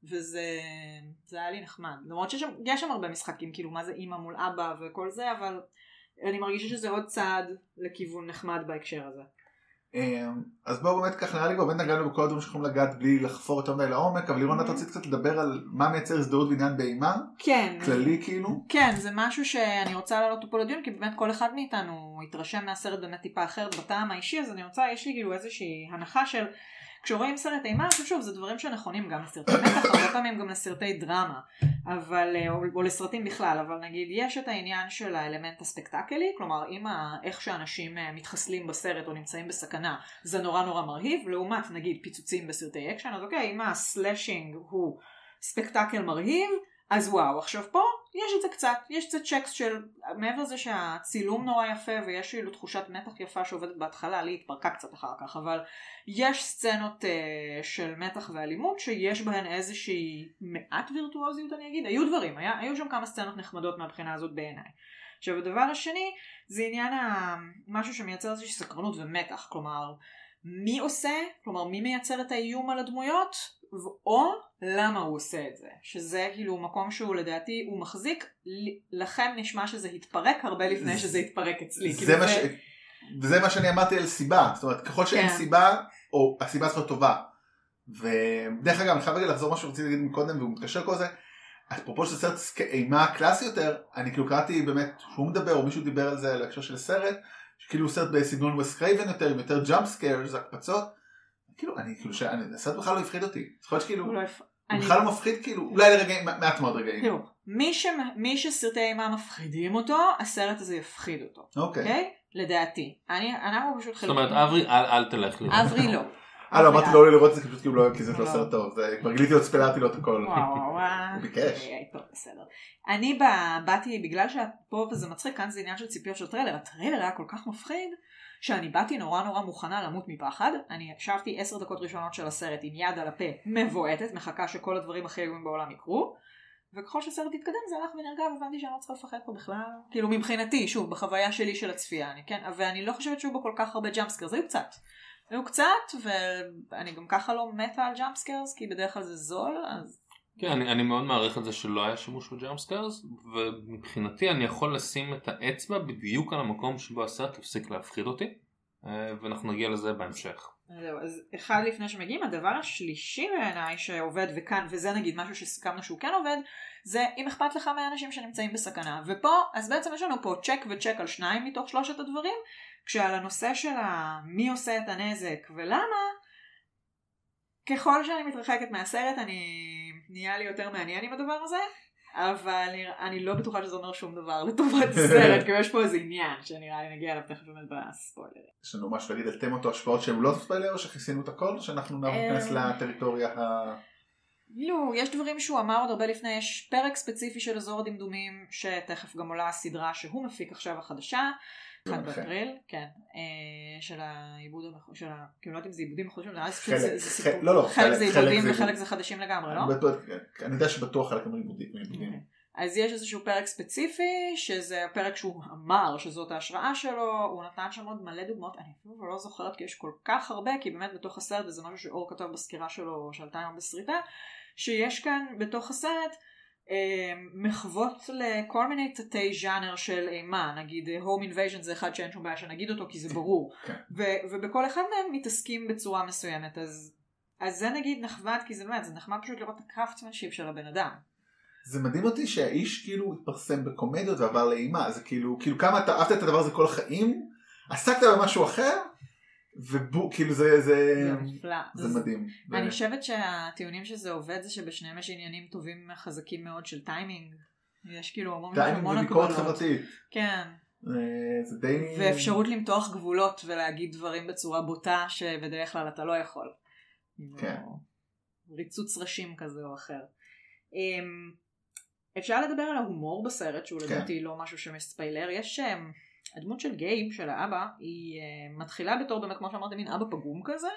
Speaker 3: וזה זה היה לי נחמד. למרות שיש שם, שם הרבה משחקים, כאילו מה זה אימא מול אבא וכל זה, אבל אני מרגישה שזה עוד צעד לכיוון נחמד בהקשר הזה.
Speaker 2: אמ, אז בואו באמת ככה נראה לי כבר באמת נגענו בכל הדברים שיכולים לגעת בלי לחפור יותר מדי לעומק, אבל לירון את
Speaker 3: Mhm.
Speaker 2: רצית קצת לדבר על מה מייצר הזדהות ועניין באימה,
Speaker 3: כן.
Speaker 2: כללי כאילו.
Speaker 3: כן, זה משהו שאני רוצה להעלות אותו פה לדיון, כי באמת כל אחד מאיתנו התרשם מהסרט באמת טיפה אחרת בטעם האישי, אז אני רוצה, יש לי כאילו איזושהי הנחה של, כשרואים סרט אימה, אז שוב, זה דברים שנכונים גם לסרטי מתח, הרבה פעמים גם לסרטי דרמה, אבל, אה, או, או לסרטים בכלל, אבל נגיד, יש את העניין של האלמנט הספקטקלי, כלומר, אם ה, איך שאנשים אה, מתחסלים בסרט או נמצאים בסכנה, זה נורא נורא מרהיב, לעומת נגיד פיצוצים בסרטי אקשן, אז אוקיי, אם ה slashing הוא ספקטקל מרהיב, אז וואו, עכשיו פה יש את זה קצת, יש קצת checks של, מעבר לזה שהצילום נורא יפה ויש כאילו תחושת מתח יפה שעובדת בהתחלה, לי התפרקה קצת אחר כך, אבל יש סצנות uh, של מתח ואלימות שיש בהן איזושהי מעט וירטואוזיות אני אגיד, היו דברים, היה, היו שם כמה סצנות נחמדות מהבחינה הזאת בעיניי. עכשיו הדבר השני זה עניין. משהו שמייצר איזושהי סקרנות ומתח, כלומר מי עושה, כלומר מי מייצר את האיום על הדמויות, או למה הוא עושה את זה, שזה כאילו מקום שהוא לדעתי הוא מחזיק, ל- לכם נשמע שזה התפרק הרבה לפני שזה התפרק אצלי.
Speaker 2: זה
Speaker 3: כאילו
Speaker 2: מה ש... וזה מה שאני אמרתי על סיבה, זאת אומרת ככל שאין
Speaker 3: כן.
Speaker 2: סיבה, או הסיבה צריכה להיות טובה. ודרך אגב אני חייב רגע לחזור משהו שרציתי להגיד מקודם והוא מתקשר כל זה. אפרופו שזה סרט אימה קלאסי יותר, אני כאילו קראתי באמת, שהוא מדבר או מישהו דיבר על זה על ההקשר של הסרט, שכאילו סרט בסגנון ווסט קרייבן יותר, עם יותר jump scares, הקפצות. כאילו אני כאילו, שאני- הסרט בכלל לא הפחיד אותי. יכול להיות שכאילו,
Speaker 3: הוא לא אני-
Speaker 2: בכלל לא מפחיד כאילו, אולי לרגעים, מעט מאוד רגעים.
Speaker 3: תראו, מי, ש... מי שסרטי אימה מפחידים אותו, הסרט הזה יפחיד אותו,
Speaker 2: אוקיי.
Speaker 3: אוקיי? לדעתי. אני, אנחנו פשוט
Speaker 4: זאת אומרת אברי אל אל תלך לראות.
Speaker 3: אברי לא.
Speaker 2: אה לא אמרתי
Speaker 3: אברי
Speaker 2: לא לראות את זה פשוט כאילו לא, כי זה לא
Speaker 3: לא.
Speaker 2: סרט טוב, זה כבר גיליתי עוד ספיילרתי לו את הכל.
Speaker 3: וואו וואו.
Speaker 2: הוא ביקש.
Speaker 3: אוקיי, בסדר. אני בא- באתי, בגלל שאת פה וזה מצחיק, כאן זה עניין של ציפיות של טריילר, הטריילר היה כל כך מפחיד, שאני באתי נורא נורא מוכנה למות מפחד, אני ישבתי עשר דקות ראשונות של הסרט עם יד על הפה, מבועתת, מחכה שכל הדברים הכי איומים בעולם יקרו, וככל שהסרט התקדם זה הלך ונרגע והבנתי שאני לא צריכה לפחד פה בכלל, כאילו מבחינתי, שוב, בחוויה שלי של הצפייה, אני כן, ואני לא חושבת שהיו בו כל כך הרבה jump scares, היו קצת. היו קצת, ואני גם ככה לא מתה על jump scares, כי בדרך כלל זה זול, אז
Speaker 4: כן, אני, אני מאוד מעריך את זה שלא היה שימוש ב jump scares, ומבחינתי אני יכול לשים את האצבע בדיוק על המקום שבו הסרט הפסיק להפחיד אותי, אה, ואנחנו נגיע לזה בהמשך.
Speaker 3: זהו, אז אחד לפני שמגיעים, הדבר השלישי בעיניי שעובד וכאן, וזה נגיד משהו שסיכמנו שהוא כן עובד, זה אם אכפת לך מהאנשים שנמצאים בסכנה. ופה, אז בעצם יש לנו פה check ו check על שניים מתוך שלושת הדברים, כשעל הנושא של מי עושה את הנזק ולמה, ככל שאני מתרחקת מהסרט אני נהיה לי יותר מעניין עם הדבר הזה, אבל אני, אני לא בטוחה שזה אומר שום דבר לטובת הסרט, [LAUGHS] כי יש פה איזה עניין שנראה לי נגיע אליו תכף באמת בספוילר.
Speaker 2: יש לנו משהו להגיד על תמות או השפעות שהם לא ספיילר או שכיסינו את הכל או שאנחנו נעבור להיכנס
Speaker 3: אמ,
Speaker 2: לטריטוריה ה...
Speaker 3: לא, יש דברים שהוא אמר עוד הרבה לפני, יש פרק ספציפי של אזור הדמדומים, שתכף גם עולה הסדרה שהוא מפיק עכשיו החדשה, אחד. באפריל, כן, אה, של העיבוד, של ה... כאילו לא יודעת אם זה עיבודים
Speaker 2: חלק,
Speaker 3: שזה זה סיפור,
Speaker 2: לא, לא,
Speaker 3: חלק
Speaker 2: חלק-
Speaker 3: זה
Speaker 2: חלק
Speaker 3: עיבודים וחלק. זה חדשים לגמרי, לא?
Speaker 2: אני יודע שבטוח חלק מהעיבודים. מהעיבודים.
Speaker 3: אז יש איזשהו פרק ספציפי, שזה הפרק שהוא אמר שזאת ההשראה שלו, הוא נתן שם עוד מלא דוגמאות, אני אפילו לא זוכרת כי יש כל כך הרבה, כי באמת בתוך הסרט, וזה משהו שאור כתב בסקירה שלו שעלתה היום בסריטה, שיש כאן בתוך הסרט אה, מחוות לכל מיני תתי ז'אנר של אימה, נגיד Home Invasion זה אחד שאין שום בעיה שנגיד אותו כי זה ברור, [LAUGHS]
Speaker 2: כן.
Speaker 3: ו- ובכל אחד מהם מתעסקים בצורה מסוימת, אז, אז זה נגיד נחמד, כי זה באמת, זה נחמד פשוט לראות את ה craftsmanship של הבן אדם.
Speaker 2: זה מדהים אותי שהאיש כאילו התפרסם בקומדיות ועבר לאימה זה כאילו כאילו כמה אתה אהבת את הדבר הזה כל החיים עסקת במשהו אחר ובו, כאילו זה, זה,
Speaker 3: זה נפלא.
Speaker 2: זה
Speaker 3: זה-
Speaker 2: מדהים.
Speaker 3: אני
Speaker 2: באמת.
Speaker 3: חושבת שהטיעונים שזה עובד זה שבשניהם יש עניינים טובים חזקים מאוד של טיימינג. יש כאילו המון
Speaker 2: טיימינג
Speaker 3: המון
Speaker 2: וביקורת
Speaker 3: הגבלות.
Speaker 2: חברתית.
Speaker 3: כן.
Speaker 2: אה, זה די...
Speaker 3: ואפשרות למתוח גבולות ולהגיד דברים בצורה בוטה שבדרך כלל אתה לא יכול.
Speaker 2: כן.
Speaker 3: ריצוץ ראשים כזה או אחר. אפשר לדבר על ההומור בסרט שהוא
Speaker 2: כן.
Speaker 3: לדעתי לא משהו שמספיילר. יש אמ, הדמות של גייב של האבא היא אמ, מתחילה בתור באמת כמו שאמרתי מין אבא פגום כזה.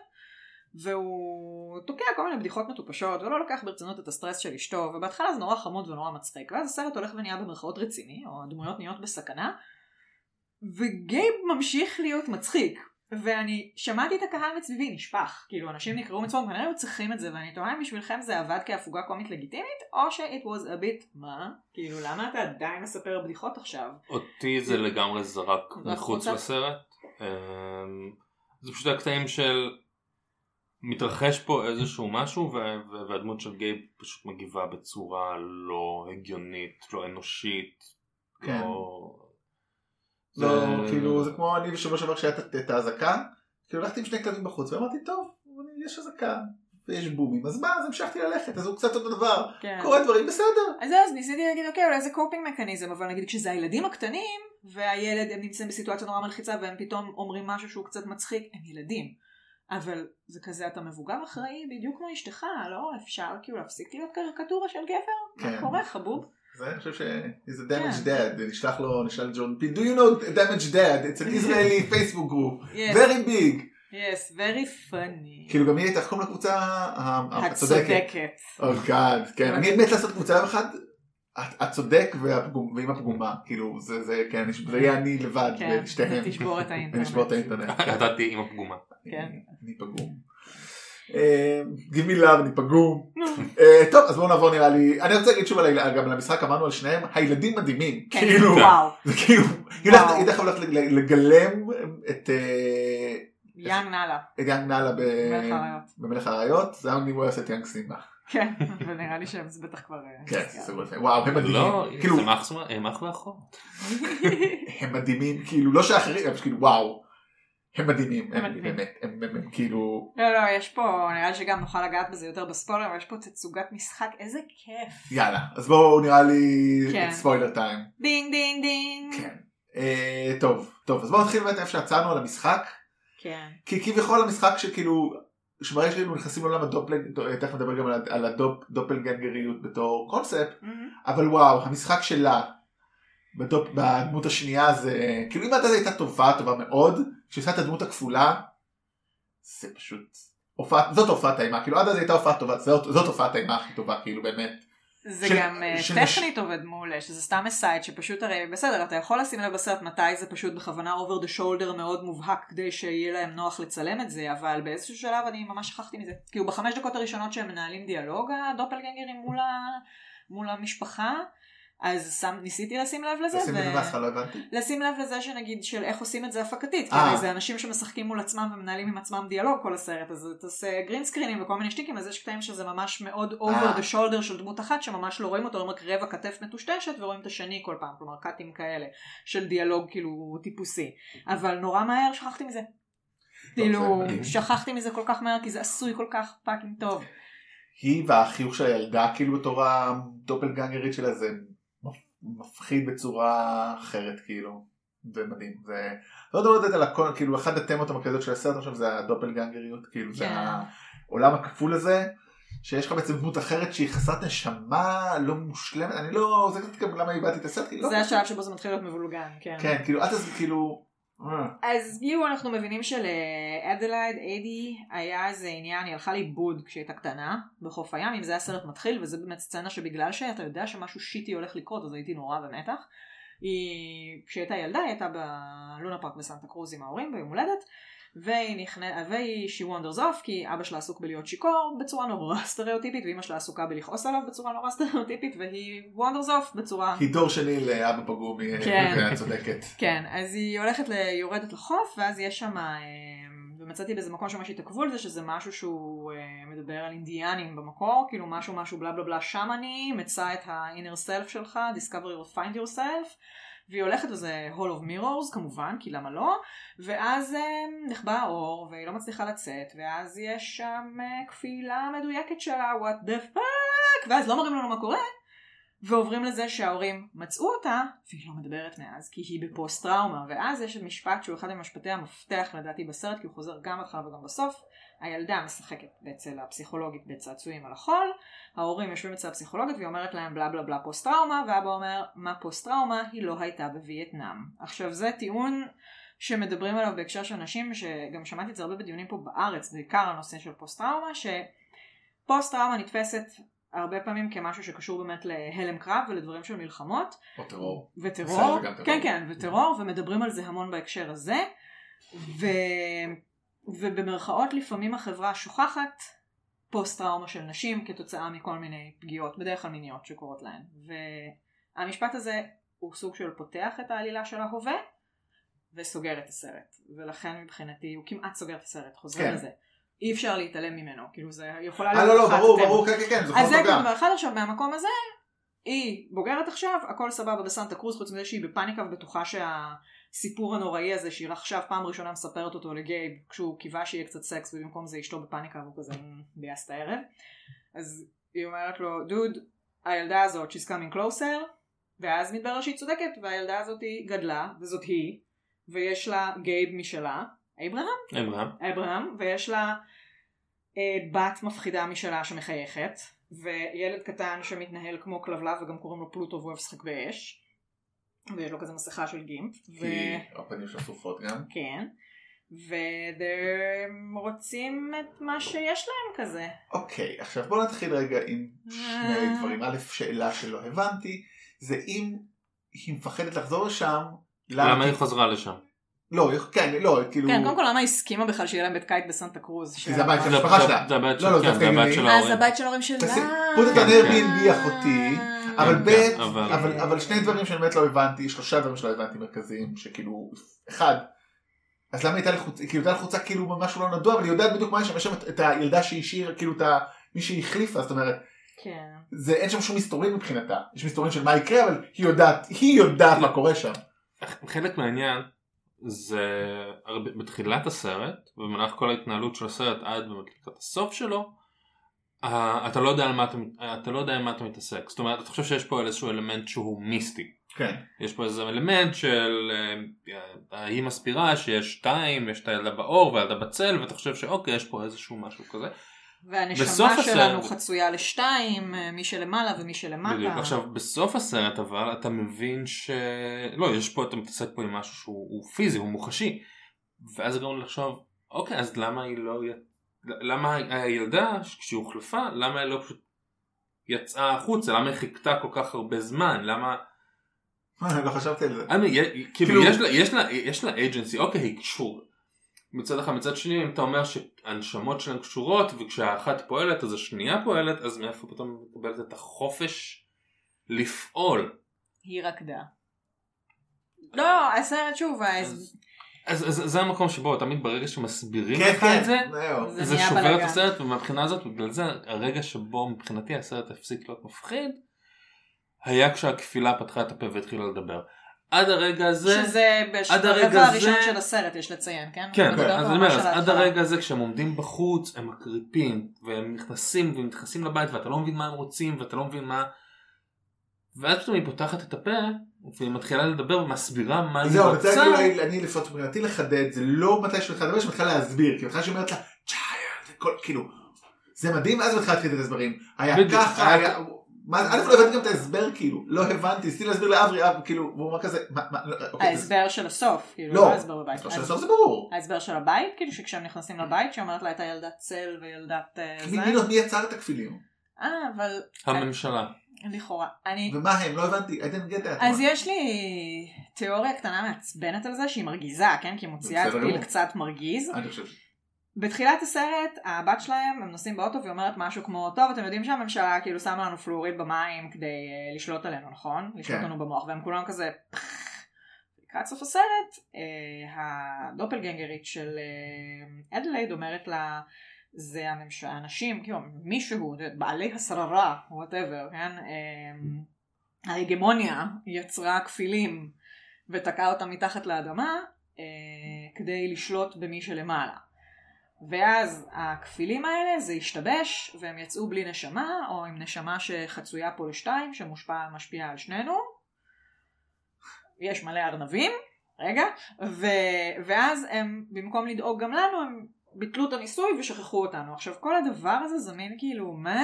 Speaker 3: והוא תוקע כל מיני בדיחות מטופשות ולא לוקח ברצינות את הסטרס של אשתו ובהתחלה זה נורא חמוד ונורא מצחיק ואז הסרט הולך ונהיה במרכאות רציני או הדמויות נהיות בסכנה וגייב ממשיך להיות מצחיק ואני שמעתי את הקהל מסביבי נשפך כאילו אנשים נקראו מצוות כנראה היו צריכים את זה ואני תוהה אם בשבילכם זה עבד כהפוגה קומית לגיטימית או ש-it was a bit מה כאילו למה אתה עדיין מספר בדיחות עכשיו
Speaker 4: אותי זה לגמרי זרק
Speaker 3: רק
Speaker 4: מחוץ
Speaker 3: רוצה-
Speaker 4: לסרט. אמ, זה פשוט הקטעים של מתרחש פה איזשהו משהו והדמות של גייב פשוט מגיבה בצורה לא הגיונית, לא אנושית.
Speaker 2: כן.
Speaker 4: לא...
Speaker 2: לא, כאילו זה כמו אני בשבוע שעבר כשהיה את- האזעקה, כאילו הלכתי עם שני כלבים בחוץ ואמרתי טוב, יש אזעקה ויש בומים, אז מה, אז המשכתי ללכת, אז הוא קצת אותו דבר,
Speaker 3: כן.
Speaker 2: קורה דברים בסדר.
Speaker 3: אז אז ניסיתי להגיד, אוקיי, אולי זה coping mechanism, אבל נגיד כשזה הילדים הקטנים, והילד, הם נמצאים בסיטואציה נורא מלחיצה, והם פתאום אומרים משהו שהוא קצת מצחיק, הם ילדים. אבל זה כזה, אתה מבוגר אחראי בדיוק כמו אשתך, לא? אפשר כאילו להפסיק להיות קריקטורה של גבר?
Speaker 2: כן.
Speaker 3: מה קורה, חבוב?
Speaker 2: זה אני חושב ש... is a damaged
Speaker 3: כן.
Speaker 2: dad, נשלח לו, נשאל לג'ון פיל, do you know damaged dad, it's an Israeli [LAUGHS] Facebook group,
Speaker 3: Yes,
Speaker 2: very big,
Speaker 3: yes, very funny.
Speaker 2: כאילו גם היא הייתה, איך קוראים לקבוצה הצודקת,
Speaker 3: הצודקת.
Speaker 2: oh god, כן, [LAUGHS] אני מת לעשות קבוצה יום אחד, הצודק ועם הפגומה, כאילו זה, זה, כן, זה יהיה אני לבד,
Speaker 3: כן,
Speaker 2: ושתיהם,
Speaker 3: תשבור את [LAUGHS] האינטרנט.
Speaker 2: ונשבור את האינטרנט.
Speaker 4: ידעתי עם הפגומה.
Speaker 3: כן.
Speaker 2: אני פגום. אה, Give me love, אני פגום. אה, טוב, אז בואו נעבור נראה לי, אני רוצה להגיד שוב על גם על המשחק, אמרנו על שניהם, הילדים מדהימים,
Speaker 3: כן,
Speaker 2: כאילו,
Speaker 3: וואו.
Speaker 2: זה כאילו, היא דרך הולכת לגלם את אה,
Speaker 3: young נאלה,
Speaker 2: את young נאלה. במלך האריות, זה היה אם הוא היה עושה את young סימבה.
Speaker 3: כן, [LAUGHS] ונראה לי שהם זה בטח כבר... אה,
Speaker 2: כן. וואו, הם מדהימים,
Speaker 4: לא,
Speaker 2: כאילו,
Speaker 4: הם אח ואחות.
Speaker 2: הם מדהימים, כאילו, לא שאחרים, הם כאילו, וואו, הם מדהימים,
Speaker 3: הם
Speaker 2: הם
Speaker 3: מדהימים.
Speaker 2: באמת, הם הם- הם כאילו,
Speaker 3: לא, לא, יש פה, נראה לי שגם נוכל לגעת בזה יותר בספוילר, אבל יש פה תצוגת משחק, איזה כיף.
Speaker 2: יאללה, אז בואו נראה לי
Speaker 3: כן.
Speaker 2: spoiler time.
Speaker 3: דינג דינג דינג.
Speaker 2: כן. אה, טוב, טוב, אז בואו נתחיל באמת איפה שעצרנו על המשחק,
Speaker 3: כן.
Speaker 2: כי כביכול המשחק שכאילו, שברגע שכאילו נכנסים לעולם הדופלגנג, תכף נדבר גם על הדופלגנגריות בתור קונספט,
Speaker 3: מהמם.
Speaker 2: אבל וואו, המשחק שלה, בדופ, בדמות השנייה זה, כאילו אם עד אז הייתה טובה, טובה מאוד, כשעושה את הדמות הכפולה, זה פשוט, הופעת, זאת הופעת האימה, כאילו עד אז הייתה הופעה טובה, זאת, זאת הופעת האימה הכי טובה, כאילו באמת.
Speaker 3: זה
Speaker 2: של-
Speaker 3: גם אה,
Speaker 2: של
Speaker 3: טכנית עובד מעולה, שזה סתם אסייד שפשוט הרי בסדר, אתה יכול לשים לב בסרט מתי זה פשוט בכוונה over the shoulder מאוד מובהק כדי שיהיה להם נוח לצלם את זה, אבל באיזשהו שלב אני ממש שכחתי מזה. כאילו בחמש דקות הראשונות שהם מנהלים דיאלוג, הדופלגנגרים מול, ה... מול המשפחה, אז שם, ניסיתי לשים לב לזה,
Speaker 2: תשים לב למה לא הבנתי.
Speaker 3: לשים לב לזה שנגיד של איך עושים את זה הפקתית, כי
Speaker 2: אה.
Speaker 3: הרי זה אנשים שמשחקים מול עצמם ומנהלים עם עצמם דיאלוג כל הסרט, אז אתה עושה green screen ים וכל מיני שטיקים, אז יש קטעים שזה ממש מאוד over
Speaker 2: אה.
Speaker 3: the shoulder של דמות אחת שממש לא רואים אותו, לא רק רבע כתף מטושטשת ורואים את השני כל פעם, כלומר קאטים כאלה של דיאלוג כאילו טיפוסי, אבל נורא מהר שכחתי מזה. כאילו. שכחתי מזה כל כך מהר כי זה עשוי כל כך fucking טוב.
Speaker 2: היא והחיוך של הילדה כאילו בתור הדופלגנגרית שלה זה מפחיד בצורה אחרת כאילו זה מדהים זה לא יודע לדעת על הכל כאילו אחד התמות המרכזיות של הסרט עכשיו זה הדופלגנגריות כאילו זה
Speaker 3: כן.
Speaker 2: העולם הכפול הזה שיש לך בעצם דמות אחרת שהיא חסרת נשמה לא מושלמת אני לא זה קצת גם למה איבדתי את הסרט כי לא
Speaker 3: זה השלב שבו זה מתחיל להיות מבולגן, כן.
Speaker 2: כן כאילו עד אז כאילו
Speaker 3: אז כאילו אנחנו מבינים שלאדלייד אדי היה איזה עניין, היא הלכה לאיבוד כשהיא הייתה קטנה בחוף הים, אם זה היה סרט מתחיל, וזה באמת סצנה שבגלל שאתה יודע שמשהו שיטי הולך לקרות, אז הייתי נורא במתח. היא, כשהיא הייתה ילדה, היא הייתה בלונה פארק בסנטה קרוז עם ההורים ביום הולדת, והיא נכנעת, והיא she wanders off, כי אבא שלה עסוק בלהיות שיכור בצורה נורא [LAUGHS] סטריאוטיפית, ואימא שלה עסוקה בלכעוס עליו בצורה נורא סטריאוטיפית, והיא wanders off בצורה...
Speaker 2: היא דור שני לאבא פגום
Speaker 3: כן. [LAUGHS]
Speaker 2: ואת צודקת
Speaker 3: כן, אז היא הולכת, ל... היא יורדת לחוף, ואז יש שם, אה, ומצאתי באיזה מקום שממש התעכבו על זה, שזה משהו שהוא אה, מדבר על אינדיאנים במקור, כאילו משהו משהו בלה בלה בלה שמאני, מצא את ה-inner self שלך, discover your find yourself, והיא הולכת לזה hall of mirrors כמובן, כי למה לא, ואז אה, נכבה האור, והיא לא מצליחה לצאת, ואז יש שם אה, כפילה מדויקת שלה, what the fuck, ואז לא מראים לנו מה קורה, ועוברים לזה שההורים מצאו אותה, והיא לא מדברת מאז, כי היא בפוסט טראומה, ואז יש משפט שהוא אחד ממשפטי המפתח לדעתי בסרט, כי הוא חוזר גם בהתחלה וגם בסוף, הילדה משחקת אצל הפסיכולוגית בצעצועים על החול, ההורים יושבים אצל הפסיכולוגית והיא אומרת להם בלה בלה בלה פוסט טראומה, ואבא אומר מה פוסט טראומה? היא לא הייתה בווייטנאם. עכשיו זה טיעון שמדברים עליו בהקשר של נשים, שגם שמעתי את זה הרבה בדיונים פה בארץ, בעיקר הנושא של פוסט טראומה, שפוסט טראומה נתפסת הרבה פעמים כמשהו שקשור באמת להלם קרב ולדברים של מלחמות.
Speaker 2: או טרור.
Speaker 3: וטרור. כן כן, וטרור, ומדברים על זה המון בהקשר הזה. ו... ובמרכאות לפעמים החברה שוכחת פוסט טראומה של נשים כתוצאה מכל מיני פגיעות, בדרך כלל מיניות שקורות להן. והמשפט הזה הוא סוג של פותח את העלילה של ההווה וסוגר את הסרט. ולכן מבחינתי הוא כמעט סוגר את הסרט, חוזר
Speaker 2: כן.
Speaker 3: לזה. אי אפשר להתעלם ממנו, כאילו זה יכולה
Speaker 2: אה לא לא
Speaker 3: אחת
Speaker 2: ברור. ברור כן כן כן זוכר
Speaker 3: אז זה
Speaker 2: אותו גם.
Speaker 3: גם אחד עכשיו מהמקום הזה, היא בוגרת עכשיו, הכל סבבה בסנטה קרוז, חוץ מזה שהיא בפאניקה ובטוחה שהסיפור הנוראי הזה שהיא עכשיו פעם ראשונה מספרת אותו לגייב, כשהוא קיווה שיהיה קצת סקס ובמקום זה אשתו בפאניקה והוא כזה "מ, ביאס את הערב. אז היא אומרת לו, דוד, הילדה הזאת, she's coming closer, ואז מתברר שהיא צודקת, והילדה הזאת היא גדלה, וזאת היא, ויש לה גייב משלה, אברהם?
Speaker 4: אברהם.
Speaker 3: אברהם, ויש לה אה, בת מפחידה משלה שמחייכת, וילד קטן שמתנהל כמו כלבלב וגם קוראים לו פלוטו והוא אוהב לשחק באש, ויש לו כזה מסכה של gimp, ו...
Speaker 2: כי הפנים שלו שרופות גם.
Speaker 3: כן, והם רוצים את מה שיש להם כזה.
Speaker 2: אוקיי עכשיו בוא נתחיל רגע עם שני דברים. א' שאלה שלא הבנתי זה אם היא מפחדת לחזור לשם.
Speaker 4: למה היא חזרה לשם?
Speaker 2: לא כן לא כאילו.
Speaker 3: כן, קודם כל למה הסכימה בכלל שיהיה להם בית קיץ בסנטה קרוז?
Speaker 2: כי זה הבית של
Speaker 4: זה-
Speaker 2: המשפחה שלה.
Speaker 4: זה הבית של
Speaker 2: לא, לא,
Speaker 4: כן,
Speaker 2: דווקא
Speaker 4: זה הבית
Speaker 2: היא-
Speaker 4: של
Speaker 3: אה,
Speaker 4: ההורים.
Speaker 3: זה הבית של ההורים שלה.
Speaker 2: פוט את ה-Airbnb אחותי, אבל
Speaker 4: כן,
Speaker 2: ב',
Speaker 4: כן, אבל-
Speaker 2: אבל, אבל שני דברים שאני באמת לא הבנתי, שלושה דברים שלא הבנתי מרכזיים, שכאילו, אחד, אז למה הייתה לחוצה, כאילו הייתה לחוצה כאילו במשהו לא נדוע, אבל היא יודעת בדיוק מה יש שם, יש שם את, הילדה שהשאיר, כאילו את. מי שהיא החליפה, זאת אומרת,
Speaker 3: כן.
Speaker 2: זה, אין שם שום מסתורים מבחינתה, יש מסתורים של מה יקרה, אבל היא יודעת, היא יודעת מה קורה שם.
Speaker 4: חלק מהעניין זה הרבה- בתחילת הסרט ובמהלך כל ההתנהלות של הסרט עד לקראת הסוף שלו אה, אתה לא יודע על מה אתה, אתה לא יודע עם מה אתה מתעסק. זאת אומרת אתה חושב שיש פה איזשהו אלמנט שהוא מיסטי.
Speaker 2: כן,
Speaker 4: יש פה איזה אלמנט של אה, האם מסבירה שיש שתיים יש את הילדה באור והילדה בצל ואתה חושב שאוקיי יש פה איזשהו משהו כזה
Speaker 3: והנשמה שלנו
Speaker 4: הסרט-
Speaker 3: חצויה לשתיים, אה, מי שלמעלה ומי שלמטה.
Speaker 4: בדיוק. עכשיו בסוף הסרט אבל אתה מבין ש... לא, יש פה, אתה מתעסק פה עם משהו שהוא הוא פיזי, הוא מוחשי. ואז גורם לי לחשוב, אוקיי, אז למה היא לא... למה הילדה, כשהיא הוחלפה, למה היא לא פשוט יצאה החוצה? למה היא חיכתה כל כך הרבה זמן? למה... [LAUGHS]
Speaker 2: לא חשבתי על זה.
Speaker 4: אני, כאילו,
Speaker 2: כאילו-
Speaker 4: יש לה, agency, אוקיי, היא קשור. מצד אחד, מצד שני, אם אתה אומר שהנשמות שלהן קשורות, וכשהאחת פועלת אז השנייה פועלת, אז מאיפה פתאום מקבלת את החופש לפעול?
Speaker 3: היא רקדה. לא, הסרט שוב, אז...
Speaker 4: אז, אז זה המקום שבו תמיד ברגע שמסבירים
Speaker 2: כן,
Speaker 4: לך
Speaker 2: כן,
Speaker 4: את זה.
Speaker 3: זה
Speaker 4: זה שובר את
Speaker 3: בלאגן.
Speaker 4: הסרט ומבחינה הזאת בגלל זה הרגע שבו מבחינתי הסרט הפסיק להיות מפחיד היה כשהכפילה פתחה את הפה והתחילה לדבר. עד הרגע הזה,
Speaker 3: שזה בש-
Speaker 4: עד הרגע
Speaker 3: ברבע הראשון
Speaker 4: זה-
Speaker 3: של הסרט יש לציין, כן?
Speaker 4: כן,
Speaker 3: מדבר
Speaker 4: אז אני אומר, אז עד. הרגע הזה כשהם עומדים בחוץ הם מקריפים והם נכנסים והם נכנסים לבית ואתה לא מבין מה הם רוצים ואתה לא מבין מה ואז פתאום היא פותחת את הפה והיא מתחילה לדבר ומסבירה מה היא
Speaker 2: זהו, אני רוצה
Speaker 4: רוצה.
Speaker 2: אולי, אני לפחות מבחינתי לחדד, זה לא מתי שהיא מתחילה לדבר, שהיא מתחילה להסביר, כי מתחילה שהיא אומרת לה, צ'יילד, זה כל, כאילו, זה מדהים, אז מתחילה להתחיל את ההסברים, היה ככה,
Speaker 4: היה-
Speaker 2: א' לא הבנתי גם את ההסבר, כאילו, לא הבנתי, ניסיתי להסביר לאברי, אב, כאילו, והוא אמר כזה, מה, מה, לא, אוקיי,
Speaker 3: ההסבר של הסוף, כאילו,
Speaker 2: לא,
Speaker 3: לא ההסבר בבית.
Speaker 2: אז
Speaker 3: אז-
Speaker 2: בסוף זה ברור,
Speaker 3: ההסבר של הבית, כאילו שכשהם נכנסים לבית, שהיא אומרת לה הייתה ילדת צל וילדת אה,
Speaker 2: מי-
Speaker 3: זה.
Speaker 2: מי יצר את הכפילים,
Speaker 3: אה, אבל
Speaker 4: הממשלה.
Speaker 3: לכאורה. אני...
Speaker 2: ומה הם, לא הבנתי, I didn't get that,
Speaker 3: אז
Speaker 2: מה?
Speaker 3: יש לי תיאוריה קטנה מעצבנת על זה, שהיא מרגיזה, כן? כי היא מוציאה את פיל. קצת מרגיז.
Speaker 2: אני חושב,
Speaker 3: בתחילת הסרט, הבת שלהם, הם נוסעים באוטו והיא אומרת משהו כמו, טוב, אתם יודעים שהממשלה כאילו שמה לנו פלואוריד במים כדי uh, לשלוט עלינו, נכון? לשלוט
Speaker 2: כן.
Speaker 3: לנו במוח, והם כולם כזה... לקראת סוף הסרט, uh, הדופלגנגרית של uh, אדלייד אומרת לה, זה הממש... האנשים, כאילו מישהו, בעלי השררה, whatever, כן? Um, ההגמוניה יצרה כפילים ותקעה אותם מתחת לאדמה אה, כדי לשלוט במי שלמעלה. ואז הכפילים האלה זה השתבש והם יצאו בלי נשמה או עם נשמה שחצויה פה לשתיים שמשפיעה על שנינו. יש מלא ארנבים, רגע, ו... ואז הם במקום לדאוג גם לנו הם ביטלו את הניסוי ושכחו אותנו. עכשיו כל הדבר הזה זה מין כאילו מה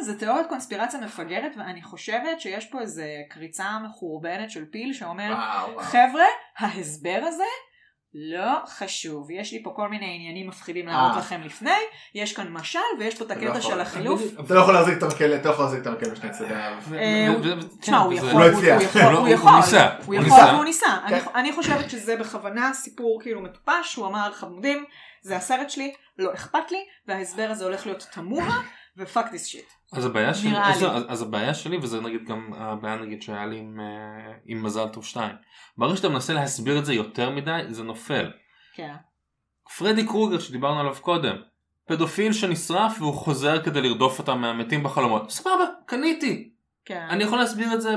Speaker 3: זה תיאוריית קונספירציה מפגרת ואני חושבת שיש פה איזה קריצה מחורבנת של פיל שאומר
Speaker 2: וואו, וואו.
Speaker 3: חבר'ה ההסבר הזה לא חשוב יש לי פה כל מיני עניינים מפחידים להראות
Speaker 2: אה.
Speaker 3: לכם לפני יש כאן משל ויש פה את
Speaker 2: לא
Speaker 3: הקטע. של החילוף
Speaker 2: אתה לא יכול להחזיק את המקל, אתה לא יכול להחזיק את המקל בשני צדדיו.
Speaker 3: אה,
Speaker 4: ו-
Speaker 3: תשמע, הוא
Speaker 4: כן,
Speaker 3: יכול,
Speaker 2: לא
Speaker 3: הוא-. הוא יכול,
Speaker 4: הוא לא-
Speaker 3: יכול,
Speaker 4: ניסה,
Speaker 3: הוא
Speaker 4: ניסה.
Speaker 3: אני חושבת שזה בכוונה סיפור כאילו מטופש, הוא אמר חמודים, זה הסרט שלי, לא אכפת לי, וההסבר הזה הולך להיות תמוה, ופאק דיס שיט.
Speaker 4: אז הבעיה שלי, אז. אז, הבעיה שלי וזה נגיד גם הבעיה נגיד שהיה לי עם, אה, עם מזל טוב 2. ברגע שאתה מנסה להסביר את זה יותר מדי זה נופל.
Speaker 3: כן.
Speaker 4: פרדי קרוגר שדיברנו עליו קודם. פדופיל שנשרף והוא חוזר כדי לרדוף אותם מהמתים בחלומות. סבבה, קניתי.
Speaker 3: כן.
Speaker 4: אני יכול להסביר את זה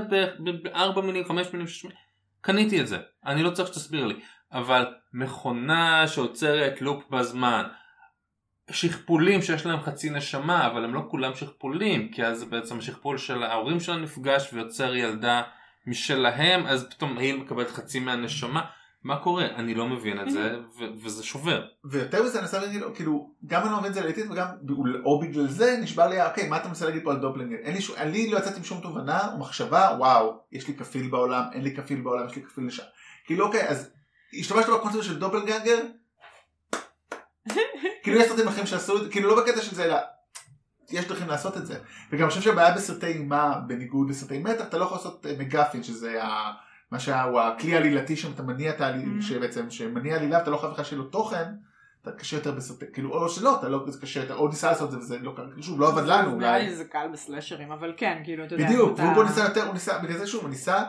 Speaker 4: בארבע מילים, חמש מילים, שש מילים. קניתי את זה. אני לא צריך שתסביר לי. אבל מכונה שעוצרת לופ בזמן. שכפולים שיש להם חצי נשמה אבל הם לא כולם שכפולים כי אז בעצם השכפול של ההורים שלה נפגש ויוצר ילדה משלהם אז פתאום היא מקבלת חצי מהנשמה מה קורה אני לא מבין את זה ו- וזה שובר
Speaker 2: ויותר מזה אני מנסה להגיד לו, כאילו, גם אני לא מבין את זה לעתיד וגם, או בגלל זה נשבע לי, אוקיי, מה אתה מנסה להגיד פה על דופלינגר? אין לי שום, אני לא יצאתי עם שום תובנה או מחשבה, וואו, יש לי כפיל בעולם, אין לי כפיל בעולם, יש לי כפיל לשם. כאילו, אוקיי, אז השתמשת בקונספט של דופלגנגר? כאילו יש סרטים אחרים שעשו את זה, כאילו לא בקטע של זה, אלא יש דרכים לעשות את זה. וגם אני חושב שהבעיה בסרטי אימה, בניגוד לסרטי מתח, אתה לא יכול לעשות אה, מגפין, שזה ה... מה שהוא הכלי העלילתי שם, אתה מניע את העלילה,
Speaker 3: Mm.
Speaker 2: שבעצם, שמניע עלילה, אתה לא חייב לך שיהיה לו תוכן, אתה קשה יותר בסרטי, כאילו, או שלא, אתה לא, קשה יותר, או ניסה לעשות את זה וזה לא קרה, שוב, לא עבד לנו
Speaker 3: נראה לי
Speaker 2: אולי.
Speaker 3: זה קל בסלאשרים, אבל כן, כאילו, אתה יודע.
Speaker 2: בדיוק, והוא ניסה יותר, הוא ניסה, בגלל זה שוב, הוא ניסה,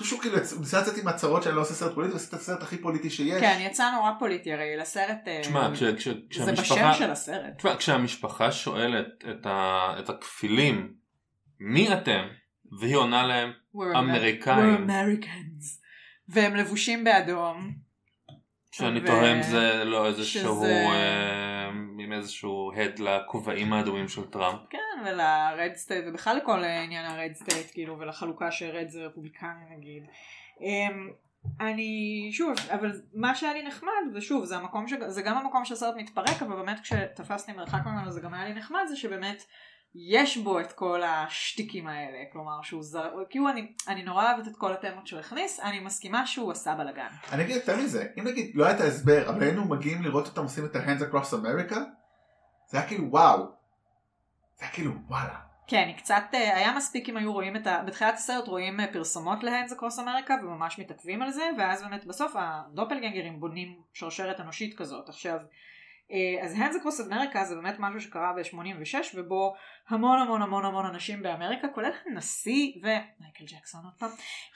Speaker 2: שהוא כאילו, הוא ניסה לצאת עם הצהרות שאני לא עושה סרט פוליטי, עושה את הסרט הכי פוליטי שיש.
Speaker 3: כן, יצא נורא פוליטי, הרי לסרט... אה,
Speaker 4: תשמע כש- כש-
Speaker 3: זה
Speaker 4: כשהמשפחה
Speaker 3: בשם של הסרט.
Speaker 4: תשמע, כשהמשפחה שואלת את, ה, את הכפילים מי אתם והיא עונה להם
Speaker 3: We're
Speaker 4: Americans.
Speaker 3: We're Americans. והם לבושים באדום.
Speaker 4: שאני
Speaker 3: ו-
Speaker 4: תוהה אם זה לא איזשהו
Speaker 3: שזה-
Speaker 4: אה, איזשהו הד לכובעים האדומים של טראמפ.
Speaker 3: כן, ול-red state, ובכלל לכל עניין ה-red state, כאילו, ולחלוקה ש-red זה רפובליקני נגיד. אמ, אני, שוב, אבל מה שהיה לי נחמד, ושוב, זה המקום, ש... זה גם המקום שהסרט מתפרק, אבל באמת כשתפסתי מרחק ממנו זה גם היה לי נחמד, זה שבאמת יש בו את כל השטיקים האלה, כלומר שהוא זר... כאילו אני, אני נורא אוהבת את כל התמות שהוא הכניס, אני מסכימה שהוא עשה בלאגן.
Speaker 2: אני אגיד יותר מזה, אם נגיד לא היה את ההסבר, אבל היינו מגיעים לראות אותם עושים את ה-hands across America, זה היה כאילו וואו. זה היה כאילו וואלה.
Speaker 3: כן, היא קצת, אה, היה מספיק אם היו רואים את ה... בתחילת הסרט רואים אה, פרסומות להנדס אקרוס אמריקה וממש מתעכבים על זה, ואז באמת בסוף הדופלגנגרים בונים שרשרת אנושית כזאת. עכשיו, אז הנדס אקרוס אמריקה זה באמת משהו שקרה ב-86, ובו המון המון המון המון אנשים באמריקה, כולל הנשיא ומייקל ג'קסון עוד פעם,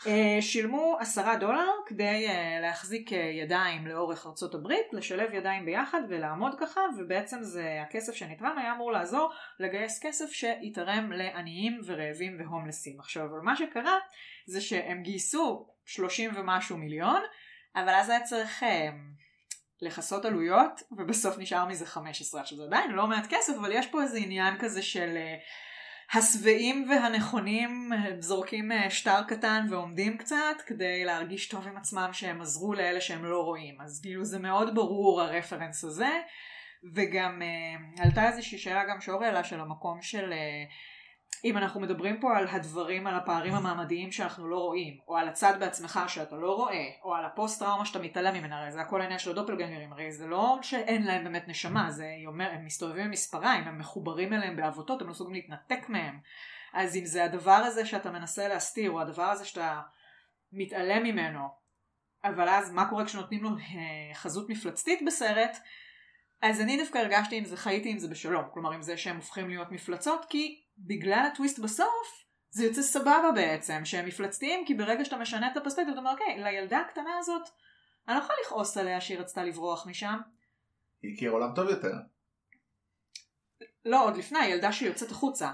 Speaker 3: אה, שילמו עשרה דולר כדי אה, להחזיק אה, ידיים לאורך ארצות הברית, לשלב ידיים ביחד ולעמוד ככה, ובעצם זה הכסף שנתרם היה אמור לעזור לגייס כסף שיתרם לעניים ורעבים והומלסים. עכשיו, אבל מה שקרה זה שהם גייסו 30 ומשהו מיליון, אבל אז היה צריך אה, לכסות עלויות, ובסוף נשאר מזה 15. עכשיו זה עדיין לא מעט כסף, אבל יש פה איזה עניין כזה של אה, השבעים והנכונים אה, זורקים אה, שטר קטן ועומדים קצת כדי להרגיש טוב עם עצמם שהם עזרו לאלה שהם לא רואים. אז כאילו זה מאוד ברור הרפרנס הזה. וגם uh, עלתה איזושהי שאלה גם שאורי העלה של המקום של uh, אם אנחנו מדברים פה על הדברים, על הפערים המעמדיים שאנחנו לא רואים, או על הצד בעצמך שאתה לא רואה, או על הפוסט טראומה שאתה מתעלם ממנה, הרי זה הכל העניין של הדופלגנגרים, הרי זה לא שאין להם באמת נשמה, זה אומר, הם מסתובבים עם מספריים, הם מחוברים אליהם בעבותות, הם לא מסוגלים להתנתק מהם. אז אם זה הדבר הזה שאתה מנסה להסתיר, או הדבר הזה שאתה מתעלם ממנו, אבל אז מה קורה כשנותנים לו אה, חזות מפלצתית בסרט, אז אני דווקא הרגשתי עם זה, חייתי עם זה בשלום. כלומר, עם זה שהם הופכים להיות מפלצות, כי בגלל הטוויסט בסוף, זה יוצא סבבה בעצם, שהם מפלצתיים, כי ברגע שאתה משנה את הפרספקטיבה, אתה אומר, אוקיי, לילדה הקטנה הזאת, אני לא יכולה לכעוס עליה שהיא רצתה לברוח משם.
Speaker 2: היא הכירה עולם טוב יותר.
Speaker 3: לא, עוד לפני, ילדה שיוצאת החוצה.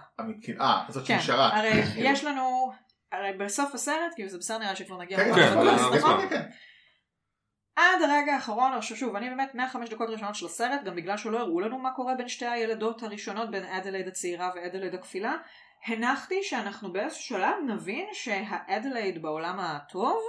Speaker 2: אה, זאת
Speaker 3: כן,
Speaker 2: שנשארה.
Speaker 3: הרי
Speaker 2: כאילו.
Speaker 3: יש לנו הרי בסוף הסרט, כאילו זה בסדר נראה שכבר נגיע
Speaker 2: כן,
Speaker 4: כן,
Speaker 3: נכון?
Speaker 2: כן, כן.
Speaker 3: עד הרגע האחרון, עכשיו שוב, אני באמת מהחמש דקות הראשונות של הסרט, גם בגלל שלא הראו לנו מה קורה בין שתי הילדות הראשונות, בין אדלייד הצעירה ואדלייד הכפילה, הנחתי שאנחנו באיזשהו שלב נבין שהאדלייד בעולם הטוב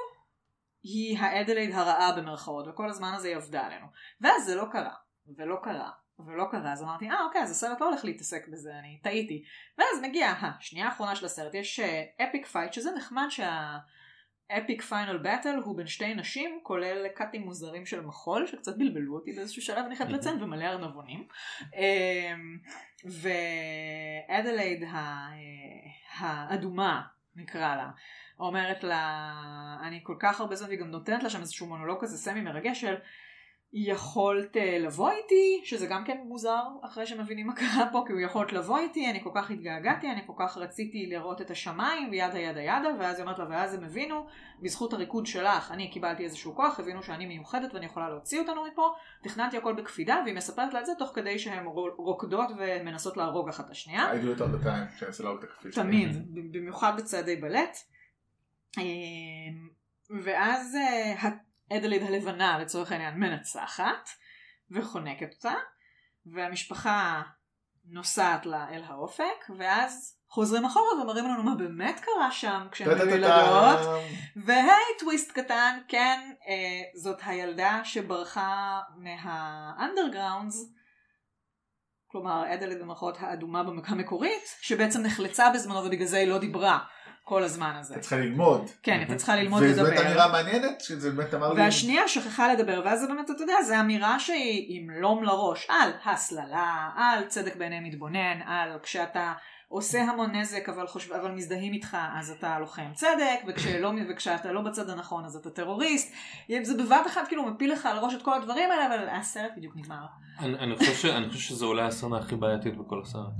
Speaker 3: היא האדלייד הרעה במרכאות, וכל הזמן הזה היא עבדה עלינו. ואז זה לא קרה, ולא קרה, ולא קרה, אז אמרתי, אה אוקיי, אז הסרט לא הולך להתעסק בזה, אני טעיתי. ואז מגיעה השנייה האחרונה של הסרט, יש epic fight, שזה נחמד שה... epic final battle הוא בין שתי נשים, כולל קאטים מוזרים של מחול, שקצת בלבלו אותי באיזשהו שלב, אני חייבת לציין, ומלא ארנבונים. אמ, ואדלייד ה- האדומה, נקרא לה, אומרת לה, אני כל כך הרבה זמן, והיא גם נותנת לה שם איזשהו מונולוג כזה סמי מרגש של יכולת אה, לבוא איתי, שזה גם כן מוזר אחרי שמבינים מה קרה פה, כי הוא יכולת לבוא איתי, אני כל כך התגעגעתי, אני כל כך רציתי לראות את השמיים, וידה ידה ידה, ואז היא אומרת לה, ואז הם הבינו, בזכות הריקוד שלך, אני קיבלתי איזשהו כוח, הבינו שאני מיוחדת ואני יכולה להוציא אותנו מפה, תכננתי הכל בקפידה, והיא מספרת לה את זה תוך כדי שהן רוקדות ומנסות להרוג אחת את השנייה.
Speaker 2: I do it all the time, כשאני עושה להרוג את הכפיל שלי.
Speaker 3: תמיד, במיוחד בצעדי בלט. אמ, ואז אה, אדליד הלבנה לצורך העניין מנצחת וחונקת אותה, והמשפחה נוסעת לה אל האופק, ואז חוזרים אחורה ומראים לנו מה באמת קרה שם כשהם היו. ילדות. והי טוויסט קטן, כן, אה, זאת הילדה שברחה מהאנדרגראונדס, כלומר אדלד במרכאות האדומה במק- המקורית, שבעצם נחלצה בזמנו ובגלל זה היא לא דיברה כל הזמן הזה.
Speaker 2: את צריכה ללמוד.
Speaker 3: כן, הייתה צריכה ללמוד
Speaker 2: וזו באמת
Speaker 3: לדבר.
Speaker 2: אמירה מעניינת, שזה באמת אמר לי...
Speaker 3: והשנייה שכחה לדבר, ואז זה באמת, אתה יודע, זו אמירה שהיא עם לום לראש, על הסללה, על צדק בעיני מתבונן, על כשאתה עושה המון נזק אבל, חושב, אבל מזדהים איתך אז אתה לוחם צדק, וכשלא, וכשאתה לא בצד הנכון אז אתה טרוריסט. זה בבת אחת כאילו מפיל לך על הראש את כל הדברים האלה, אבל הסרט בדיוק נגמר.
Speaker 4: אני, אני, חושב ש, אני חושב שזה אולי הסצנה הכי בעייתית בכל הסרט.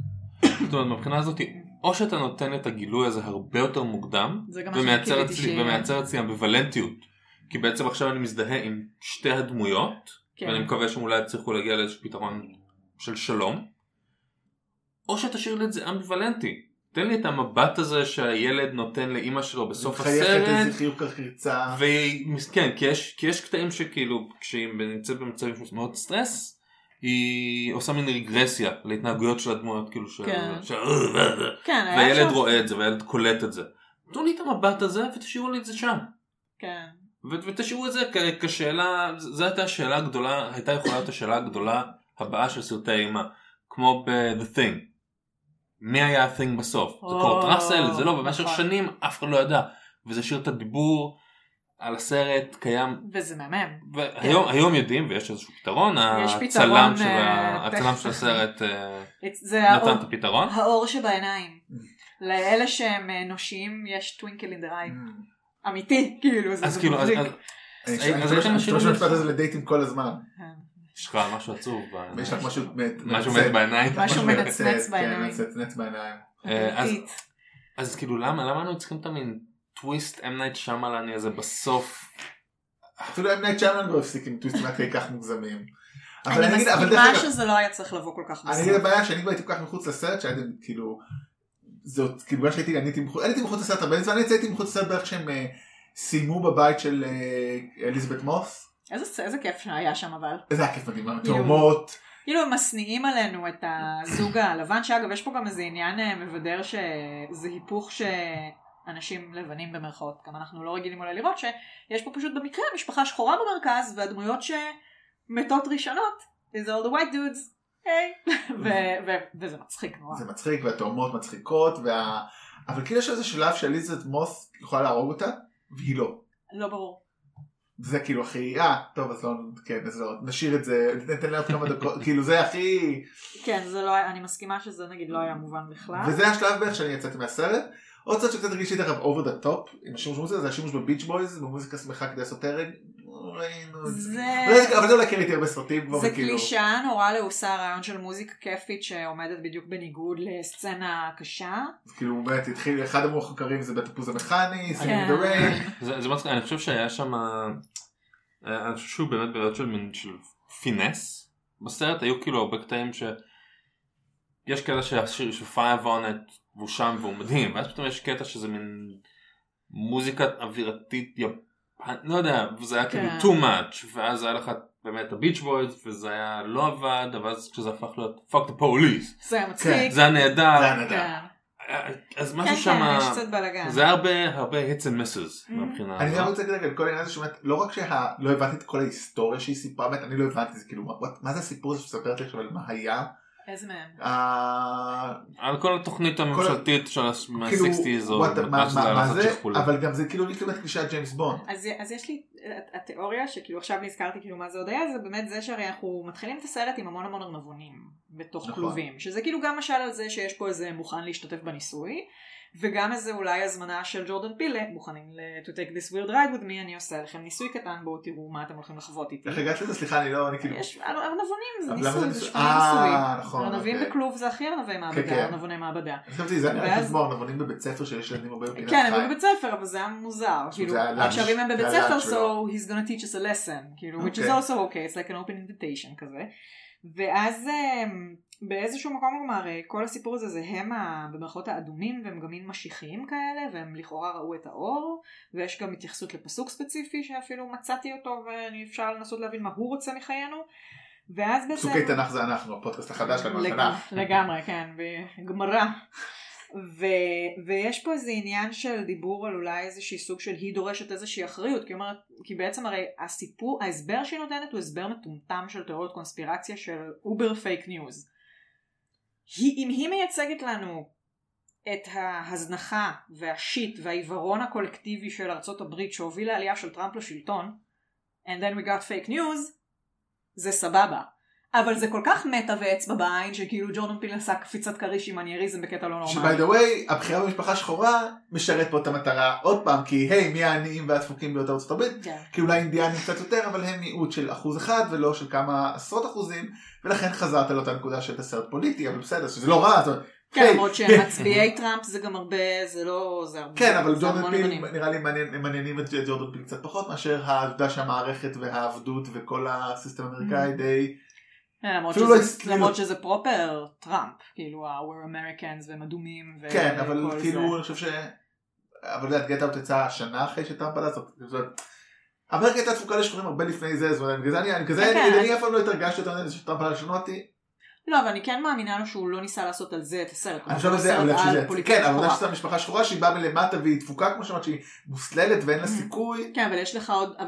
Speaker 4: זאת אומרת, מבחינה הזאת, או שאתה נותן את הגילוי הזה הרבה יותר מוקדם, ומייצר אצלי. ומייצר אצלי אמביוולנטיות. כי בעצם עכשיו אני מזדהה עם שתי הדמויות,
Speaker 3: כן.
Speaker 4: ואני מקווה שהם אולי יצליחו להגיע לאיזשהו פתרון של שלום, או שתשאיר לי את זה אמביוולנטי. תן לי את המבט הזה שהילד נותן לאימא שלו בסוף הסרט,
Speaker 2: איזה חיוך קרקריצה.
Speaker 4: והיא, כן, כי יש, כי יש קטעים שכאילו, כשהיא נמצאת במצבים של מאוד סטרס, היא עושה מין רגרסיה להתנהגויות של הדמויות, כאילו, של...
Speaker 3: כן.
Speaker 4: של...
Speaker 3: כן,
Speaker 4: והילד
Speaker 3: שם-
Speaker 4: רואה את זה, והילד קולט את זה. תנו לי את המבט הזה ותשאירו לי את זה שם.
Speaker 3: כן.
Speaker 4: ו- ותשאירו את זה כ- כשאלה, זו הייתה השאלה הגדולה, הייתה יכולה להיות השאלה הגדולה הבאה של סרטי אימה. כמו ב-The Thing. מי היה ה-Thing בסוף? זה
Speaker 3: או,
Speaker 4: קורט ראסל, זה לא, במשך
Speaker 3: נכון.
Speaker 4: שנים אף אחד לא ידע. וזה השאיר את הדיבור על הסרט קיים.
Speaker 3: וזה מהמם.
Speaker 4: והיום היום יודעים ויש איזשהו פתרון,
Speaker 3: יש
Speaker 4: הצלם
Speaker 3: פתרון,
Speaker 4: של, ה-
Speaker 3: אה,
Speaker 4: הצלם. של הסרט אה, [LAUGHS]
Speaker 3: זה
Speaker 4: נתן
Speaker 3: האור,
Speaker 4: את הפתרון.
Speaker 3: האור שבעיניים. לאלה שהם אה, נושיים יש טווינקל אין דה
Speaker 2: Mm.
Speaker 3: אמיתי, [LAUGHS] כאילו, זה
Speaker 4: אז
Speaker 3: זה
Speaker 4: כאילו, אז-. אז-
Speaker 2: אני
Speaker 4: אז
Speaker 2: אני
Speaker 4: הייתם
Speaker 2: משתמש אני משתמש במשפט הזה לדייטים כל הזמן.
Speaker 3: כן.
Speaker 4: יש לך משהו עצוב. בעיניים.
Speaker 2: יש לך משהו מת-
Speaker 4: בעיניים.
Speaker 3: משהו מנצנץ
Speaker 2: כן,
Speaker 3: בעיניים.
Speaker 2: מנצנץ בעיניים.
Speaker 4: אה, אז-
Speaker 3: אמיתית.
Speaker 4: אז כאילו למה למה אנחנו צריכים את המין טוויסט אם נייט שאמאלאני הזה בסוף.
Speaker 2: אפילו אם נייט שאמאלאן לא הפסיק עם טוויסטים עד כדי כך מוגזמים. אבל
Speaker 3: אני מסכימה שזה לא היה צריך לבוא כל כך
Speaker 2: אני אגיד
Speaker 3: בסוף.
Speaker 2: הבעיה שאני כבר הייתי כל כך מחוץ לסרט שהייתי כאילו זאת כאילו בגלל שהייתי אני הייתי מחוץ- לסרט הרבה זמן הייתי מחוץ לסרט בערך שהם אה, סיימו בבית של אה, אליזבת מוס
Speaker 3: איזה איזה כיף שהיה שם אבל.
Speaker 2: איזה היה כיף מדהים
Speaker 3: יואו.
Speaker 2: תאומות
Speaker 3: כאילו הם משניאים עלינו את הזוג הלבן, שאגב יש פה גם איזה עניין אה, מבדר שזה היפוך שאנשים לבנים במרכאות, גם אנחנו לא רגילים אולי לראות שיש פה פשוט במקרה משפחה שחורה במרכז והדמויות שמתות ראשונות is all the white dudes, היי, וזה מצחיק נורא.
Speaker 2: זה מצחיק והתאומות מצחיקות. אבל כאילו יש איזה שלב שאליזבת מוס יכולה להרוג אותה והיא לא.
Speaker 3: לא ברור.
Speaker 2: זה כאילו הכי אה טוב אז לא כן אז לא נשאיר את זה ניתן לה עוד כמה דקות כאילו זה הכי
Speaker 3: כן, זה לא אני מסכימה שזה נגיד לא היה מובן בכלל.
Speaker 2: וזה השלב בערך שאני יצאתי מהסרט. עוד קצת שקצת הרגיש לי דרך אגב over the top עם השימוש במוזיקה זה השימוש בביץ' בויז במוזיקה שמחה כדי לעשות הרג. ראינו את זה.
Speaker 3: זה...
Speaker 2: לא, אבל זה אולי קראתי הרבה סרטים כבר
Speaker 3: זה
Speaker 2: וכאילו.
Speaker 3: קלישאה נורא לעושה רעיון של מוזיקה כיפית שעומדת בדיוק בניגוד לסצנה קשה.
Speaker 2: אז כאילו באמת התחיל אחד המוחקרים זה בטיפוס המכני,
Speaker 3: כן.
Speaker 2: סימינג דה.
Speaker 4: זה, מצחיק, אני חושב שהיה שם, אה, אני חושב שהוא באמת בעיות של מין של פינס. בסרט היו כאילו הרבה קטעים ש... יש קטע שהשיר של פייב את והוא שם והוא מדהים ואז פתאום יש קטע שזה מין מוזיקה אווירתית יפן, לא יודע, וזה היה כאילו
Speaker 3: כן.
Speaker 4: too much, ואז היה לך באמת הביץ' בויז, וזה היה לא עבד, אבל אז כשזה הפך להיות fuck the police,
Speaker 3: זה היה מצחיק.
Speaker 4: זה היה נהדר,
Speaker 2: זה היה נהדר.
Speaker 3: כן.
Speaker 4: אז
Speaker 3: כן,
Speaker 4: משהו
Speaker 3: כן,
Speaker 4: שם,
Speaker 3: יש קצת בלאגן.
Speaker 4: זה היה הרבה הרבה hits and misses
Speaker 3: Mm.
Speaker 4: מהבחינה
Speaker 2: אני גם
Speaker 4: הזאת.
Speaker 2: רוצה להגיד כל העניין הזה שבאמת, לא רק שלא הבנתי את כל ההיסטוריה שהיא סיפרה, באמת אני לא הבנתי, זה כאילו, מה- מה זה הסיפור הזה שספרת לי עכשיו על מה היה?
Speaker 3: איזה מהם?
Speaker 2: אה,
Speaker 4: על כל התוכנית הממשלתית של
Speaker 2: כאילו,
Speaker 4: ה-60's או
Speaker 2: what- מה- זה. אבל גם זה כאילו לי כמעט קלישאת ג'יימס בונד.
Speaker 3: אז, אז יש לי התיאוריה שכאילו עכשיו נזכרתי כאילו מה זה עוד היה זה באמת זה שהרי אנחנו מתחילים את הסרט עם המון המון ארנבונים בתוך
Speaker 2: נכון.
Speaker 3: כלובים שזה כאילו גם משל על זה שיש פה איזה מוכן להשתתף בניסוי וגם איזה אולי הזמנה של ג'ורדן פילה מוכנים ל- to take this weird ride with me אני עושה לכם ניסוי קטן בואו תראו מה אתם הולכים לחוות איתי.
Speaker 2: איך הגעת לזה? סליחה, אני לא, אני כאילו...
Speaker 3: יש ארנבונים זה ניסוי זה
Speaker 2: ניסוי?
Speaker 3: שפני
Speaker 2: אה. נכון,
Speaker 3: ארנבים
Speaker 2: אוקיי.
Speaker 3: בכלוב זה הכי ארנבי
Speaker 2: כן.
Speaker 3: מעבדה ארנבוני מעבדה.
Speaker 2: חשבתי זה
Speaker 3: ואז-
Speaker 2: כמו ארנבונים בבית ספר שיש ילדים הרבה בפינת
Speaker 3: כן, הם. היו בבית ספר, אבל זה היה מוזר.
Speaker 2: היה
Speaker 3: עכשיו אם הם בבית
Speaker 2: היה
Speaker 3: ספר, so he's gonna teach us a lesson. כאילו, which is
Speaker 2: אוקיי.
Speaker 3: also okay, it's like an open invitation כזה. ואז אמ, באיזשהו מקום כלומר, הרי כל הסיפור הזה זה הם ה- במרכאות האדומים והם גם מין משיחיים כאלה והם לכאורה ראו את האור ויש גם התייחסות לפסוק ספציפי שאפילו מצאתי אותו ואפשר לנסות להבין מה הוא רוצה מחיינו. ואז בעצם...
Speaker 2: פסוקי תנ"ך זה אנחנו, הפודקאסט החדש שלנו
Speaker 3: לג-
Speaker 2: תנ"ך.
Speaker 3: לגמרי, כן, בגמרא. ו- ויש פה איזה עניין של דיבור על אולי איזושהי סוג של היא דורשת איזושהי אחריות, כי, אומרת, כי בעצם הרי הסיפור, ההסבר שהיא נותנת הוא הסבר מטומטם של תיאוריות קונספירציה של אובר fake news. היא, אם היא מייצגת לנו את ההזנחה וה-shit והעיוורון הקולקטיבי של ארצות הברית שהוביל לעלייה של טראמפ לשלטון, and then we got fake news, זה סבבה. אבל זה כל כך מטה ואצבע בעין שכאילו ג'ורדון פיל עשה קפיצת כריש עם מנייריזם בקטע לא נורמלי.
Speaker 2: דה ווי, הבחירה במשפחה שחורה משרת פה את המטרה עוד פעם, כי היי, מי העניים והדפוקים ביותר בארצות הברית?
Speaker 3: כן.
Speaker 2: כי אולי אינדיאנים קצת יותר, אבל הם מיעוט של אחוז אחד ולא של כמה עשרות אחוזים, ולכן חזרת לאותה נקודה של הסרט פוליטי, אבל בסדר, שזה לא רע, זאת אומרת,
Speaker 3: כן, למרות שמצביעי [LAUGHS] טראמפ זה גם הרבה, זה לא, זה הרבה.
Speaker 2: כן, אבל ג'ורדן פיל. נראה לי מעניינים את ג'ורדן פיל קצת פחות מאשר העובדה שהמערכת והעבדות וכל ה-system האמריקאי
Speaker 3: Mm.
Speaker 2: די...
Speaker 3: כן, למרות
Speaker 2: לא
Speaker 3: שזה-
Speaker 2: הסתירו.
Speaker 3: למרות שזה proper טראמפ, כאילו ה-We're Americans והם אדומים. ו-
Speaker 2: כן, אבל
Speaker 3: וכל
Speaker 2: כאילו. אני חושב ש... אבל אתה יודע, גט אאוט יצא שנה אחרי שטראמפ עלה, זאת אומרת, אמריקה הייתה תפוקה לשחורים הרבה לפני זה, זאת אומרת, בגלל זה אני, בגלל זה
Speaker 3: כן,
Speaker 2: אני-. אני אף פעם לא התרגשתי יותר מזה שטראמפ עלה לשנות אותי.
Speaker 3: לא, אבל אני כן מאמינה לו שהוא לא ניסה לעשות על זה את הסרט.
Speaker 2: אני חושב על זה, אבל
Speaker 3: על
Speaker 2: שזה, כן, אבל
Speaker 3: שחורה.
Speaker 2: שזו משפחה שחורה שהיא באה מלמטה והיא תפוקה כמו שאמרת שהיא מוסללת ואין לה
Speaker 3: Mm.
Speaker 2: סיכוי.
Speaker 3: כן, אבל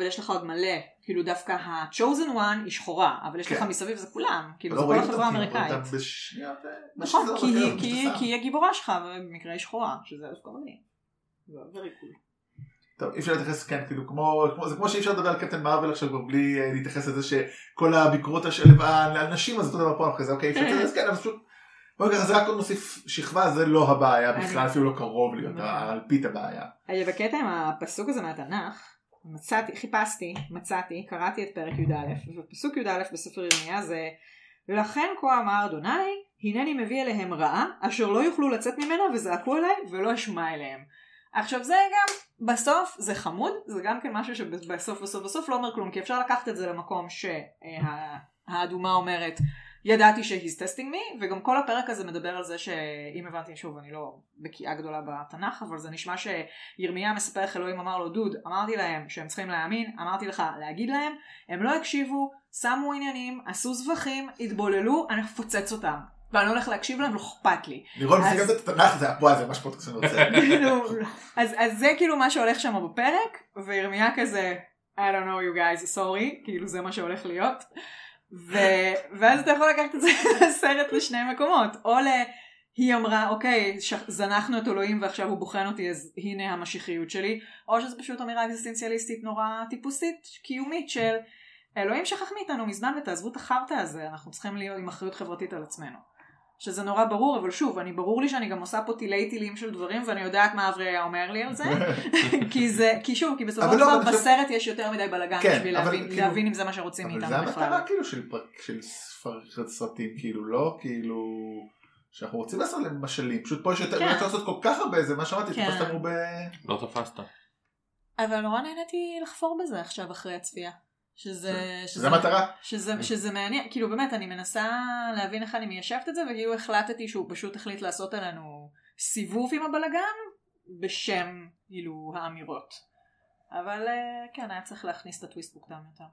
Speaker 3: יש לך עוד מלא. כאילו דווקא ה-chosen one היא שחורה, אבל יש
Speaker 2: כן.
Speaker 3: לך מסביב זה כולם. כאילו
Speaker 2: לא
Speaker 3: זה כל החברה האמריקאית. נכון, כי היא- הגיבורה שלך, ובמקרה היא שחורה, שזה דווקא מדהים. זה very cool.
Speaker 2: טוב, אי אפשר להתייחס, כן, כאילו, כמו, כמו, זה כמו שאי אפשר לדבר על קפטן מרוויל עכשיו כבר בלי אה, להתייחס לזה שכל הביקורות של הנשים, אז אותו דבר פה, אחרי זה, אוקיי, אי אפשר [LAUGHS] להתייחס, כן, אבל פשוט, בוא נגיד, זה רק עוד נוסיף שכבה, זה לא הבעיה בכלל, אפילו לא קרוב להיות
Speaker 3: נכון.
Speaker 2: האלפית הבעיה.
Speaker 3: בקטע עם הפסוק הזה מהתנ"ך, מצאתי, חיפשתי, מצאתי, קראתי את פרק י"א, ופסוק י"א בספר ירמיה זה ולכן כה אמר אדוני, הנני מביא אליהם רעה, אשר לא יוכלו לצאת ממנה וזעקו אליי ולא אשמע אליהם. עכשיו זה גם, בסוף זה חמוד, זה גם כן משהו שבסוף בסוף בסוף לא אומר כלום, כי אפשר לקחת את זה למקום שהאדומה אומרת ידעתי ש-he's testing me, וגם כל הפרק הזה מדבר על זה שאם הבנתי, שוב, אני לא בקיאה גדולה בתנ"ך, אבל זה נשמע שירמיה מספר איך אלוהים אמר לו, דוד, אמרתי להם שהם צריכים להאמין, אמרתי לך להגיד להם, הם לא הקשיבו, שמו עניינים, עשו זבחים, התבוללו, אני אפוצץ אותם. ואני לא הולך להקשיב להם, לא אכפת לי.
Speaker 2: לירון
Speaker 3: אז-
Speaker 2: מסתכלת את התנ"ך, זה וואי, זה מה שפודקאסט אני רוצה. [LAUGHS]
Speaker 3: כאילו, אז, אז זה כאילו מה שהולך שם בפרק, וירמיה כזה, I don't know you guys, sorry, כאילו זה מה שהולך להיות. ו, ואז אתה יכול לקחת את זה [LAUGHS] לסרט לשני מקומות, או ל... היא אמרה, אוקיי, ש... זנחנו את אלוהים ועכשיו הוא בוחן אותי, אז הנה המשיחיות שלי, או שזו פשוט אמירה אקזיסטנציאליסטית נורא טיפוסית, קיומית של אלוהים שכח מאיתנו מזמן ותעזבו את החרטא הזה, אנחנו צריכים להיות עם אחריות חברתית על עצמנו. שזה נורא ברור, אבל שוב, אני ברור לי שאני גם עושה פה תילי תילים של דברים, ואני יודעת מה אברי היה אומר לי על זה, [LAUGHS] כי זה, כי שוב, כי בסופו
Speaker 2: אבל
Speaker 3: של
Speaker 2: לא,
Speaker 3: דבר
Speaker 2: חושב-
Speaker 3: בסרט יש יותר מדי בלאגן
Speaker 2: כן,
Speaker 3: בשביל
Speaker 2: אבל
Speaker 3: להבין-
Speaker 2: כאילו-
Speaker 3: להבין אם זה מה שרוצים
Speaker 2: אבל זה
Speaker 3: מאיתנו בכלל.
Speaker 2: המטרה כאילו של של ספר- סרטים, כאילו, לא כאילו... שאנחנו רוצים לעשות להם משלים, פשוט פה יש יותר,
Speaker 3: כן.
Speaker 2: אפשר לעשות כל כך הרבה, זה מה שאמרתי,
Speaker 3: כן.
Speaker 2: תפסת לנו ב...
Speaker 4: לא תפסת.
Speaker 3: אבל נורא נהניתי לחפור בזה עכשיו אחרי הצפייה. שזה,
Speaker 2: זה המטרה.
Speaker 3: שזה, שזה מעניין, כאילו באמת אני מנסה להבין איך אני מיישבת את זה וכאילו החלטתי שהוא פשוט החליט לעשות עלינו סיבוב עם הבלגן בשם כאילו האמירות. אבל אה, כן, היה צריך להכניס את הטוויסט מוקדם יותר.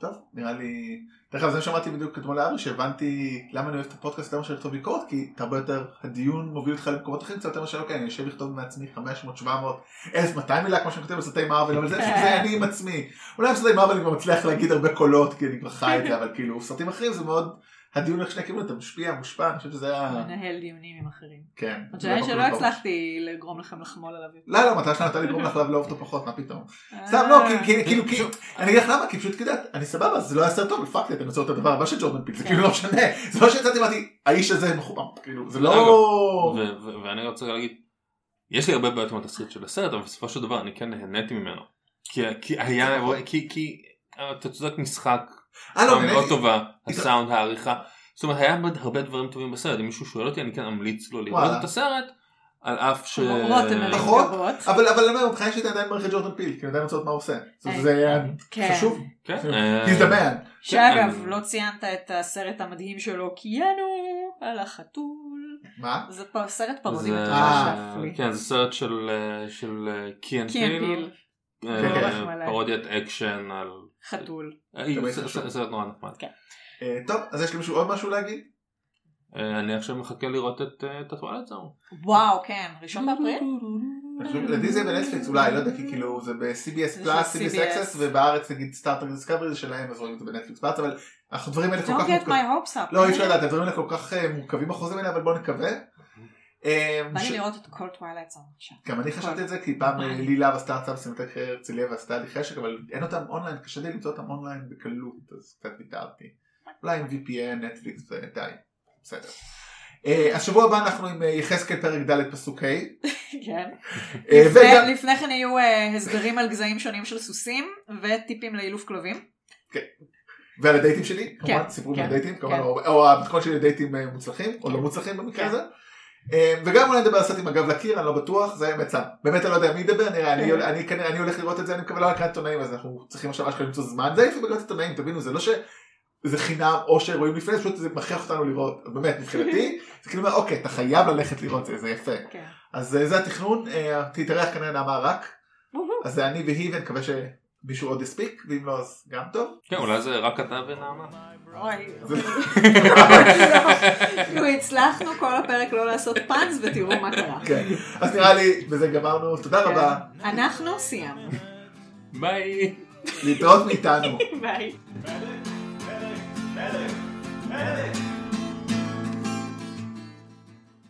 Speaker 2: טוב, נראה לי... דרך אגב, זה שמעתי בדיוק אתמול לארי, שהבנתי למה אני אוהב את הפודקאסט יותר מאשר לכתוב ביקורת, כי אתה הרבה יותר, הדיון מוביל אותך למקומות אחרים קצת יותר מאשר, אוקיי, אני יושב לכתוב מעצמי 500, 700, 1200 מילה, כמו שאני כותב בסרטי מארוול, אבל זה [LAUGHS] זה אני עם עצמי. אולי בסרטי מארוול אני כבר מצליח להגיד הרבה קולות, כי אני כבר חי את זה, אבל כאילו, סרטים אחרים זה מאוד, הדיון איך שני כיוונים, אתה משפיע, מושפע, אני חושב שזה היה...
Speaker 3: לנהל דיונים עם אחרים.
Speaker 2: כן.
Speaker 3: עוד שהיה שלא הצלחתי לגרום לכם לחמול עליו.
Speaker 2: לא, לא, מטרה שלנו הייתה לגרום לך לאהוב אותו פחות, מה פתאום.
Speaker 3: אה,
Speaker 2: סתם לא, כי- כי- כאילו, כאילו, אני אגיד לך למה, כי פשוט כדאי, אני סבבה, זה לא היה סרט טוב, fuck, אני רוצה את הדבר הבא של ג'ורדן פיל, זה
Speaker 3: כן.
Speaker 2: כאילו לא משנה, זה לא שיצאתי אמרתי, האיש הזה מחומם, כאילו, זה לא...
Speaker 4: ו- ואני רוצה להגיד, יש לי הרבה בעיות עם התסריט של הסרט, אבל בסופו של דבר אני כן נהניתי ממנו. כי, היה,
Speaker 2: נכון.
Speaker 4: כי, כי אתה צודק משחק,
Speaker 2: אה, לא,
Speaker 4: מאוד
Speaker 2: נהניתי.
Speaker 4: טובה, הסאונד, העריכה. זאת אומרת, היה הרבה- הרבה דברים טובים בסרט, אם מישהו שואל אותי אני כן אמליץ לו לראות. את הסרט, על אף ש...
Speaker 2: נכון. אבל אבל אני אומר, מבחינה אישית אני עדיין מעריך את ג'ורדן פיל, כי אני עדיין רוצה לראות מה הוא עושה. זה-
Speaker 3: אה,
Speaker 2: זה היה
Speaker 3: כן.
Speaker 2: חשוב.
Speaker 4: כן,
Speaker 2: He's the
Speaker 4: אה,
Speaker 2: man.
Speaker 3: שאגב,
Speaker 4: כן.
Speaker 3: לא ציינת את הסרט המדהים שלו, קיאנו על החתול.
Speaker 2: מה?
Speaker 3: זה סרט פרודי מטורף.
Speaker 4: כן, זה סרט של אה, של אה, קיאן פיל, אה. פרודיית אקשן על...
Speaker 3: חתול.
Speaker 4: אה, סרט נורא נחמד.
Speaker 2: אה, טוב, אז יש למישהו עוד משהו להגיד?
Speaker 4: אה, אני עכשיו מחכה לראות את הטווילייט זון.
Speaker 3: וואו, כן, ראשון באפריל?
Speaker 2: לדעתי זה בנטפליקס אולי, לא יודע, כי כאילו זה ב-CBS פלאס, CBS.
Speaker 3: All
Speaker 2: Access, ובארץ נגיד סטאר טרק דיסקברי זה שלהם, אז רואים את זה בנטפליקס בארץ, אבל הדברים האלה כל
Speaker 3: don't
Speaker 2: כך
Speaker 3: get
Speaker 2: מורכבים.
Speaker 3: my hopes up.
Speaker 2: לא, אי אפשר לדעת, הדברים האלה כל כך מורכבים החוזים האלה, אבל בואו נקווה. אה,
Speaker 3: בא לי לראות את כל טווילייט זון עכשיו.
Speaker 2: גם אני חשבתי את זה כי פעם לי להב עשתה הרצאה בסינמטק הרצליה ועשתה לי חשק אבל אין אותם אונליין קשה לי למצוא אותם אונליין בקלות אז קצת ויתרתי. אולי עם VPN נטפליקס ודי בסדר. אה, השבוע הבא אנחנו עם אה, יחזקאל פרק ד' פסוק ה' [LAUGHS]
Speaker 3: כן.
Speaker 2: אה,
Speaker 3: לפני- כן יהיו אה, הסברים על גזעים שונים של סוסים וטיפים לאילוף כלבים.
Speaker 2: ועל הדייטים שלי
Speaker 3: כן,
Speaker 2: כמובן סיפורים
Speaker 3: כן,
Speaker 2: על דייטים כמובן
Speaker 3: כן.
Speaker 2: או- המתכון שלי לדייטים מוצלחים או לא מוצלחים במקרה
Speaker 3: כן.
Speaker 2: הזה. אה, וגם אולי נדבר על סרטים. אגב לקיר אני לא בטוח זה סתם. באמת אני לא יודע מי ידבר נראה אני-
Speaker 3: כן.
Speaker 2: אני כנראה אני הולך לראות את זה אני מקווה לא הקראת עיתונאים אז אנחנו צריכים עכשיו אשכרה למצוא זמן. זה יפה בקראת עיתונאים תבינו זה לא שזה חינם או שרואים לפני זה פשוט זה מכריח אותנו לראות. באמת מבחינתי [LAUGHS] זה כאילו אומר אוקיי אתה חייב ללכת לראות זה זה יפה.
Speaker 3: כן.
Speaker 2: אז אה, זה התכנון אה, תתארח כנראה נעמה רק. אז זה אני והיא ואני מקווה שמישהו עוד יספיק ואם לא אז גם טוב.
Speaker 4: כן, אולי זה רק אתה ונעמה.
Speaker 3: אוי. נו, הצלחנו כל הפרק לא לעשות פאנס ותראו מה קרה.
Speaker 2: כן. אז נראה לי בזה גמרנו תודה רבה
Speaker 3: כן. אנחנו סיימנו.
Speaker 4: ביי.
Speaker 2: להתראות מאיתנו.
Speaker 3: ביי.